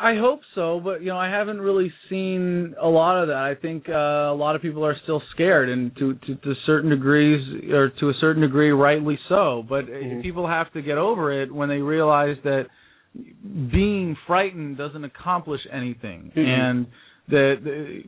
I hope so, but you know, I haven't really seen a lot of that. I think uh, a lot of people are still scared, and to, to to certain degrees, or to a certain degree, rightly so. But uh people have to get over it when they realize that being frightened doesn't accomplish anything, Mhm. and that the,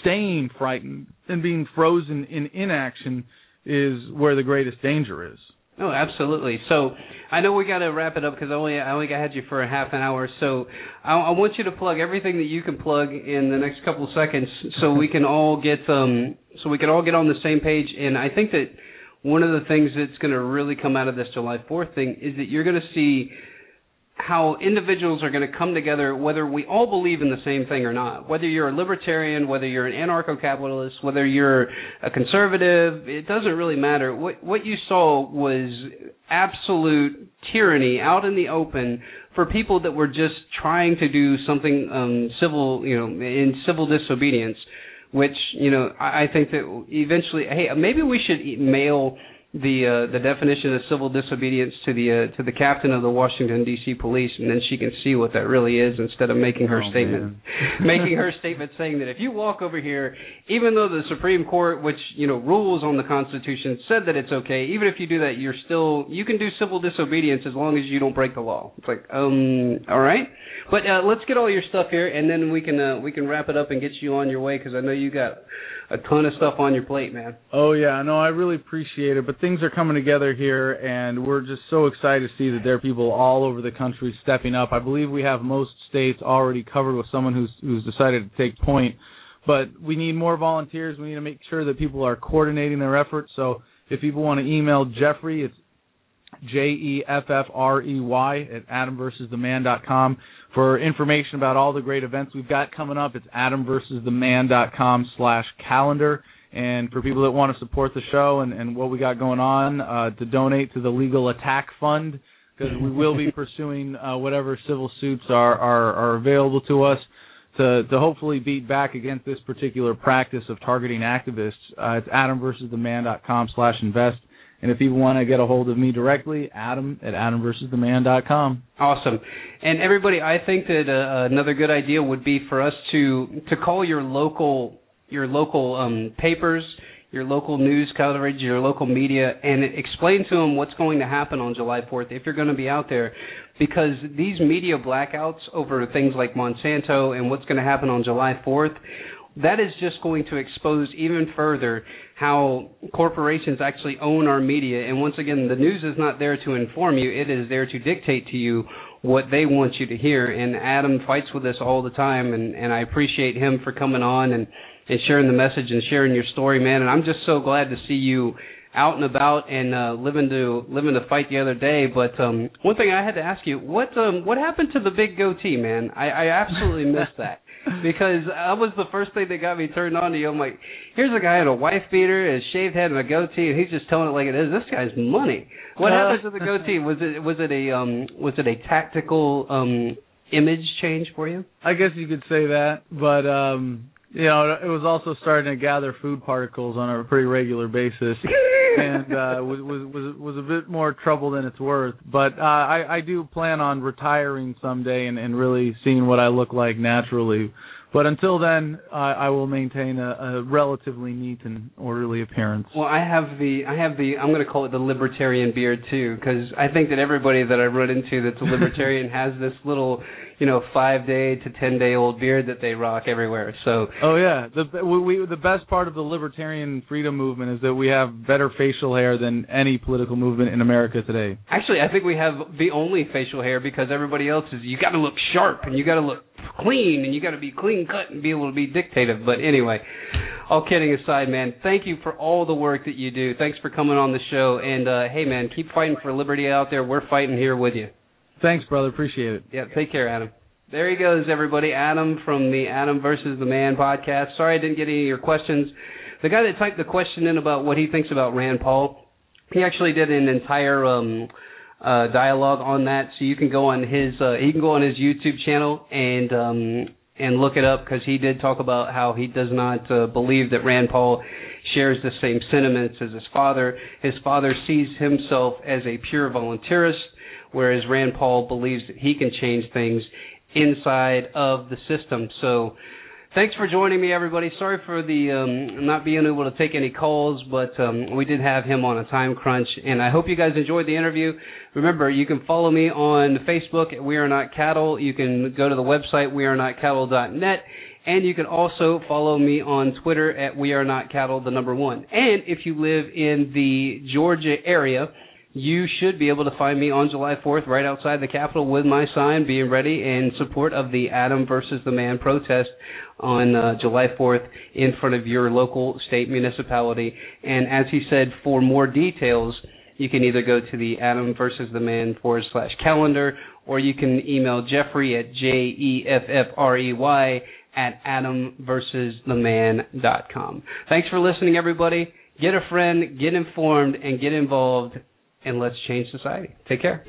staying frightened and being frozen in inaction is where the greatest danger is. Oh, absolutely. So I know we got to wrap it up because I only I only had you for a half an hour. So I, I want you to plug everything that you can plug in the next couple of seconds, so we can all get um so we can all get on the same page. And I think that one of the things that's going to really come out of this July 4th thing is that you're going to see how individuals are going to come together whether we all believe in the same thing or not. Whether you're a libertarian, whether you're an anarcho-capitalist, whether you're a conservative, it doesn't really matter. What what you saw was absolute tyranny out in the open for people that were just trying to do something um civil, you know, in civil disobedience which you know I, I think that eventually, hey, maybe we should mail the uh, the definition of civil disobedience to the uh, to the captain of the Washington D.C. police, and then she can see what that really is instead of making her Oh, statement, making her statement saying that if you walk over here, even though the Supreme Court, which you know rules on the Constitution, said that it's okay, even if you do that, you're still you can do civil disobedience as long as you don't break the law. It's like, um, all right, but uh, let's get all your stuff here, and then we can uh, we can wrap it up and get you on your way because I know you got a ton of stuff on your plate, man. Oh yeah, no, I really appreciate it. But things are coming together here, and we're just so excited to see that there are people all over the country stepping up. I believe we have most states already covered with someone who's who's decided to take point. But we need more volunteers. We need to make sure that people are coordinating their efforts. So if people want to email Jeffrey, it's J E F F R E Y at adamversustheman.com for information about all the great events we've got coming up. It's adamversustheman.com slash calendar. And for people that want to support the show and, and what we got going on, uh, to donate to the Legal Attack Fund, because we will be pursuing uh, whatever civil suits are, are, are available to us to, to hopefully beat back against this particular practice of targeting activists. Uh, it's adamversustheman.com slash invest. And if people want to get a hold of me directly, Adam at adamversustheman.com. Awesome. And everybody, I think that uh, another good idea would be for us to to call your local your local um, papers, your local news coverage, your local media, and explain to them what's going to happen on July 4th if you're going to be out there. Because these media blackouts over things like Monsanto and what's going to happen on July 4th, that is just going to expose even further how corporations actually own our media. And once again, the news is not there to inform you, it is there to dictate to you what they want you to hear. And Adam fights with us all the time, and, and I appreciate him for coming on and, and sharing the message and sharing your story, man. And I'm just so glad to see you out and about and uh living to living to fight the other day but um one thing i had to ask you what um what happened to the big goatee man? I i absolutely missed that. Because that was the first thing that got me turned on to you. I'm like here's a guy in a wife beater a shaved head and a goatee and he's just telling it like it is. This guy's money. What Uh. happened to the goatee? Was it was it a um was it a tactical um image change for you? I guess you could say that, but um you know, it was also starting to gather food particles on a pretty regular basis, and uh, was was was was a bit more trouble than it's worth. But uh, I I do plan on retiring someday and and really seeing what I look like naturally. But until then, I, I will maintain a, a relatively neat and orderly appearance. Well, I have the I have the I'm going to call it the libertarian beard too because I think that everybody that I run into that's a libertarian has this little, you know, 5 day to 10 day old beard that they rock everywhere. So, Oh yeah, the we, we the best part of the libertarian freedom movement is that we have better facial hair than any political movement in America today. actually I think we have the only facial hair because everybody else is you got to look sharp and you got to look clean and you got to be clean cut and be able to be dictative. But anyway, all kidding aside, man, thank you for all the work that you do. Thanks for coming on the show and uh hey man, keep fighting for liberty out there. We're fighting here with you. Thanks, brother. Appreciate it. Yeah, take care, Adam. There he goes, everybody. Adam from the Adam versus the Man podcast. Sorry I didn't get any of your questions. The guy that typed the question in about what he thinks about Rand Paul, he actually did an entire um uh dialogue on that. So you can go on his uh he can go on his YouTube channel and um and look it up because he did talk about how he does not uh, believe that Rand Paul shares the same sentiments as his father. His father sees himself as a pure volunteerist, whereas Rand Paul believes that he can change things inside of the system. So thanks for joining me, everybody. Sorry for the um, not being able to take any calls, but um, we did have him on a time crunch, and I hope you guys enjoyed the interview. Remember, you can follow me on Facebook at We Are Not Cattle. You can go to the website wearenotcattle.net. And you can also follow me on Twitter at We Are Not Cattle, the number one. And if you live in the Georgia area, you should be able to find me on July 4th right outside the Capitol with my sign being ready in support of the Adam versus the Man protest on uh, July 4th in front of your local state municipality. And as he said, for more details, you can either go to the Adam versus the Man forward slash calendar, or you can email Jeffrey at J E F F R E Y at adamversustheman.com. Thanks for listening, everybody. Get a friend, get informed, and get involved, and let's change society. Take care.